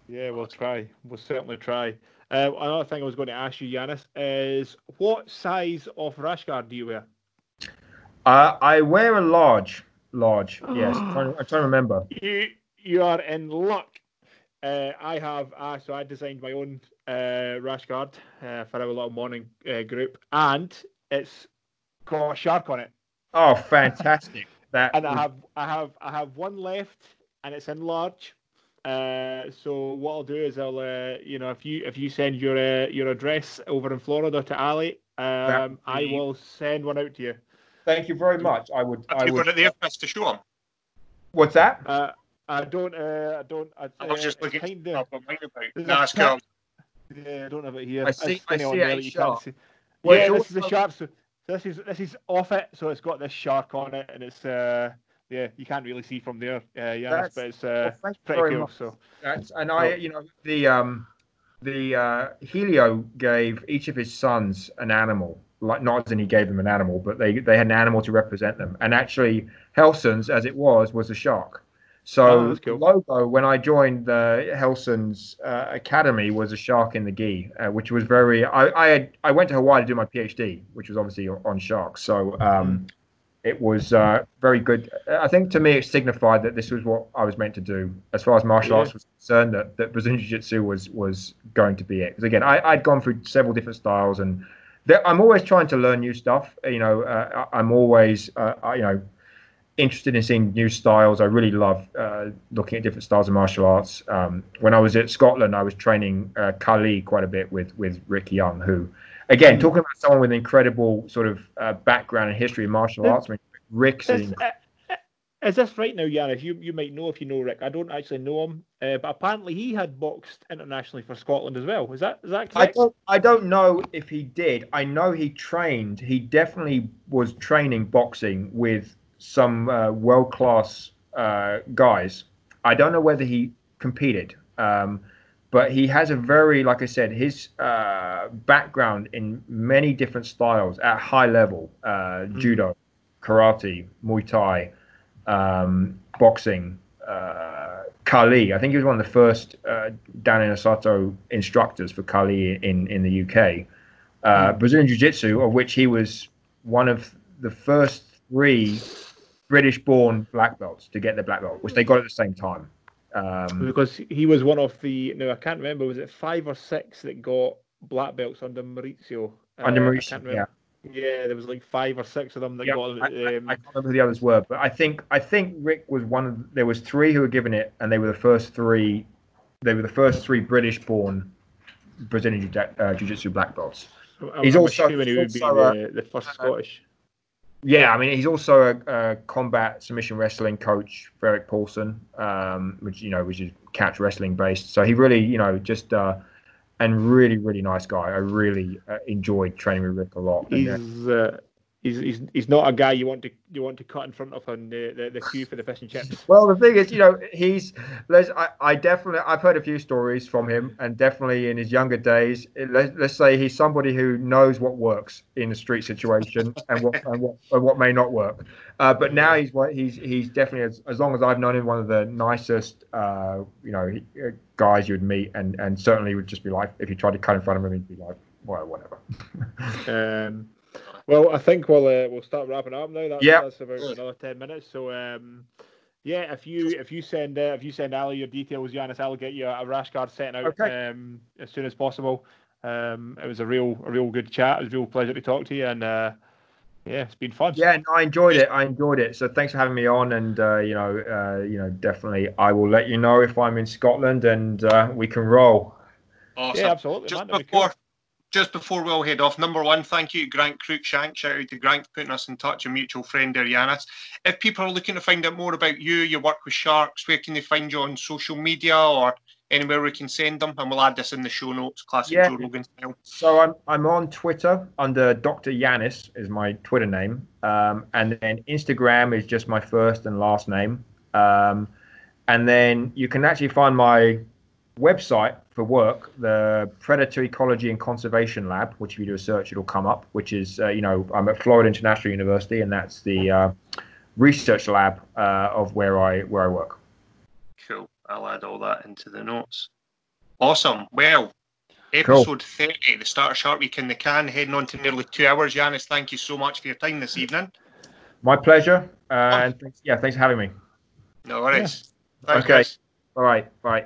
D: Yeah, we'll try. We'll certainly try. Uh, another thing I was going to ask you, Yanis, is what size of rash guard do you wear?
C: Uh, I wear a large, large. Yes, I'm trying, I'm trying to remember.
D: You you are in luck. Uh, I have uh, so I designed my own uh, rash guard uh, for our little morning uh, group, and it's got a shark on it.
C: Oh, fantastic! That
D: And I have I have I have one left, and it's in large. Uh, so what I'll do is I'll uh, you know if you if you send your uh, your address over in Florida to Ali, um, I will send one out to you.
C: Thank you very much. I would.
B: Have
C: I
B: you
C: would.
B: got it there for us to show him?
C: What's that?
D: I don't uh, I don't I,
B: I was
D: uh,
B: just looking
D: kinda-
B: up on mine about.
D: There's
B: No,
D: a
B: that's.
D: Yeah, I don't have it here.
C: I see- I
D: funny on
C: see
D: there
C: a
D: you can't
C: shark.
D: see.
C: Well,
D: yeah, this is the
C: also-
D: shark. So this is this is off it, so it's got this shark on it, and it's uh yeah, you can't really see from there. Uh, yeah, but it's uh
C: thank you
D: pretty cool.
C: much.
D: So
C: That's, and I, you know, the um, the uh, Helio gave each of his sons an animal. Like not as in he gave them an animal, but they they had an animal to represent them. And actually, Relson's, as it was, was a shark.
D: Oh,
C: So
D: that's cool.
C: logo when I joined the Relson's uh, Academy was a shark in the gi, uh, which was very. I I, had, I went to Hawaii to do my PhD, which was obviously on sharks. So um, it was uh, very good. I think to me it signified that this was what I was meant to do as far as martial
D: Yeah.
C: arts was concerned. That, that Brazilian Jiu Jitsu was was going to be it. Because again, I, I'd gone through several different styles, and I'm always trying to learn new stuff. You know, uh, I'm always uh, you know interested in seeing new styles. I really love uh, looking at different styles of martial arts. Um, when I was at Scotland, I was training uh, Kali quite a bit with with Rick Young, who, again, talking about someone with incredible sort of uh, background and history in martial arts. I mean, Rick's
D: is, uh, uh, is this right now, Yanis? You you might know if you know Rick. I don't actually know him, uh, but apparently he had boxed internationally for Scotland as well. Is that is that
C: I don't, I don't know if he did. I know he trained. He definitely was training boxing with some uh, world class uh, guys. I don't know whether he competed, um, but he has a very, like I said, his uh, background in many different styles at high level uh, judo, karate, muay thai, um, boxing. Uh, Kali, I think he was one of the first uh, Dan Inosanto instructors for Kali in, in the UK. Uh, Brazilian Jiu Jitsu, of which he was one of the first three British born black belts to get their black belt, which they got at the same time. Um,
D: because he was one of the no, I can't remember. Was it five or six that got black belts under Mauricio?
C: under
D: Uh, I
C: Mauricio,
D: can't
C: yeah.
D: Yeah, there was like five or six of them that
C: Yeah,
D: got.
C: I, I-
D: Um,
C: I can't remember who the others were, but I think I think Rick was one of. There was three who were given it, and they were the first three. They were the first three British-born Brazilian Jiu- uh, Jiu-Jitsu black belts.
D: I'm,
C: he's
D: I'm
C: also-
D: assuming he would be
C: also, uh,
D: the, the first Scottish.
C: Yeah, I mean he's also a, a combat submission wrestling coach for Erik Paulson, um, which you know which is catch wrestling based. So he really you know just uh, and really really nice guy. I really uh, enjoyed training with Rick a lot. And, uh,
D: He's he's, he's he's not a guy you want to you want to cut in front of on the, the, the queue for the fish and chips.
C: Well, the thing is, you know, he's. Let's. I, I definitely. I've heard a few stories from him, and definitely in his younger days. Let, let's say he's somebody who knows what works in a street situation and what and what and what may not work. Uh, but now he's he's he's definitely as, as long as I've known him, one of the nicest, uh, you know, uh, guys you'd meet, and and certainly would just be like if you tried to cut in front of him, he'd be like, well, whatever.
D: um, well, I think we'll uh, we'll start wrapping up now. That's,
C: Yep.
D: that's about another ten minutes. So um, yeah, if you if you send uh, if you send Ali your details, Yanis, I'll get you a rash guard sent out
C: Okay.
D: um, as soon as possible. Um, it was a real a real good chat. It was a real pleasure to talk to you, and uh, yeah, it's been fun.
C: Yeah, no, I enjoyed it. I enjoyed it. So thanks for having me on, and uh, you know, uh, you know, definitely, I will let you know if I'm in Scotland, and uh, we can roll.
B: Awesome.
D: yeah, absolutely.
B: just
D: man, that'd cool.
B: before just before we all head off, number one, thank you to Grant Cruikshank. Shout out to Grant for putting us in touch, a mutual friend there, Yanis. If people are looking to find out more about you, your work with sharks, where can they find you on social media or anywhere we can send them? And we'll add this in the show notes, classic
C: Yeah.
B: Joe Rogan style.
C: So I'm I'm on Twitter under Dr. Yanis is my Twitter name, um, and then Instagram is just my first and last name, um, and then you can actually find my website for work, the Predator Ecology and Conservation Lab, which if you do a search, it'll come up. Which is uh, you know I'm at Florida International University, and that's the uh, research lab uh, of where I where I work.
B: Cool. I'll add all that into the notes. Awesome. Well, episode 30, the start of Shark Week in the can, heading on to nearly two hours. Yanis, thank you so much for your time this evening.
C: My pleasure, and thanks, yeah, thanks for having me.
B: No worries. Thanks,
C: Okay.
B: guys.
C: All right, bye.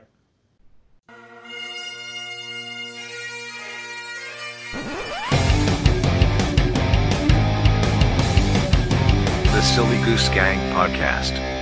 A: The Silly Goose Gang Podcast.